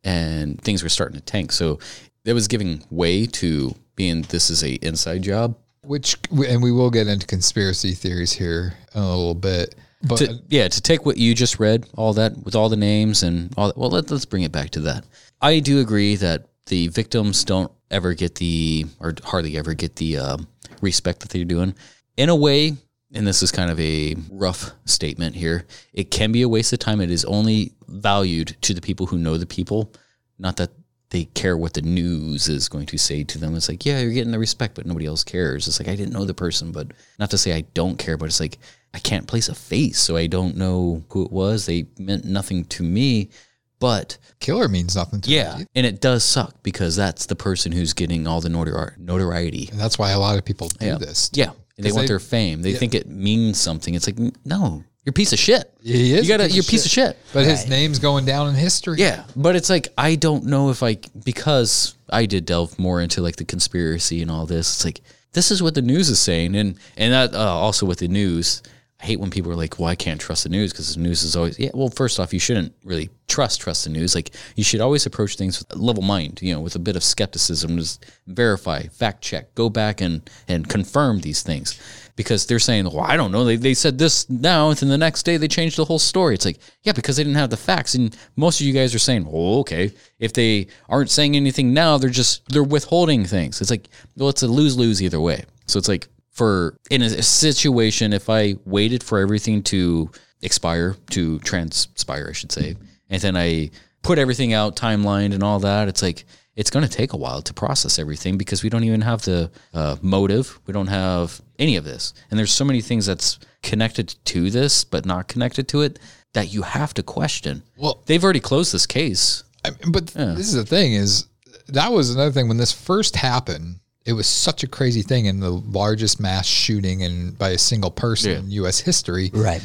and things were starting to tank. So that was giving way to being this is a inside job. which and we will get into conspiracy theories here in a little bit. But To, yeah, to take what you just read, all that with all the names and all that. Well, let, let's bring it back to that. I do agree that the victims don't ever get the or hardly ever get the um, respect that they're doing. In a way, and this is kind of a rough statement here, it can be a waste of time. It is only valued to the people who know the people, not that they care what the news is going to say to them. It's like, yeah, you're getting the respect, but nobody else cares. It's like I didn't know the person, but not to say I don't care, but it's like I can't place a face, so I don't know who it was. They meant nothing to me, but Killer means nothing to yeah, me. and it does suck because that's the person who's getting all the notori- notoriety. And that's why a lot of people do Yeah. this. Yeah, they want they- their fame. They yeah. think it means something. It's like no, you're a piece of shit. He is You gotta, a piece you're of a piece of shit. But his name's going down in history. Yeah, but it's like I don't know if I because I did delve more into like the conspiracy and all this. It's like this is what the news is saying, and and that uh, also with the news. I hate when people are like, "Well, I can't trust the news because the news is always." Yeah, well, first off, you shouldn't really trust trust the news. Like you should always approach things with a level mind, you know, with a bit of skepticism. Just verify, fact check, go back and and confirm these things because they're saying, "Well, I don't know." They they said this now, and then the next day they changed the whole story. It's like, yeah, because they didn't have the facts, and most of you guys are saying, "Oh, okay." If they aren't saying anything now, they're just they're withholding things. It's like, well, it's a lose lose either way. So it's like for in a situation, if I waited for everything to expire, to transpire, I should say, and then I put everything out, timeline and all that, it's like it's going to take a while to process everything because we don't even have the uh, motive. We don't have any of this, and there's so many things that's connected to this, but not connected to it that you have to question. Well- they've already closed this case. I- but this is the thing is that was another thing when this first happened it was such a crazy thing and the largest mass shooting and by a single person Yeah. in us history Right.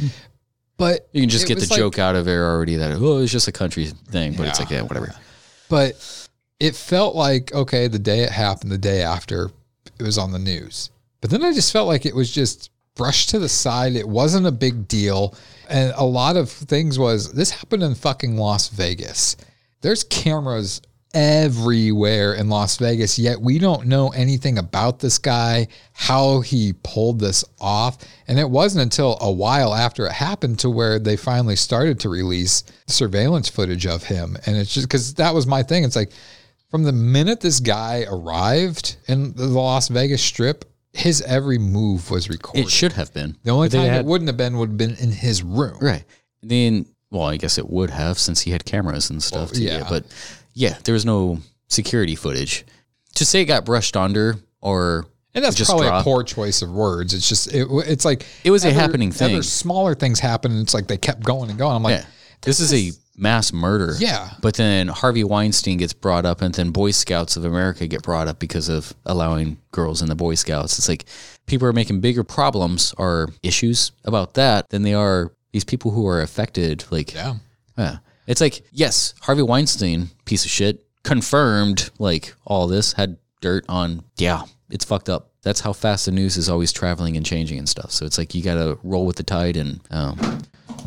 but You can just get the like- joke out of there already that oh, it's just a country thing, but it's like yeah, whatever. but it felt like okay the day it happened the day after it was on the news but then i just felt like it was just brushed to the side it wasn't a big deal and a lot of things was this happened in fucking las vegas there's cameras everywhere in las vegas yet we don't know anything about this guy how he pulled this off and it wasn't until a while after it happened to where they finally started to release surveillance footage of him and it's just because that was my thing it's like from the minute this guy arrived in the Las Vegas Strip, his every move was recorded. It should have been. the only But they time had- it wouldn't have been would have been in his room. Right. Then, well, I guess it would have since he had cameras and stuff. Well, to yeah. get, but yeah, there was no security footage. To say it got brushed under or And that's just probably a poor choice of words. It's just it, it's like It was a happening thing. Smaller things happen, and it's like they kept going and going. I'm like, yeah, this is a mass murder. Yeah. But then Harvey Weinstein gets brought up, and then Boy Scouts of America get brought up because of allowing girls in the Boy Scouts. It's like people are making bigger problems or issues about that than they are these people who are affected. Like, yeah, Yeah. It's like, yes, Harvey Weinstein, piece of shit, confirmed like all this, had dirt on, yeah, it's fucked up. That's how fast the news is always traveling and changing and stuff. So it's like you got to roll with the tide and um,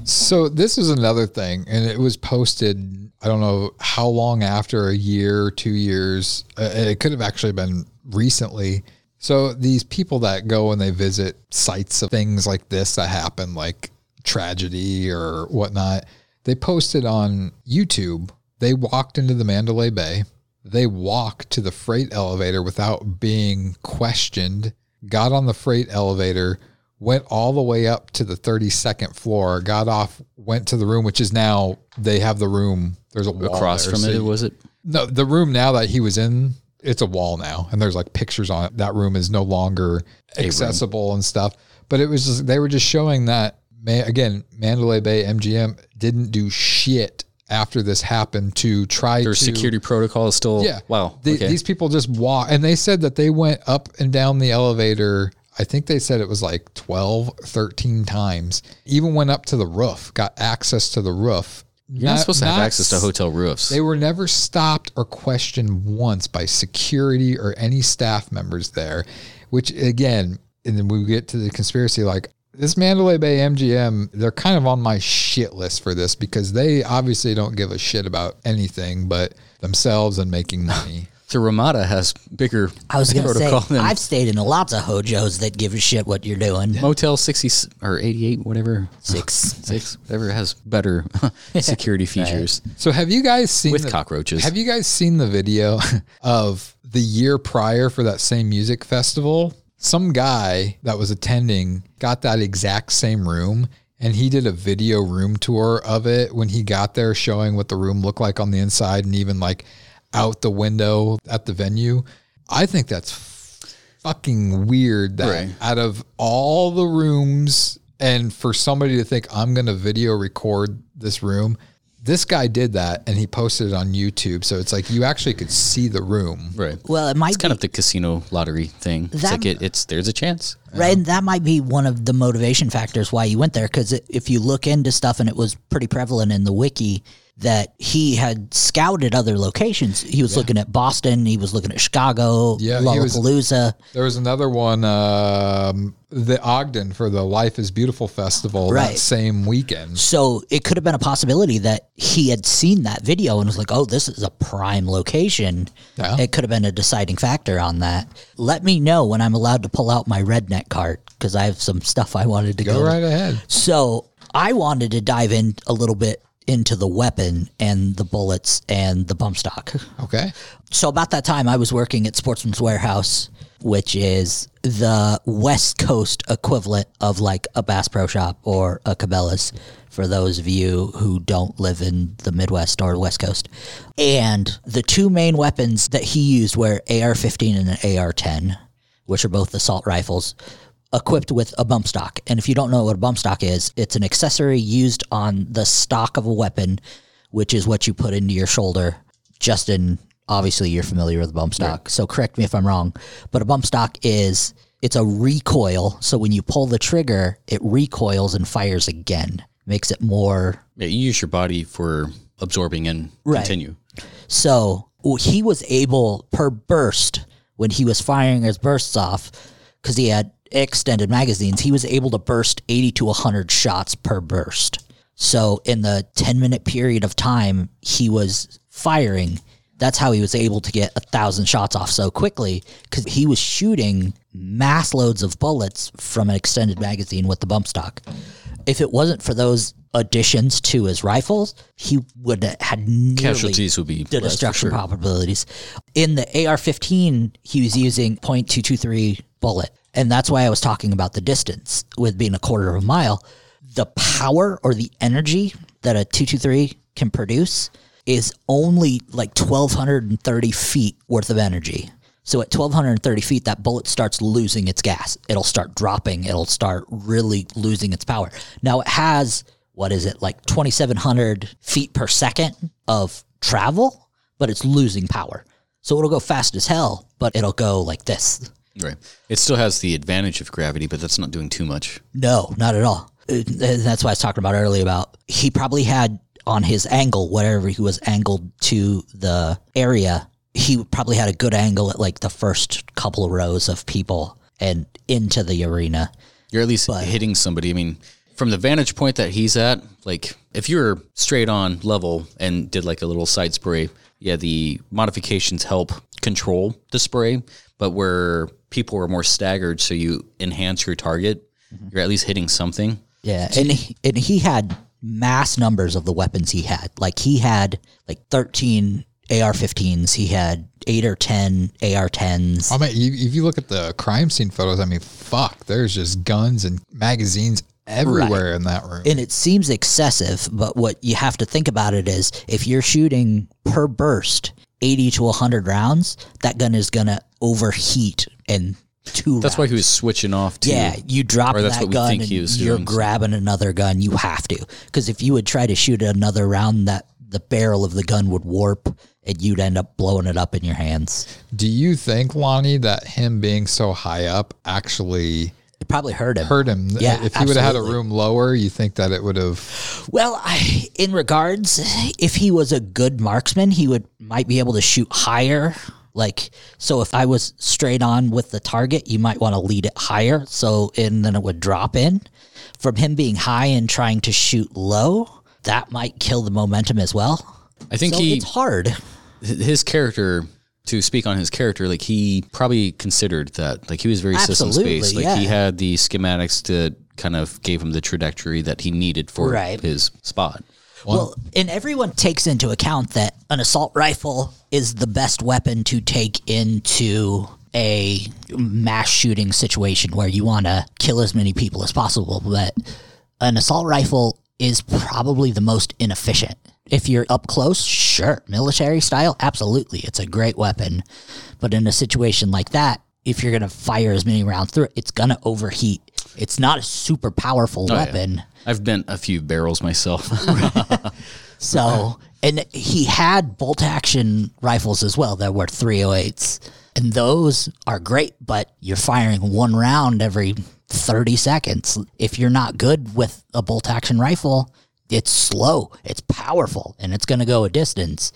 So this is another thing, and it was posted. I don't know how long after a year, two years. Uh, it could have actually been recently. So these people that go and they visit sites of things like this that happen, like tragedy or whatnot, they posted on YouTube. They walked into the Mandalay Bay. They walked to the freight elevator without being questioned. Got on the freight elevator went all the way up to the 32nd floor, got off, went to the room, which is now they have the room. There's a wall across there, from so it, you- was it? no, the room now that he was in, it's a wall now, and there's like pictures on it. That room is no longer accessible and stuff. But it was just they were just showing that man, again, Mandalay Bay MGM didn't do shit after this happened to try Their to security protocol is still, yeah. wow. The- okay. These people just walk, and they said that they went up and down the elevator. I think they said it was like 12, 13 times. Even went up to the roof, got access to the roof. You're not, supposed to have access to hotel roofs. They were never stopped or questioned once by security or any staff members there, which again, and then we get to the conspiracy like this Mandalay Bay MGM, they're kind of on my shit list for this because they obviously don't give a shit about anything but themselves and making money. the Ramada has bigger I was gonna say than I've stayed in lots of hojos that give a shit what you're doing. Motel 60 or 88, whatever. Six. Six, whatever has better security features. So have you guys seen With the- cockroaches. Have you guys seen the video of the year prior for that same music festival? Some guy that was attending got that exact same room and he did a video room tour of it when he got there showing what the room looked like on the inside and even like out the window at the venue. I think that's fucking weird that Right. out of all the rooms and for somebody to think I'm going to video record this room, this guy did that and he posted it on YouTube. So it's like you actually could see the room. Right. Well, it might It's kind of the casino lottery thing. It's That- like it, it's there's a chance. right. And that might be one of the motivation factors why you went there. Because if you look into stuff, and it was pretty prevalent in the wiki that he had scouted other locations. He was looking at Boston. He was looking at Chicago. Yeah, he was- There was another one, um, the Ogden for the Life is Beautiful festival Right. that same weekend. So it could have been a possibility that he had seen that video and was like, "Oh, this is a prime location." Yeah. It could have been a deciding factor on that. Let me know when I'm allowed to pull out my redneck card because I have some stuff I wanted to go. Go right ahead. So I wanted to dive in a little bit into the weapon and the bullets and the bump stock. Okay. So about that time, I was working at Sportsman's Warehouse, which is the West Coast equivalent of like a Bass Pro Shop or a Cabela's. For those of you who don't live in the Midwest or West Coast, and the two main weapons that he used were AR-15 and an AR-10, which are both assault rifles equipped with a bump stock. And if you don't know what a bump stock is, it's an accessory used on the stock of a weapon, which is what you put into your shoulder. Justin, obviously you're familiar with a bump stock, so correct me if I'm wrong, but a bump stock is it's a recoil, so when you pull the trigger, it recoils and fires again. Makes it more Yeah, you use your body for absorbing and Right. continue. So he was able per burst when he was firing his bursts off because he had extended magazines. He was able to burst eighty to hundred shots per burst. So in the ten minute period of time he was firing, that's how he was able to get a thousand shots off so quickly because he was shooting mass loads of bullets from an extended magazine with the bump stock. If it wasn't for those additions to his rifles, he would have had nearly Casualties would be the destruction sure. probabilities. In the AR-15, he was using .223 bullet, and that's why I was talking about the distance with being a quarter of a mile. The power or the energy that a 223 can produce is only like 1,230 feet worth of energy. So at 1,230 feet, that bullet starts losing its gas. It'll start dropping. It'll start really losing its power. Now it has what is it like 2,700 feet per second of travel, but it's losing power. So it'll go fast as hell, but it'll go like this. Right. It still has the advantage of gravity, but that's not doing too much. No, not at all. Uh, That's what I was talking about earlier about he probably had on his angle, whatever he was angled to the area, he probably had a good angle at like the first couple of rows of people and into the arena. You're at least hitting somebody. I mean, from the vantage point that he's at, like if you were straight on level and did like a little side spray, yeah, the modifications help control the spray. But where people are more staggered, so you enhance your target, mm-hmm. you're at least hitting something. Yeah, and he, and he had mass numbers of the weapons he had. Like he had like 13 AR-15s, he had 8 or 10 AR-10s. I mean, if you look at the crime scene photos, I mean, fuck, there's just guns and magazines everywhere in that room. and it seems excessive, but what you have to think about it is if you're shooting per burst 80 to 100 rounds, that gun is going to overheat in two That's why he was switching off to. Yeah, you drop or that's that what we gun think and he was you're doing. grabbing another gun. You have to, because if you would try to shoot another round, that the barrel of the gun would warp and you'd end up blowing it up in your hands. Do you think, Lonnie, that him being so high up actually It probably hurt him. hurt him? Yeah, If he would have had a room lower, you think that it would have. Well, I, in regards, if he was a good marksman, he would might be able to shoot higher. Like so, if I was straight on with the target, you might want to lead it higher, so and then it would drop in. From him being high and trying to shoot low, that might kill the momentum as well. I think so he it's hard. his character to speak on his character, like he probably considered that, like he was very system Absolutely, based. Like he had the schematics to kind of gave him the trajectory that he needed for Right. his spot. Well, and everyone takes into account that an assault rifle is the best weapon to take into a mass shooting situation where you want to kill as many people as possible. But an assault rifle is probably the most inefficient. If you're up close, sure, military style, absolutely, it's a great weapon. But in a situation like that, if you're going to fire as many rounds through it, it's going to overheat. It's not a super powerful Oh, yeah. weapon. I've bent a few barrels myself. So, and he had bolt action rifles as well that were 308s. And those are great, but you're firing one round every 30 seconds. If you're not good with a bolt action rifle, it's slow, it's powerful, and it's going to go a distance,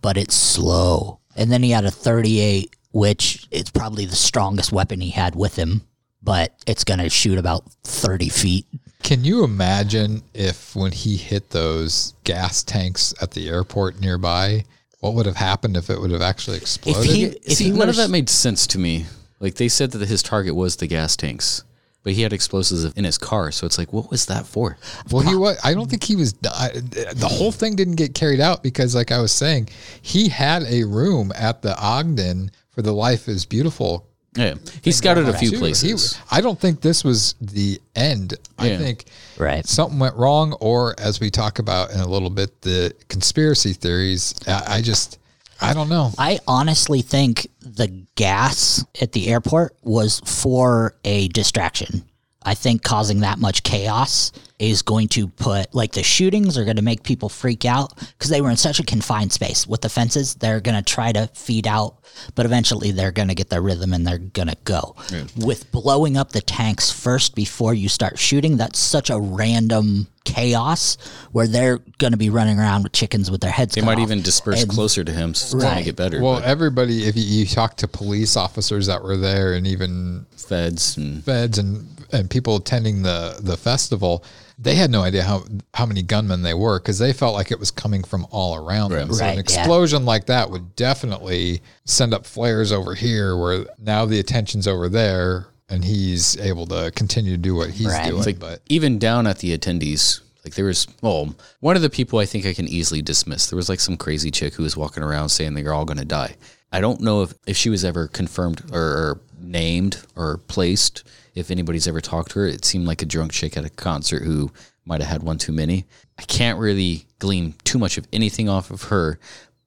but it's slow. And then he had a 38, which is probably the strongest weapon he had with him, but it's going to shoot about 30 feet. Can you imagine if when he hit those gas tanks at the airport nearby, what would have happened if it would have actually exploded? he- if See, he none of that made sense to me. Like they said that his target was the gas tanks, but he had explosives in his car. So it's like, what was that for? well, he was. I don't think he was. I, the whole thing didn't get carried out because, like I was saying, he had a room at the Ogden for the Life is Beautiful. Yeah, he scouted a few too. He- places. I don't think this was the end. I think Right. something went wrong, or as we talk about in a little bit, the conspiracy theories. I, I just, I don't know. I honestly think the gas at the airport was for a distraction. I think causing that much chaos is going to put, like, the shootings are going to make people freak out because they were in such a confined space. With the fences, they're going to try to feed out, but eventually they're going to get their rhythm and they're going to go. With blowing up the tanks first before you start shooting, that's such a random chaos where they're going to be running around with chickens with their heads They might off. even disperse And- closer to him so to Right. to get better. Well, but everybody, if you, you talk to police officers that were there, and even feds and feds and and people attending the the festival, they had no idea how how many gunmen they were because they felt like it was coming from all around them. So Right, an yeah. explosion like that would definitely send up flares over here, where now the attention's over there, and he's able to continue to do what he's Right. doing. Like but even down at the attendees, like there was, well, one of the people I think I can easily dismiss. There was like some crazy chick who was walking around saying they're all going to die. I don't know if, if she was ever confirmed or, or named or placed. If anybody's ever talked to her, it seemed like a drunk chick at a concert who might have had one too many. I can't really glean too much of anything off of her,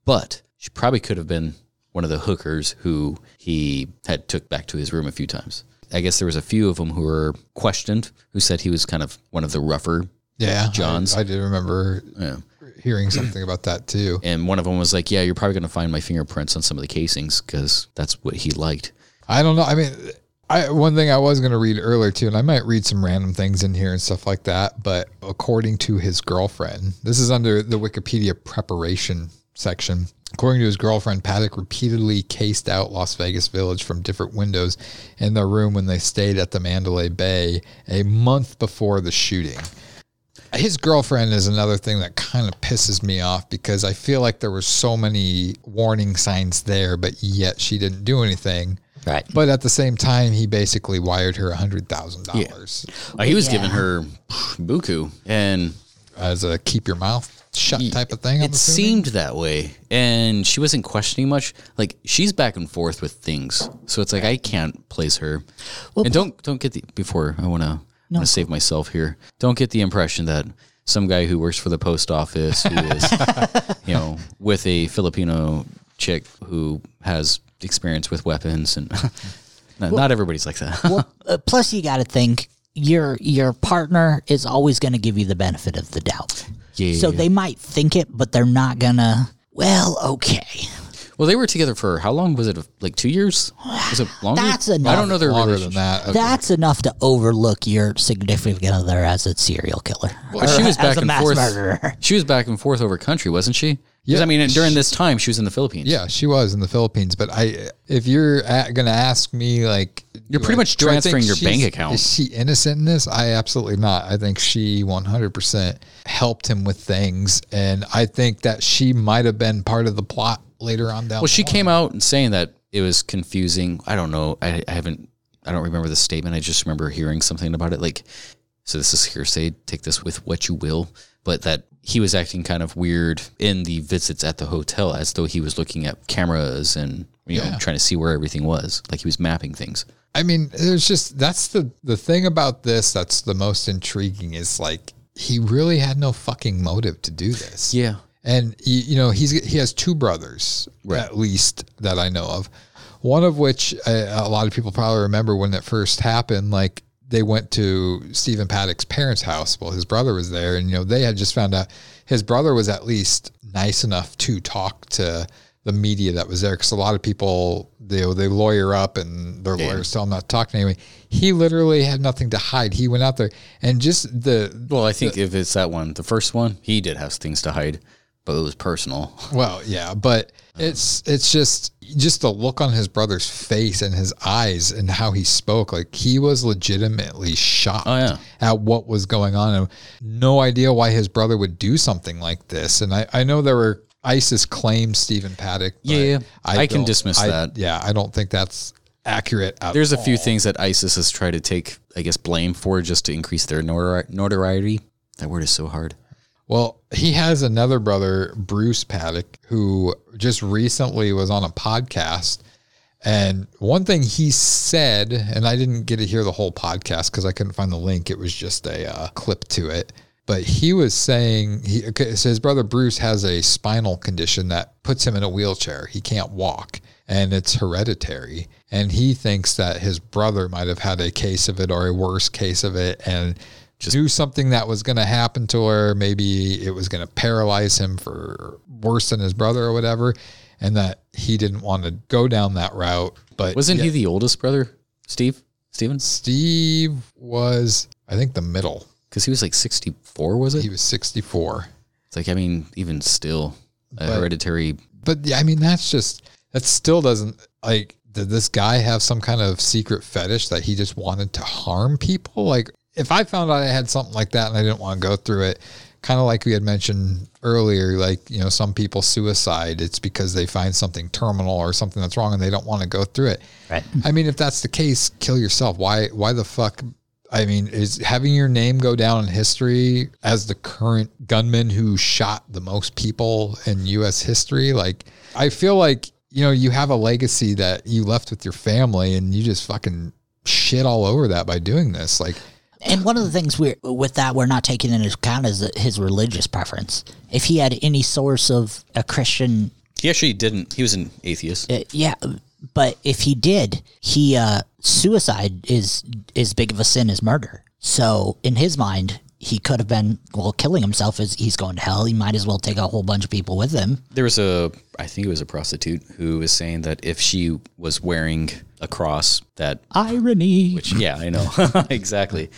but she probably could have been one of the hookers who he had took back to his room a few times. I guess there was a few of them who were questioned, who said he was kind of one of the rougher yeah, Johns. I, I did remember Yeah. hearing something about that too. And one of them was like, "Yeah, you're probably going to find my fingerprints on some of the casings because that's what he liked." I don't know. I mean, I one thing I was going to read earlier too, and I might read some random things in here and stuff like that. But according to his girlfriend, this is under the Wikipedia preparation section. According to his girlfriend, Paddock repeatedly cased out Las Vegas Village from different windows in their room when they stayed at the Mandalay Bay a month before the shooting. His girlfriend is another thing that kind of pisses me off because I feel like there were so many warning signs there, but yet she didn't do anything. Right. But at the same time, he basically wired her a hundred thousand dollars Uh, he was Yeah. giving her buku, and as a keep your mouth shut type of thing. I'm it assuming. seemed that way. And she wasn't questioning much. Like she's back and forth with things, so it's like I can't place her. and don't don't get the before I want to want to save myself here. Don't get the impression that some guy who works for the post office who is you know with a Filipino chick who has experience with weapons and not, not everybody's like that. well, uh, plus you got to think your your partner is always going to give you the benefit of the doubt. Yeah. So they might think it, but they're not gonna. Well, okay. well, they were together for how long was it? Like two years? Was it longer? That's enough. I enough. don't know their longer than relationship. that. That's enough to overlook your significant other as a serial killer. Well, she was As back a and mass forth. murderer. She was back and forth over country, wasn't she? 'Cause, Yeah. I mean, during this time, she was in the Philippines. Yeah, she was in the Philippines, but I, if you're a going to ask me, like, You're pretty I- much do I think transferring your bank account. Is she innocent in this? I absolutely not. I think she 100% helped him with things, and I think that she might have been part of the plot later on down. Well, she came out and saying that it was confusing. I don't know. I, I haven't. I don't remember the statement. I just remember hearing something about it. Like, so this is hearsay. Take this with what you will. But that he was acting kind of weird in the visits at the hotel, as though he was looking at cameras and you know trying to see where everything was. Like he was mapping things. I mean, there's just that's the the thing about this that's the most intriguing is like he really had no fucking motive to do this. Yeah. And you, you know, he's he has two brothers at least that I know of. One of which uh, a lot of people probably remember when it first happened. Like they went to Stephen Paddock's parents' house. Well, his brother was there, and you know they had just found out his brother was at least nice enough to talk to the media that was there because a lot of people they they lawyer up and their lawyers tell them not to talk to anybody. He literally had nothing to hide. He went out there and just the Well, I think if it's that one, the first one, he did have things to hide, but it was personal. Well, yeah, but it's it's just just the look on his brother's face and his eyes and how he spoke. Like he was legitimately shocked Oh, yeah. at what was going on and no idea why his brother would do something like this. And I, I know there were ISIS claimed Stephen Paddock. Yeah, I can dismiss I- that. Yeah, I don't think that's accurate. At There's a few things that ISIS has tried to take, I guess, blame for just to increase their notori- notoriety. That word is so hard. Well, he has another brother, Bruce Paddock, who just recently was on a podcast. And one thing he said, and I didn't get to hear the whole podcast because I couldn't find the link. It was just a uh, clip to it. But he was saying, he, okay, so his brother Bruce has a spinal condition that puts him in a wheelchair. He can't walk and it's hereditary. And he thinks that his brother might have had a case of it or a worse case of it and just do something that was going to happen to her. Maybe it was going to paralyze him for worse than his brother or whatever. And that he didn't want to go down that route. But Wasn't yeah, he the oldest brother, Steve? Stevens? Steve was, I think, the middle. Because he was like 64, was it? He was 64. It's like, I mean, even still, But- hereditary. But yeah, I mean, that's just, that still doesn't, like, did this guy have some kind of secret fetish that he just wanted to harm people? Like, if I found out I had something like that and I didn't want to go through it, kind of like we had mentioned earlier, like, you know, some people suicide, it's because they find something terminal or something that's wrong and they don't want to go through it. Right. I mean, if that's the case, kill yourself. Why, why the fuck? I mean, is having your name go down in history as the current gunman who shot the most people in U.S. history? Like, I feel like, you know, you have a legacy that you left with your family and you just fucking shit all over that by doing this. Like, And one of the things we're with that we're not taking into account is his religious preference. If he had any source of a Christian, He actually didn't. He was an atheist. uh, yeah, but if he did, he uh, suicide is as big of a sin as murder. So in his mind, he could have been well killing himself. Is he's going to hell? He might as well take a whole bunch of people with him. There was a, I think it was a prostitute who was saying that if she was wearing a cross, that Irony. Which yeah, I know exactly.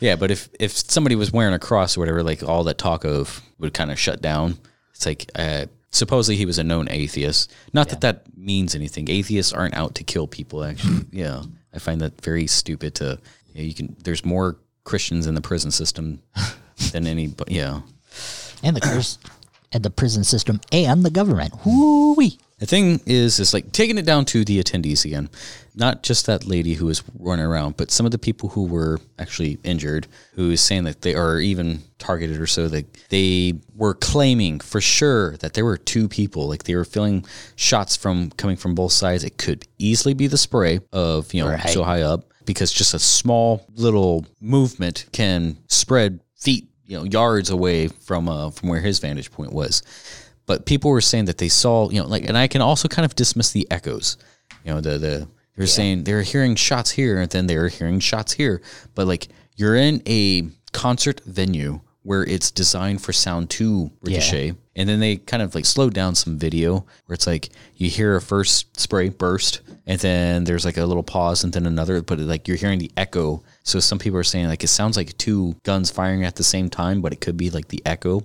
Yeah, but if if somebody was wearing a cross or whatever, like all that talk of would kind of shut down. It's like uh, supposedly he was a known atheist. Not that that means anything. Atheists aren't out to kill people. Actually, yeah, I find that very stupid. To yeah, you can. There's more Christians in the prison system than any. But yeah, and the curse and the prison system and the government. Whoo wee. The thing is, is like taking it down to the attendees again. Not just that lady who was running around, but some of the people who were actually injured, who is saying that they are even targeted or so. That they were claiming for sure that there were two people. Like they were feeling shots from coming from both sides. It could easily be the spray of you know Right. so high up because just a small little movement can spread feet, you know, yards away from uh, from where his vantage point was but people were saying that they saw, you know, like, and I can also kind of dismiss the echoes. You know, the the they were saying they were hearing shots here, and then they were hearing shots here. But like, you're in a concert venue where it's designed for sound to ricochet, and then they kind of like slowed down some video where it's like you hear a first spray burst, and then there's like a little pause, and then another, but like you're hearing the echo. So some people are saying like it sounds like two guns firing at the same time, but it could be like the echo.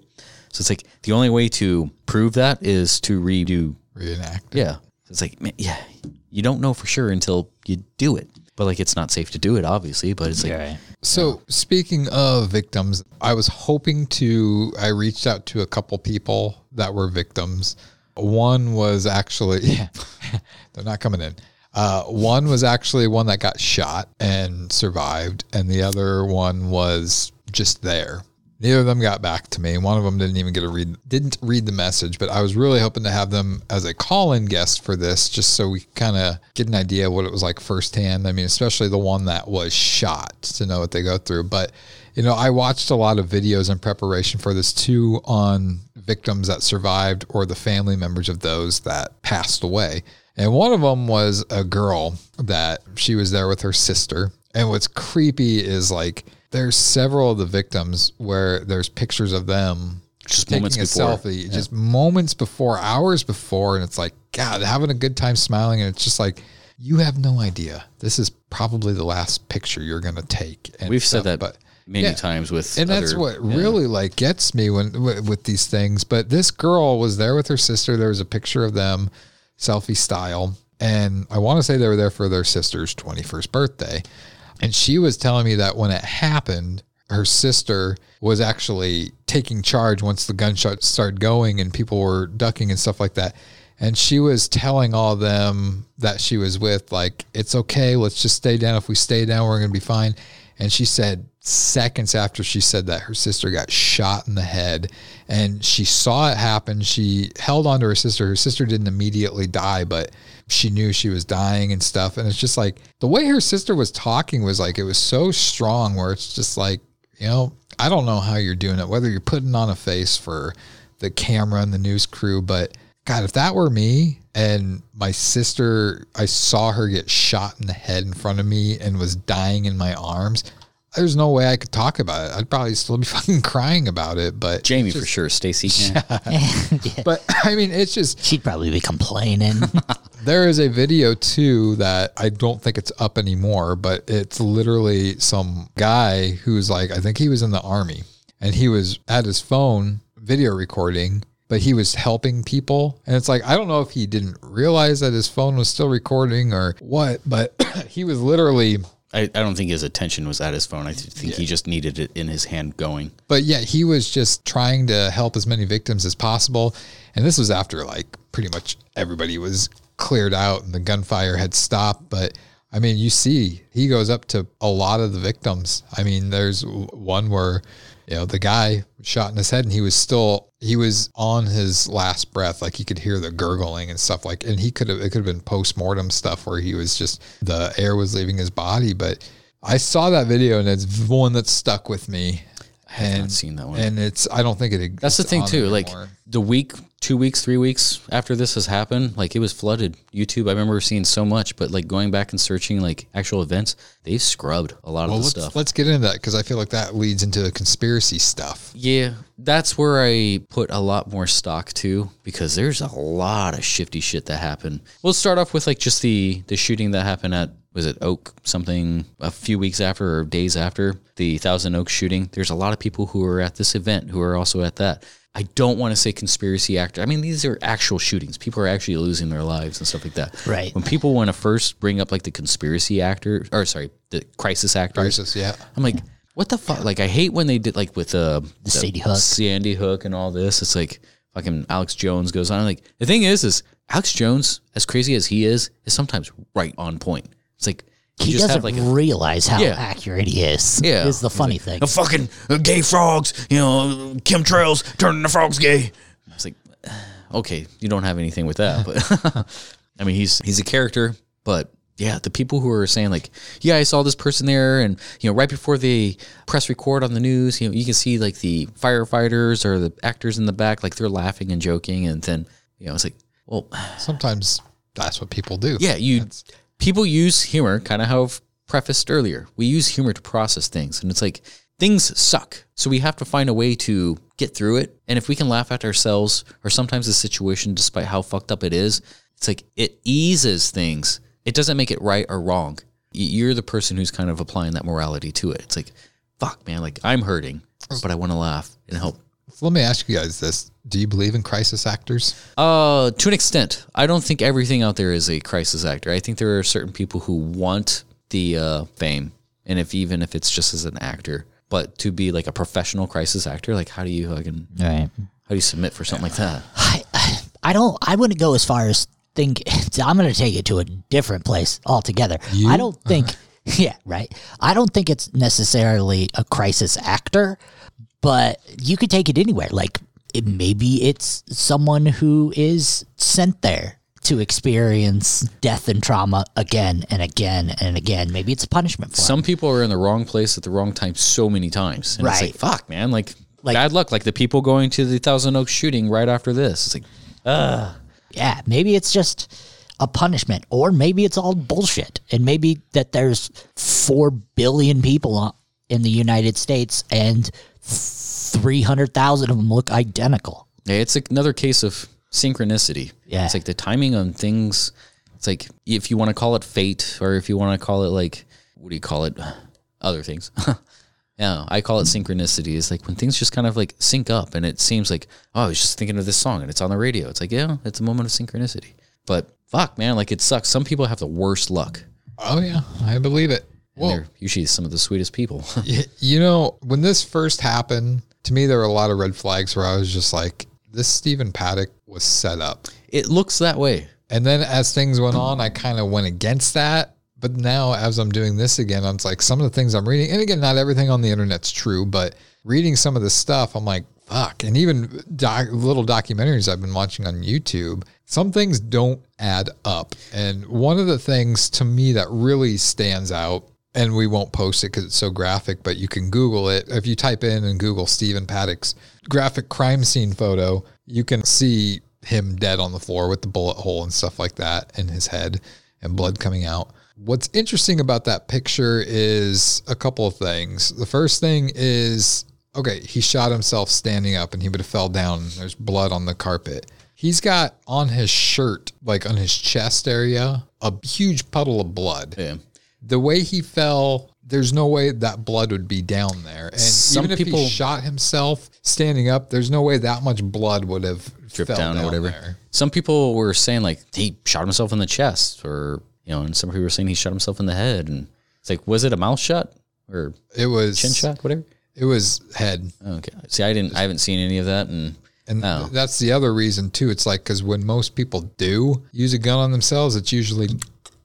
So it's like the only way to prove that is to redo. reenact. Yeah. So it's like, man, yeah, you don't know for sure until you do it. But like, it's not safe to do it, obviously. But it's like, yeah. So speaking of victims, I was hoping to. I reached out to a couple people that were victims One was actually, yeah, they're not coming in. Uh, one was actually one that got shot and survived, and the other one was just there. Neither of them got back to me. One of them didn't even get a read, didn't read the message, but I was really hoping to have them as a call-in guest for this, just so we kind of get an idea of what it was like firsthand. I mean, especially the one that was shot to know what they go through. But you know, I watched a lot of videos in preparation for this too on victims that survived or the family members of those that passed away. And one of them was a girl that she was there with her sister. And what's creepy is like there's several of the victims where there's pictures of them Just taking moments a before. selfie, just moments before, hours before, and it's like God having a good time smiling, and it's just like you have no idea. This is probably the last picture you're gonna take. And We've stuff, said that but many yeah. times with and that's what yeah. really like gets me when w- with these things but this girl was there with her sister there was a picture of them selfie style and i want to say they were there for their sister's 21st birthday. And she was telling me that when it happened her sister was actually taking charge once the gunshots started going and people were ducking and stuff like that. And she was telling all them that she was with like it's okay. Let's just stay down. If we stay down we're going to be fine. And she said seconds after she said that her sister got shot in the head and she saw it happen. She held on to her sister. Her sister didn't immediately die but she knew she was dying and stuff. And it's just like the way her sister was talking was like it was so strong where it's just like you know i don't know how you're doing it whether you're putting on a face for the camera and the news crew but god if that were me and my sister i saw her get shot in the head in front of me and was dying in my arms there's no way i could talk about it i'd probably still be fucking crying about it but Jamie it's for sure. Stacy. Yeah. Yeah. but i mean it's just She'd probably be complaining. there is a video too that I don't think it's up anymore, but it's literally some guy who's like, I think he was in the army and he was at his phone video recording, but he was helping people. And it's like, I don't know if he didn't realize that his phone was still recording or what, but he was literally I, I don't think his attention was at his phone. I th- think he just needed it in his hand going. But yeah, he was just trying to help as many victims as possible. And this was after like pretty much everybody was cleared out and the gunfire had stopped. But I mean, you see, he goes up to a lot of the victims. I mean, there's one where, you know, the guy shot in his head and he was still, he was on his last breath. Like he could hear the gurgling and stuff like, and he could have, it could have been post mortem stuff where he was just, the air was leaving his body. But I saw that video and it's one that stuck with me. Have not seen that one. And it's I don't think it. That's the thing too. Like the week, two weeks, three weeks after this has happened, like it was flooded. YouTube, I remember seeing so much, but like going back and searching like actual events, they've scrubbed a lot well, of the let's stuff. let's get into that because I feel like that leads into the conspiracy stuff. Yeah, that's where I put a lot more stock to because there's a lot of shifty shit that happened. We'll start off with like just the the shooting that happened at was it Oak something a few weeks after or days after the Thousand Oaks shooting. There's a lot of people who are at this event who are also at that. I don't want to say conspiracy actor. I mean, these are actual shootings. People are actually losing their lives and stuff like that. Right. When people want to first bring up like the conspiracy actor, or sorry, the crisis actor. Crisis, yeah. I'm like, what the fuck? Like, I hate when they did like with uh, the Sandy Hook. Sandy Hook, and all this. It's like fucking Alex Jones goes on. I'm like, the thing is, is Alex Jones, as crazy as he is, is sometimes right on point. It's like he just doesn't have like a, realize how Yeah. accurate he is. Yeah. is the funny thing. the fucking uh, gay frogs. You know, chemtrails turning the frogs gay. I was like, okay, you don't have anything with that, but I mean, he's he's a character, but yeah, the people who are saying like, yeah, I saw this person there, and you know, right before they press record on the news, you know, you can see like the firefighters or the actors in the back, like they're laughing and joking, and then you know, it's like, well, Sometimes that's what people do. yeah, you That's- people use humor, kind of how I've prefaced earlier. We use humor to process things, and it's like things suck, so we have to find a way to get through it. And if we can laugh at ourselves or sometimes the situation, despite how fucked up it is, it's like it eases things. It doesn't make it right or wrong. You're the person who's kind of applying that morality to it. It's like, fuck, man, like I'm hurting, but I want to laugh and help. So let me ask you guys this: Do you believe in crisis actors? Uh, to an extent, I don't think everything out there is a crisis actor. I think there are certain people who want the uh, fame, and if even if it's just as an actor, but to be like a professional crisis actor, like how do you fucking Right. how do you submit for something like that? I, I I don't. I wouldn't go as far as think. I'm going to take it to a different place altogether. I don't think. yeah, right. I don't think it's necessarily a crisis actor, but you could take it anywhere. Like it, maybe it's someone who is sent there to experience death and trauma again and again and again. Maybe it's a punishment for. Some people are in the wrong place at the wrong time so many times. And it's Right. like, fuck, man. Like, Like- bad luck. Like the people going to the Thousand Oaks shooting right after this. It's like, Yeah, maybe it's just a punishment, or maybe it's all bullshit, and maybe that there's four billion people in the United States, and three hundred thousand of them look identical. Yeah, it's another case of synchronicity. Yeah. It's like the timing on things. It's like if you want to call it fate or if you want to call it like what do you call it? Other things. yeah, I call it synchronicity. It's like when things just kind of like sync up and it seems like, oh, I was just thinking of this song and it's on the radio. It's like, yeah, it's a moment of synchronicity. But fuck, man, like it sucks. Some people have the worst luck. Oh yeah, I believe it. And Well, they're usually some of the sweetest people. you know, when this first happened, to me there were a lot of red flags where I was just like, this Stephen Paddock was set up. it looks that way. And then as things went on, I kind of went against that. But now, as I'm doing this again, I'm like, some of the things I'm reading, and again, not everything on the internet's true, but reading some of the stuff, I'm like, fuck. And even doc, little documentaries I've been watching on YouTube, some things don't add up. And one of the things to me that really stands out, and we won't post it because it's so graphic, but you can Google it. If you type in and Google Stephen Paddock's graphic crime scene photo, you can see him dead on the floor with the bullet hole and stuff like that in his head and blood coming out. What's interesting about that picture is a couple of things. The first thing is okay, he shot himself standing up and he would have fell down. There's blood on the carpet. He's got on his shirt, like on his chest area, a huge puddle of blood Yeah. The way he fell, there's no way that blood would be down there. And Some even if people- he shot himself standing up, there's no way that much blood would have dripped fell down, or whatever. there. Some people were saying like he shot himself in the chest, or you know, and some people were saying he shot himself in the head, and it's like, was it a mouth shot or It was chin shot, whatever? It was head, Okay, see, I didn't, I haven't seen any of that, and and Oh. that's the other reason too. It's like because when most people do use a gun on themselves, it's usually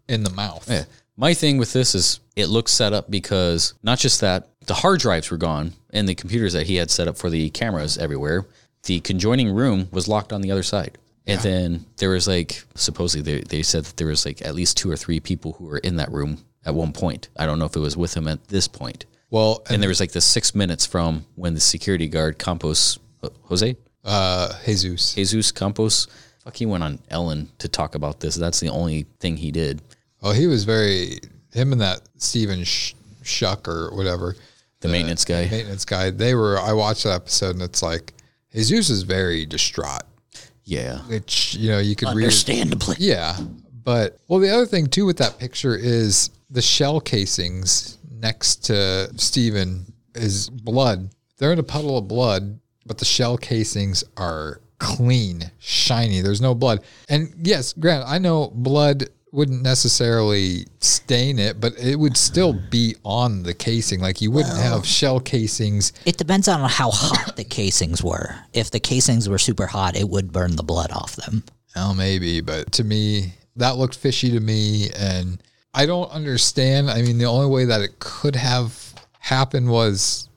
in the mouth. yeah. My thing with this is it looks set up because not just that the hard drives were gone and the computers that he had set up for the cameras everywhere. The conjoining room was locked on the other side. And then there was like supposedly they, they said that there was like at least two or three people who were in that room at one point. I don't know if it was with him at this point. Well, And there was like the six minutes from when the security guard Campos Jose uh, Jesus. Jesus Campos fuck he went on Ellen to talk about this. That's the only thing he did. Oh, he was very him and that Steven Sh- Schuck or whatever. The maintenance guy. maintenance guy. They were. I watched that episode and it's like his Jesus is very distraught. Yeah. Which you know you could read. Understandably, Yeah, but well, the other thing too with that picture is the shell casings next to Steven is blood. They're in a puddle of blood, but the shell casings are clean, shiny. There's no blood. And yes, Grant, I know blood wouldn't necessarily stain it, but it would still be on the casing. Like you wouldn't have shell casings. it depends on how hot the casings were. If the casings were super hot, it would burn the blood off them. Oh, maybe, but to me, that looked fishy to me, and I don't understand. I mean, the only way that it could have happened was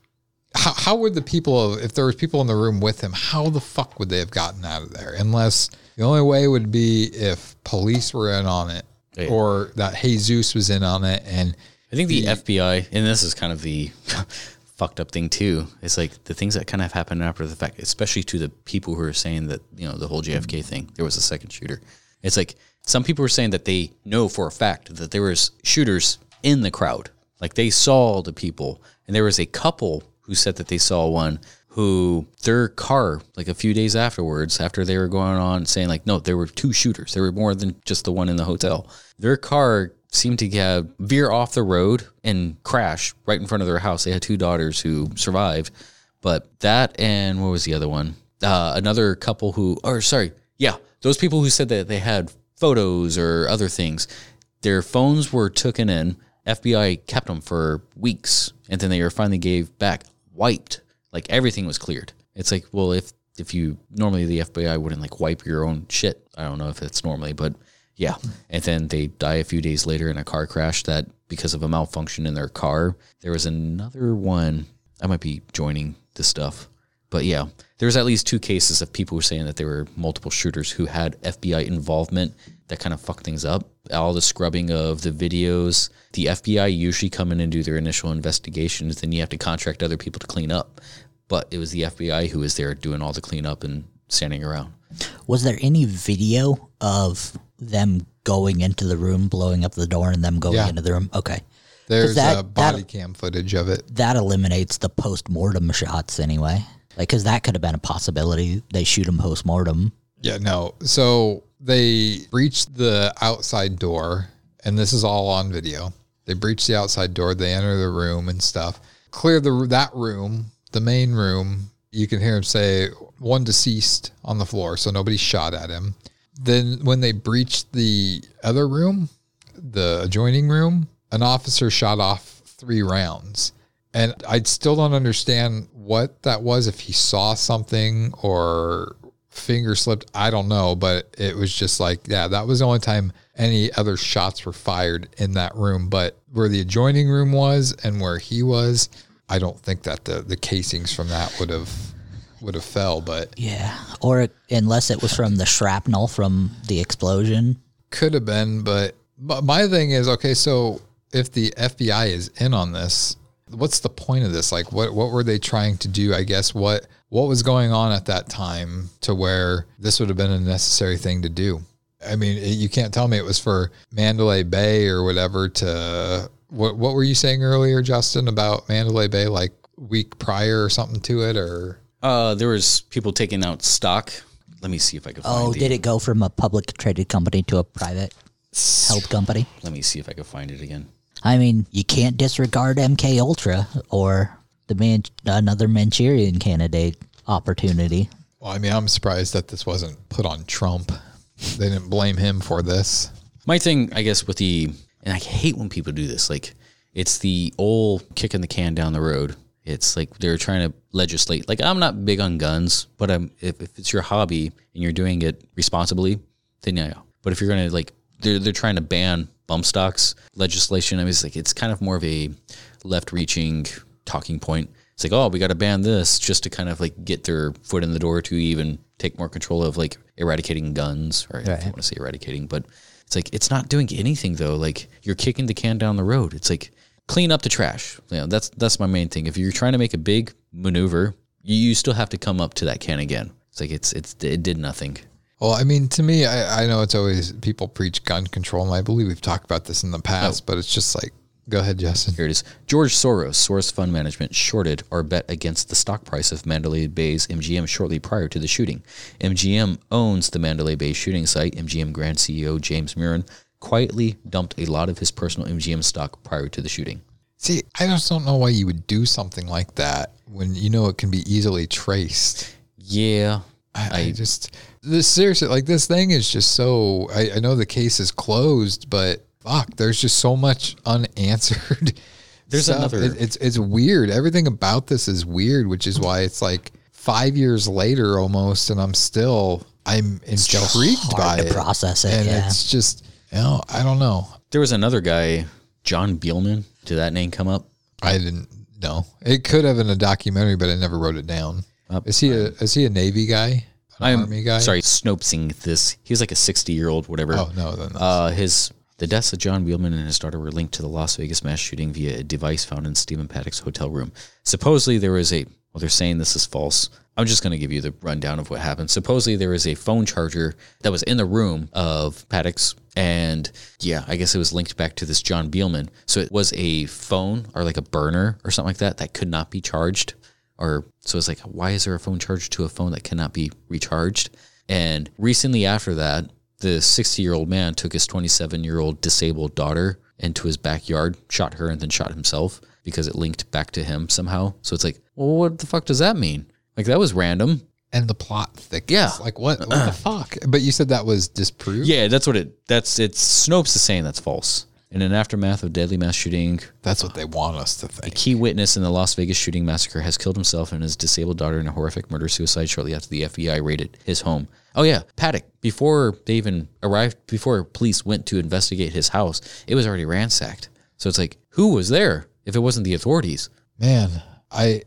how, how would the people, if there was people in the room with him, how the fuck would they have gotten out of there? Unless the only way would be if police were in on it, Yeah. or that Jesus was in on it, and I think the FBI, and this is kind of the fucked up thing too. It's like the things that kind of happen after the fact, especially to the people who are saying that you know the whole JFK mm-hmm. thing. There was a second shooter. It's like some people were saying that they know for a fact that there was shooters in the crowd, like they saw the people, and there was a couple who said that they saw one who their car like a few days afterwards after they were going on saying like no there were two shooters. There were more than just the one in the hotel. Their car seemed to have veer off the road and crash right in front of their house. They had two daughters who survived but that and what was the other one? Uh, another couple who or sorry yeah those people who said that they had photos or other things. Their phones were taken in. Fbi kept them for weeks and then they were finally gave back wiped like everything was cleared it's like well if if you normally the FBI wouldn't like wipe your own shit. I don't know if it's normally, but yeah. And then they die a few days later in a car crash that because of a malfunction in their car. There was another one. I might be joining this stuff, but yeah, there's at least two cases of people who are saying that there were multiple shooters who had FBI involvement that kind of fucked things up. All the scrubbing of the videos, the FBI usually come in and do their initial investigations, then you have to contract other people to clean up. But it was the FBI who was there doing all the cleanup and standing around. Was there any video of them going into the room, blowing up the door, and them going Yeah. into the room? Okay. There's that- uh, body that- cam footage of it. That eliminates the post mortem shots anyway. Like, because that could have been a possibility. They shoot him post mortem. Yeah, no. So they breach the outside door, and this is all on video. They breach the outside door. They enter the room and stuff. Clear the that room, the main room. You can hear him say one deceased on the floor, so nobody shot at him. Then when they breached the other room, the adjoining room, an officer shot off three rounds. And I still don't understand what that was, if he saw something or finger slipped. I don't know, but it was just like, yeah, that was the only time any other shots were fired in that room. But where the adjoining room was and where he was, I don't think that the, the casings from that would have would have fell, but Yeah. Or it, unless it was from the shrapnel from the explosion. could have been. But, but my thing is, okay, so if the FBI is in on this, what's the point of this? Like, what what were they trying to do? I guess what what was going on at that time to where this would have been a necessary thing to do? I mean, it- you can't tell me it was for Mandalay Bay or whatever. To what what were you saying earlier, Justin, about Mandalay Bay? Like week prior or something to it, or Uh, there was people taking out stock. Let me see if I can find. Oh, the, did it go from a public traded company to a private held company? Let me see if I can find it again. I mean, you can't disregard MK Ultra or the man another Manchurian candidate opportunity. well, I mean, I'm surprised that this wasn't put on Trump. They didn't blame him for this. My thing, I guess, with the and I hate when people do this. Like, it's the old kicking the can down the road. It's like they're trying to legislate. Like, I'm not big on guns, but I'm if, if it's your hobby and you're doing it responsibly, then yeah. But if you're gonna like, they're they're trying to ban bump stocks legislation. I mean, it's like it's kind of more of a left-reaching talking point. It's like, oh, we got to ban this just to kind of like get their foot in the door to even take more control of like eradicating guns, or I don't want to say eradicating, but it's like it's not doing anything though. Like you're kicking the can down the road. It's like clean up the trash. You know, that's that's my main thing. If you're trying to make a big maneuver, you, you still have to come up to that can again. It's like it's it's it did nothing. Well, I mean, to me, I, I know it's always people preach gun control, and I believe we've talked about this in the past, oh. but it's just like, go ahead, Justin. Here it is. George Soros, Soros Fund Management, shorted or bet against the stock price of Mandalay Bay's MGM shortly prior to the shooting. MGM owns the Mandalay Bay shooting site. MGM Grand CEO James Murren quietly dumped a lot of his personal MGM stock prior to the shooting. See, I just don't know why you would do something like that when you know it can be easily traced. Yeah. I, I just this seriously like this thing is just so I, I know the case is closed, but fuck, there's just so much unanswered. There's stuff. another- It- it's it's weird. Everything about this is weird, which is why it's like five years later almost, and I'm still I'm intrigued hard by to it. process it, and yeah. it's just you know I don't know. There was another guy, John Beelman. Did that name come up? I didn't know. It could have been a documentary, but I never wrote it down. is he a is he a Navy guy? I'm Army guy? sorry, snopesing this. He's like a 60 year old, whatever. Oh no, then that's- Uh, his the deaths of John Wheelman and his daughter were linked to the Las Vegas mass shooting via a device found in Stephen Paddock's hotel room. Supposedly there was a well, they're saying this is false. I'm just going to give you the rundown of what happened. Supposedly there was a phone charger that was in the room of Paddock's, and yeah, I guess it was linked back to this John Beelman. So it was a phone or like a burner or something like that that could not be charged. Or so it's like, why is there a phone charger to a phone that cannot be recharged? And recently after that, the 60 year old man took his 27 year old disabled daughter into his backyard, shot her, and then shot himself because it linked back to him somehow. So it's like, well, what the fuck does that mean? Like, that was random. and the plot thickens. Yeah. Like what? What the fuck? But you said that was disproved. Yeah, that's what it, that's, it's, Snopes is saying that's false. In an aftermath of deadly mass shooting, That's what they want us to think. a key witness in the Las Vegas shooting massacre has killed himself and his disabled daughter in a horrific murder suicide shortly after the FBI raided his home. Oh yeah, Paddock. Before they even arrived, before police went to investigate his house, it was already ransacked. So it's like, who was there if it wasn't the authorities? Man, I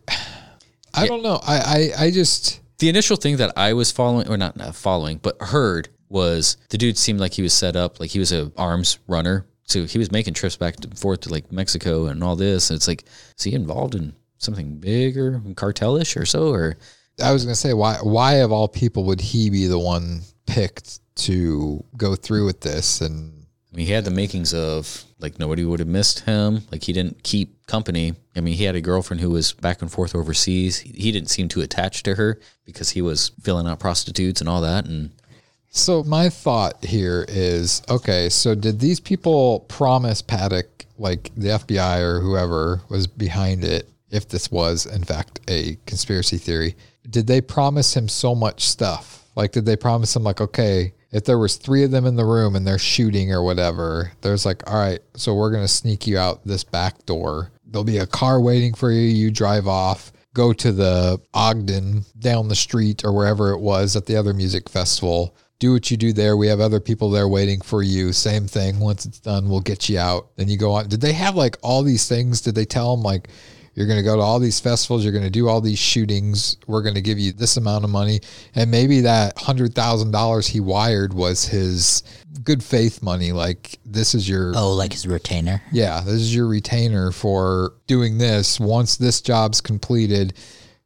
I don't know. I, I I just The initial thing that I was following, or not, not following, but heard was the dude seemed like he was set up, like he was a arms runner. So he was making trips back and forth to like Mexico and all this. And it's like, is he involved in something bigger, cartelish or so? Or I was gonna say why why of all people would he be the one picked to go through with this and I mean, he had the makings of like nobody would have missed him. Like he didn't keep company. I mean, he had a girlfriend who was back and forth overseas. He, he didn't seem too attached to her because he was filling out prostitutes and all that. And So my thought here is okay, so did these people promise Paddock, like the FBI or whoever was behind it, if this was in fact a conspiracy theory, did they promise him so much stuff? Like did they promise him like, okay, if there was three of them in the room and they're shooting or whatever, there's like, all right, so we're gonna sneak you out this back door. There'll be a car waiting for you, you drive off go to the Ogden down the street or wherever it was at the other music festival. Do what you do there. We have other people there waiting for you. Same thing. Once it's done, we'll get you out. Then you go on. Did they have like all these things? Did they tell them like you're going to go to all these festivals, you're going to do all these shootings, we're going to give you this amount of money, and maybe that hundred thousand dollars he wired was his good faith money. Like this is your Oh, like his retainer. yeah, this is your retainer for doing this. Once this job's completed,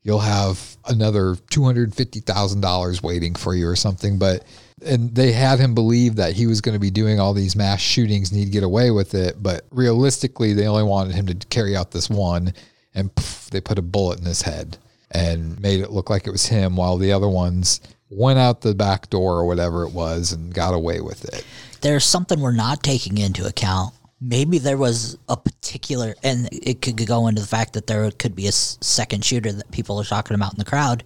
you'll have another two hundred fifty thousand dollars waiting for you or something. But and they had him believe that he was going to be doing all these mass shootings and he'd get away with it. But realistically, they only wanted him to carry out this one, and poof, they put a bullet in his head and made it look like it was him, while the other ones went out the back door or whatever it was and got away with it. There's something we're not taking into account. Maybe there was a particular, and it could go into the fact that there could be a second shooter that people are talking about in the crowd.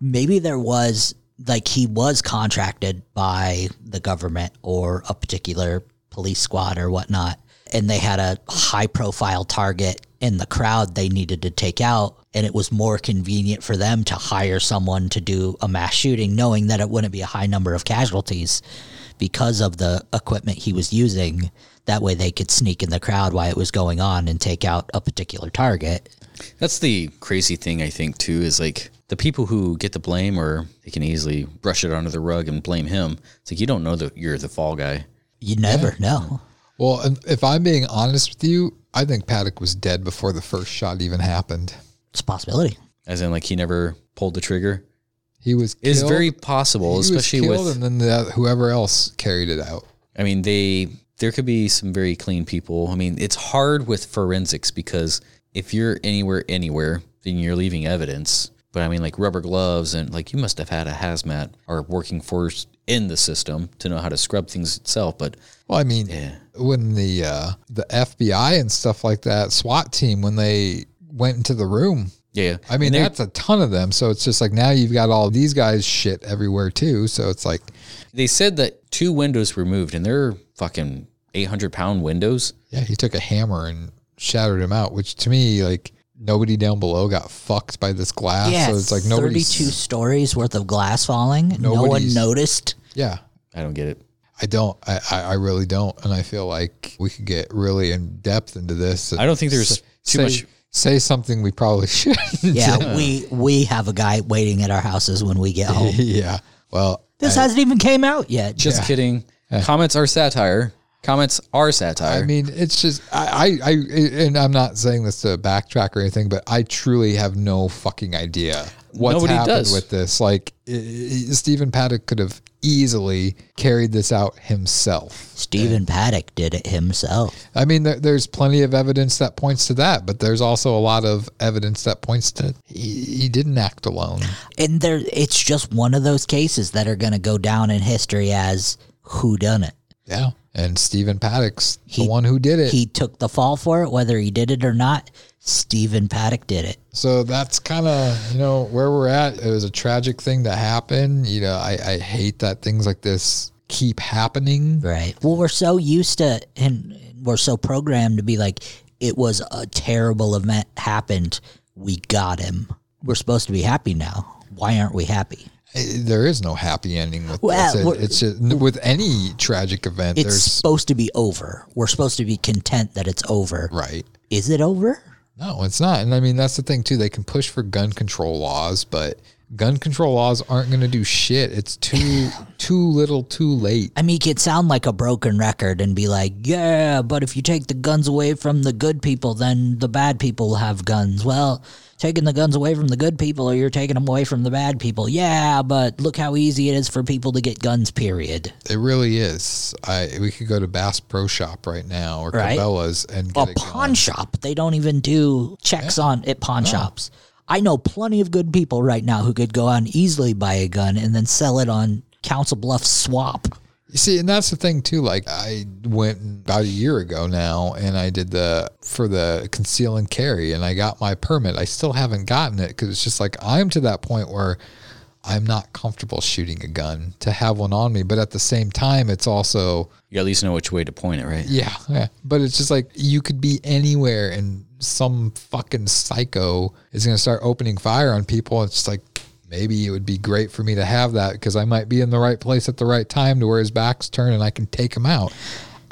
Maybe there was, like, he was contracted by the government or a particular police squad or whatnot, and they had a high profile target in the crowd they needed to take out. And it was more convenient for them to hire someone to do a mass shooting, knowing that it wouldn't be a high number of casualties because of the equipment he was using. That way they could sneak in the crowd while it was going on and take out a particular target. That's the crazy thing I think too is like the people who get the blame or they can easily brush it under the rug and blame him. It's like you don't know that you're the fall guy. You never know. Well, and if I'm being honest with you, I think Paddock was dead before the first shot even happened. It's a possibility. As in like he never pulled the trigger. He was It is very possible, he was especially killed with and then the, whoever else carried it out. I mean, they there could be some very clean people. I mean, it's hard with forensics because if you're anywhere anywhere, then you're leaving evidence. But I mean, like rubber gloves and like you must have had a hazmat or working force in the system to know how to scrub things itself. But Well, I mean, Yeah. when the uh, the FBI and stuff like that SWAT team when they went into the room, yeah, I mean that's a ton of them. So it's just like now you've got all these guys shit everywhere too. So it's like they said that two windows were moved and they're fucking 800 pound windows. yeah, he took a hammer and shattered him out, which to me like nobody down below got fucked by this glass. yeah, so it's like nobody. 32 stories worth of glass falling. No one Nobody's- noticed. Yeah, I don't get it. I don't. I, I, I really don't. And I feel like we could get really in depth into this. I don't think there's Say- too say, much- Say something we probably shouldn't. Yeah, we we have a guy waiting at our houses when we get home. yeah. Well, This I, hasn't even came out yet. Just Yeah. kidding. Comments are satire. Comments are satire. I mean, it's just I, I, I, and I'm not saying this to backtrack or anything, but I truly have no fucking idea what's Nobody happened does. with this. Like, i- i- Stephen Paddock could have easily carried this out himself. Stephen Paddock did it himself. I mean, there, there's plenty of evidence that points to that, but there's also a lot of evidence that points to he, he didn't act alone. And there it's just one of those cases that are going to go down in history as who done it. Yeah. And Stephen Paddock's He- the one who did it. He took the fall for it whether he did it or not. Stephen Paddock did it. So that's kind of you know where we're at. It was a tragic thing that happened. You know, I, I hate that things like this keep happening. Right. Well, we're so used to, and we're so programmed to be like, it was a terrible event happened. We got him. We're supposed to be happy now. Why aren't we happy? There is no happy ending with Well, this. It- it's just, with any tragic event. It's supposed to be over. We're supposed to be content that it's over. right. Is it over? No, it's not. And I mean, that's the thing too. They can push for gun control laws, but gun control laws aren't going to do shit. It's too too little, too late. I mean, you could sound like a broken record and be like, yeah, but if you take the guns away from the good people, then the bad people will have guns. Well, taking the guns away from the good people or you're taking them away from the bad people. Yeah, but look how easy it is for people to get guns, period. It really is. I we could go to Bass Pro Shop right now or Right. Cabela's and A get a pawn gun. shop, they don't even do checks on at pawn shops. I know plenty of good people right now who could go out and easily buy a gun and then sell it on Council Bluffs swap. You see, and that's the thing too. Like I went about a year ago now, and I did the for the conceal and carry, and I got my permit. I still haven't gotten it because it's just like I'm to that point where I'm not comfortable shooting a gun to have one on me. But at the same time, it's also You at least know which way to point it, right? yeah, yeah. But it's just like you could be anywhere, and some fucking psycho is gonna start opening fire on people. It's just like maybe it would be great for me to have that because I might be in the right place at the right time to where his back's turned and I can take him out.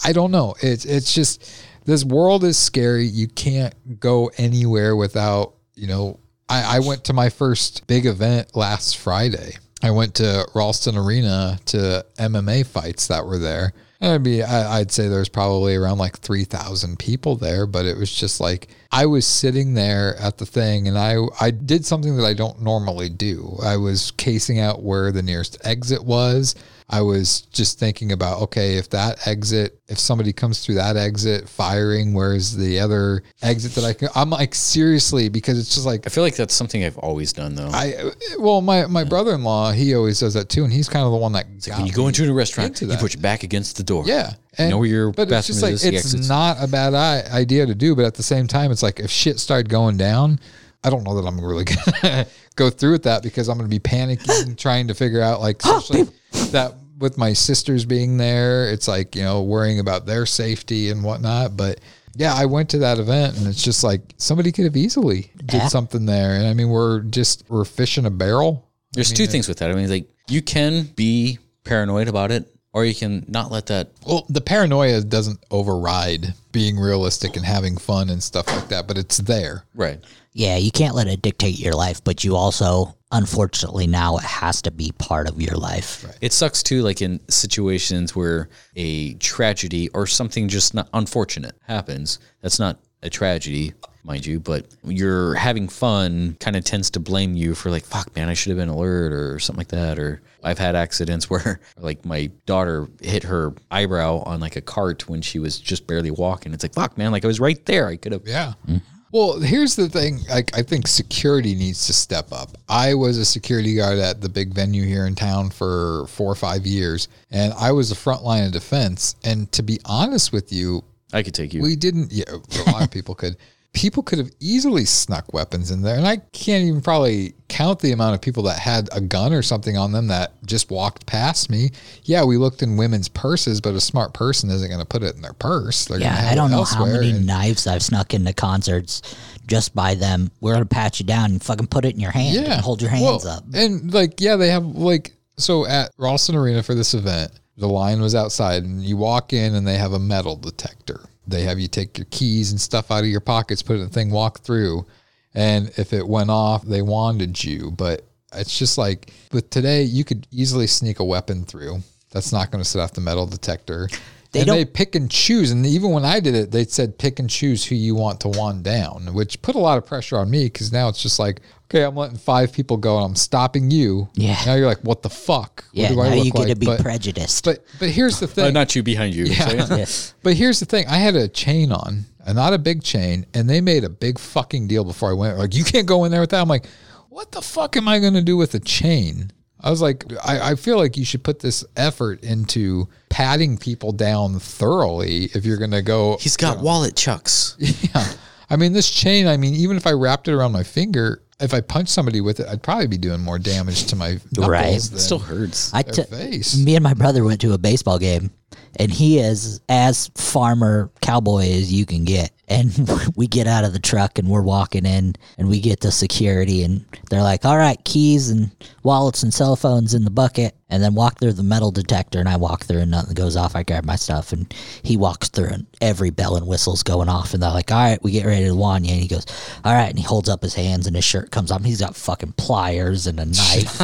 I don't know. It's it's just this world is scary. You can't go anywhere without you know. I, I went to my first big event last Friday. I went to Ralston Arena to MMA fights that were there. I'd be, I, I'd say there's probably around like 3,000 people there, but it was just like, I was sitting there at the thing and I, I did something that I don't normally do. I was casing out where the nearest exit was. I was just thinking about, okay, if that exit, if somebody comes through that exit firing, where's the other exit that I can, I'm like, seriously, because it's just like, I feel like that's something I've always done though. I, well, my, my brother-in-law, he always does that too. And he's kind of the one that got when you go into a restaurant, into you that. put your back against the door. Yeah. You know where your but it's just like is, it's exits. not a bad I- idea to do, but at the same time, it's like if shit started going down, I don't know that I'm really gonna go through with that because I'm gonna be panicking, trying to figure out like especially that with my sisters being there, it's like you know worrying about their safety and whatnot. But yeah, I went to that event and it's just like somebody could have easily did Yeah. something there, and I mean we're just we're fishing a barrel. There's two things with that. I mean, like you can be paranoid about it, or you can not let that. Well, the paranoia doesn't override being realistic and having fun and stuff like that, but it's there. Right. Yeah, you can't let it dictate your life, but you also, unfortunately, now it has to be part of your life. It sucks too, like in situations where a tragedy or something just not unfortunate happens. That's not a tragedy, mind you, but you're having fun kind of tends to blame you for like, fuck, man, I should have been alert or something like that. Or I've had accidents where like my daughter hit her eyebrow on like a cart when she was just barely walking. It's like, fuck, man, like I was right there. I could have. Yeah. Mm-hmm. Well, here's the thing. Like, I think security needs to step up. I was a security guard at the big venue here in town for four or five years, and I was the front line of defense. And to be honest with you, I could take you. we didn't. Yeah, a lot of people could. People could have easily snuck weapons in there, and I can't even probably count the amount of people that had a gun or something on them that just walked past me. Yeah, we looked in women's purses, but a smart person isn't going to put it in their purse. They're Yeah, I don't know how many and- knives I've snuck into concerts just by them. We're gonna pat you down and fucking put it in your hand and hold your hands Well, up. And like, yeah, they have like so at Ralston Arena for this event, the line was outside, and you walk in, and they have a metal detector. They have you take your keys and stuff out of your pockets, put it in the thing, walk through, and if it went off, they wanted you. But it's just like with today, you could easily sneak a weapon through. That's not going to set off the metal detector. They and don't- they pick and choose. And even when I did it, they said pick and choose who you want to wand down, which put a lot of pressure on me because now it's just like, okay, I'm letting five people go and I'm stopping you. Yeah. Now you're like, what the fuck? Yeah, what do I now look you get like? to be but, prejudiced. but but here's the thing. Uh, not you behind you. Yeah. So, Yeah. But here's the thing: I had a chain on, and not a big chain, and they made a big fucking deal before I went. Like, you can't go in there with that. I'm like, what the fuck am I going to do with a chain? I was like, I, I feel like you should put this effort into patting people down thoroughly if you're going to go. He's got wallet chucks. yeah. I mean, this chain. I mean, even if I wrapped it around my finger, if I punched somebody with it, I'd probably be doing more damage to my knuckles Right. than It still hurts. I their took face. me and my brother went to a baseball game and he is as farmer cowboy as you can get. And we get out of the truck and we're walking in and we get to security and they're like, all right, keys and wallets and cell phones in the bucket. And then walk through the metal detector and I walk through and nothing goes off. I grab my stuff and he walks through and every bell and whistle's going off. And they're like, all right, we get ready to wand you. And he goes, all right. And he holds up his hands and his shirt comes off. He's got fucking pliers and a knife.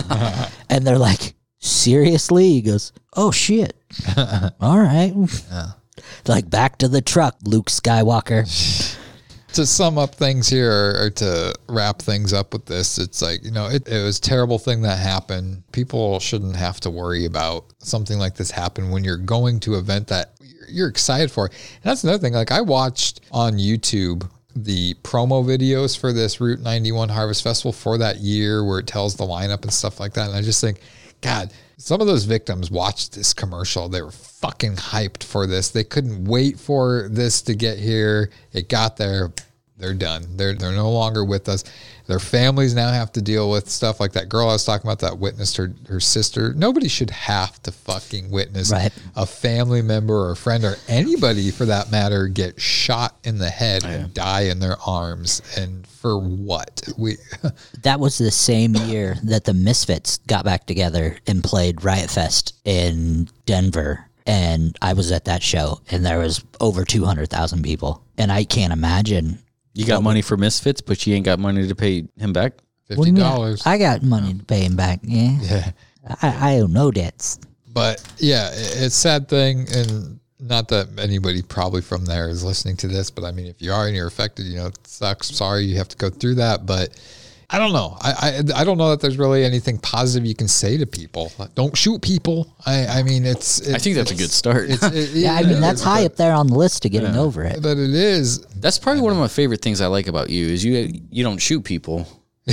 and they're like, seriously? He goes, oh shit. all right. Like back to the truck, Luke Skywalker. to sum up things here or, or to wrap things up with this, it's like, you know, it, it was a terrible thing that happened. People shouldn't have to worry about something like this happen when you're going to an event that you're, you're excited for. And that's another thing. Like I watched on YouTube the promo videos for this Route 91 Harvest Festival for that year where it tells the lineup and stuff like that. And I just think, God, some of those victims watched this commercial. They were fucking hyped for this. They couldn't wait for this to get here. It got there. They're done. They're they're no longer with us. Their families now have to deal with stuff like that girl I was talking about that witnessed her her sister. Nobody should have to fucking witness Right. a family member or a friend or anybody for that matter get shot in the head and die in their arms. And for what? We That was the same year that the Misfits got back together and played Riot Fest in Denver. And I was at that show, and there was over 200,000 people. And I can't imagine. You got money for Misfits, but you ain't got money to pay him back. What do fifty you mean? dollars. I got money to pay him back. Yeah. Yeah. I, I owe no debts. But yeah, i- it's a sad thing, and not that anybody probably from there is listening to this, but I mean, if you are and you're affected, you know, it sucks. Sorry you have to go through that, but I don't know. I, I I don't know that there's really anything positive you can say to people. Don't shoot people. I I mean, it's. it's I think that's a good start. It's, it- Yeah, I mean, that's it is, high but- up there on the list to getting over it. But it is. That's probably one of my favorite things I like about you is you you don't shoot people.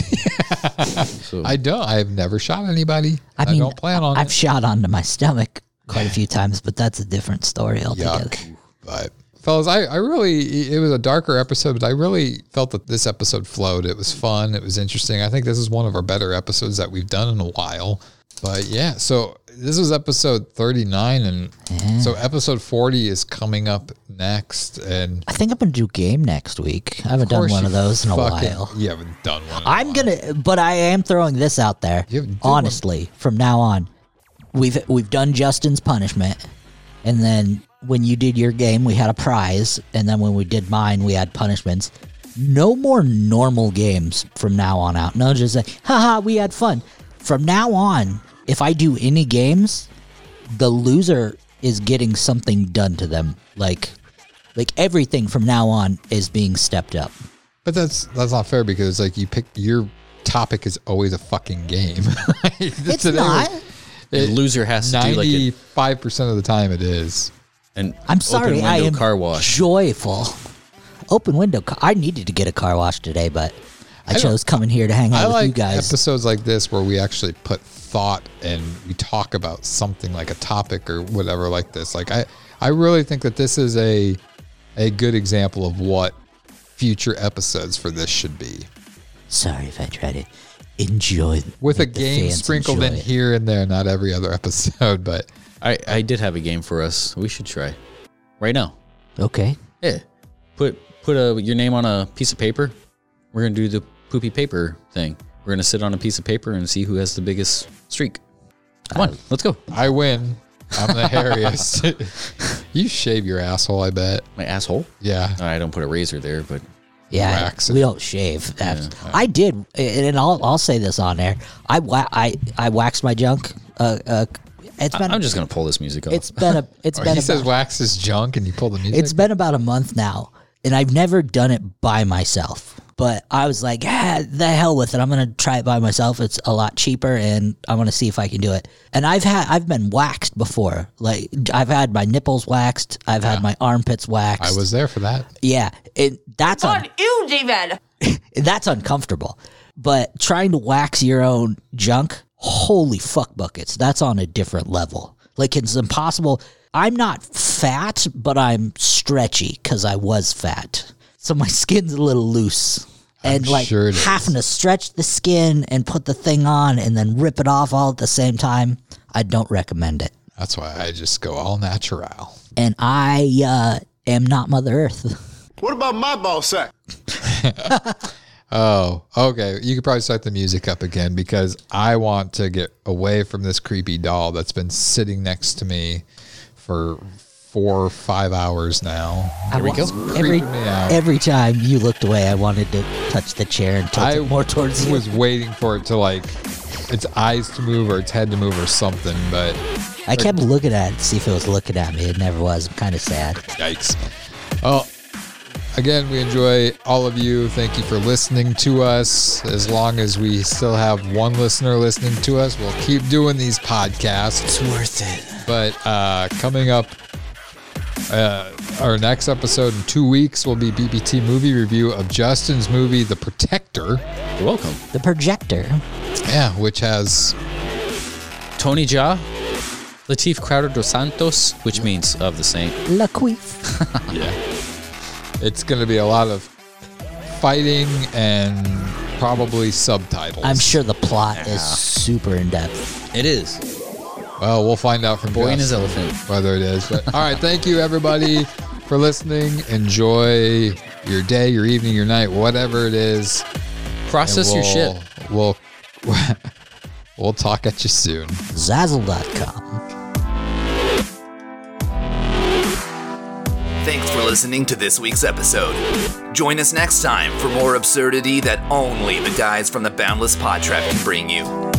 so I don't. I've never shot anybody. I mean, I don't plan on I've it. shot onto my stomach quite a few times, but that's a different story altogether. Yuck. But fellas, I, I really it was a darker episode, but I really felt that this episode flowed. It was fun. It was interesting. I think this is one of our better episodes that we've done in a while. But yeah, so this was episode 39 and so episode 40 is coming up next and I think I'm gonna do game next week. I haven't done one of those in a while. You haven't done one. I'm gonna, but I am throwing this out there. You haven't one. Honestly, from now on, we've we've done Justin's punishment, and then when you did your game, we had a prize, and then when we did mine, we had punishments. No more normal games from now on out. No, just like, haha, we had fun. From now on, if I do any games, the loser is getting something done to them. Like, like everything from now on is being stepped up. But that's that's not fair because like you pick your topic is always a fucking game. It's not. the loser has to do like a, Ninety-five percent of the time, it is. An I'm sorry, I am car wash. joyful. Open window. Car- I needed to get a car wash today, but I, chose coming here to hang out I with like you guys. episodes like this where we actually put thought and we talk about something like a topic or whatever like this. Like I, I really think that this is a, a good example of what future episodes for this should be. Sorry if I try to enjoy With a game sprinkled in it. here and there, not every other episode, but I I did have a game for us. We should try right now. Okay. Yeah, put put a your name on a piece of paper. We're gonna do the poopy paper thing. We're gonna sit on a piece of paper and see who has the biggest streak. Come on, let's go. I win. I'm the hairiest. you shave your asshole, I bet. My asshole. Yeah. I don't put a razor there, but Yeah, Wax it. we don't shave. That's- I did, and I'll I'll say this on there. I wa- I I waxed my junk. Uh, uh, it's been I'm just gonna pull this music off. it's been a It's been he says wax is junk and you pull the music. it's been about a month now, and I've never done it by myself. But I was like, ah, the hell with it. I'm gonna try it by myself. It's a lot cheaper, and I want to see if I can do it. And I've had I've been waxed before. Like I've had my nipples waxed. I've had my armpits waxed. I was there for that. yeah. It, that's un- you, David. that's uncomfortable. But trying to wax your own junk, holy fuck buckets, that's on a different level. Like it's impossible. I'm not fat, but I'm stretchy because I was fat. So my skin's a little loose. And like sure it is. having to stretch the skin and put the thing on and then rip it off all at the same time, I don't recommend it. That's why I just go all natural. And I uh, am not Mother Earth. What about my ball sack? Oh, okay. You could probably start the music up again because I want to get away from this creepy doll that's been sitting next to me for four or five hours now. Here we go. Every, Creeping me out. every time you looked away, I wanted to touch the chair and tilt I it more towards you. was waiting for it to like its eyes to move or its head to move or something, but I kept looking at it to see if it was looking at me. It never was. I'm kind of sad. Yikes. Well, again, we enjoy all of you. Thank you for listening to us. As long as we still have one listener listening to us, we'll keep doing these podcasts. It's worth it. But uh, coming up, uh, our next episode in two weeks will be BPT movie review of Justin's movie, The Protector. You're welcome. The projector. Yeah, which has Tony Jaa, Lateef Crowder dos Santos, which means of the saint. Laqueef. Yeah. It's going to be a lot of fighting and probably subtitles. I'm sure the plot is super in depth. It is. Well, we'll find out from Boy and his elephant. whether it is. But all right, thank you everybody for listening. Enjoy your day, your evening, your night, whatever it is. Process And your shit. We'll we'll talk at you soon. Zazzle.com. Thanks for listening to this week's episode. Join us next time for more absurdity that only the guys from the Boundless Pod Trap can bring you.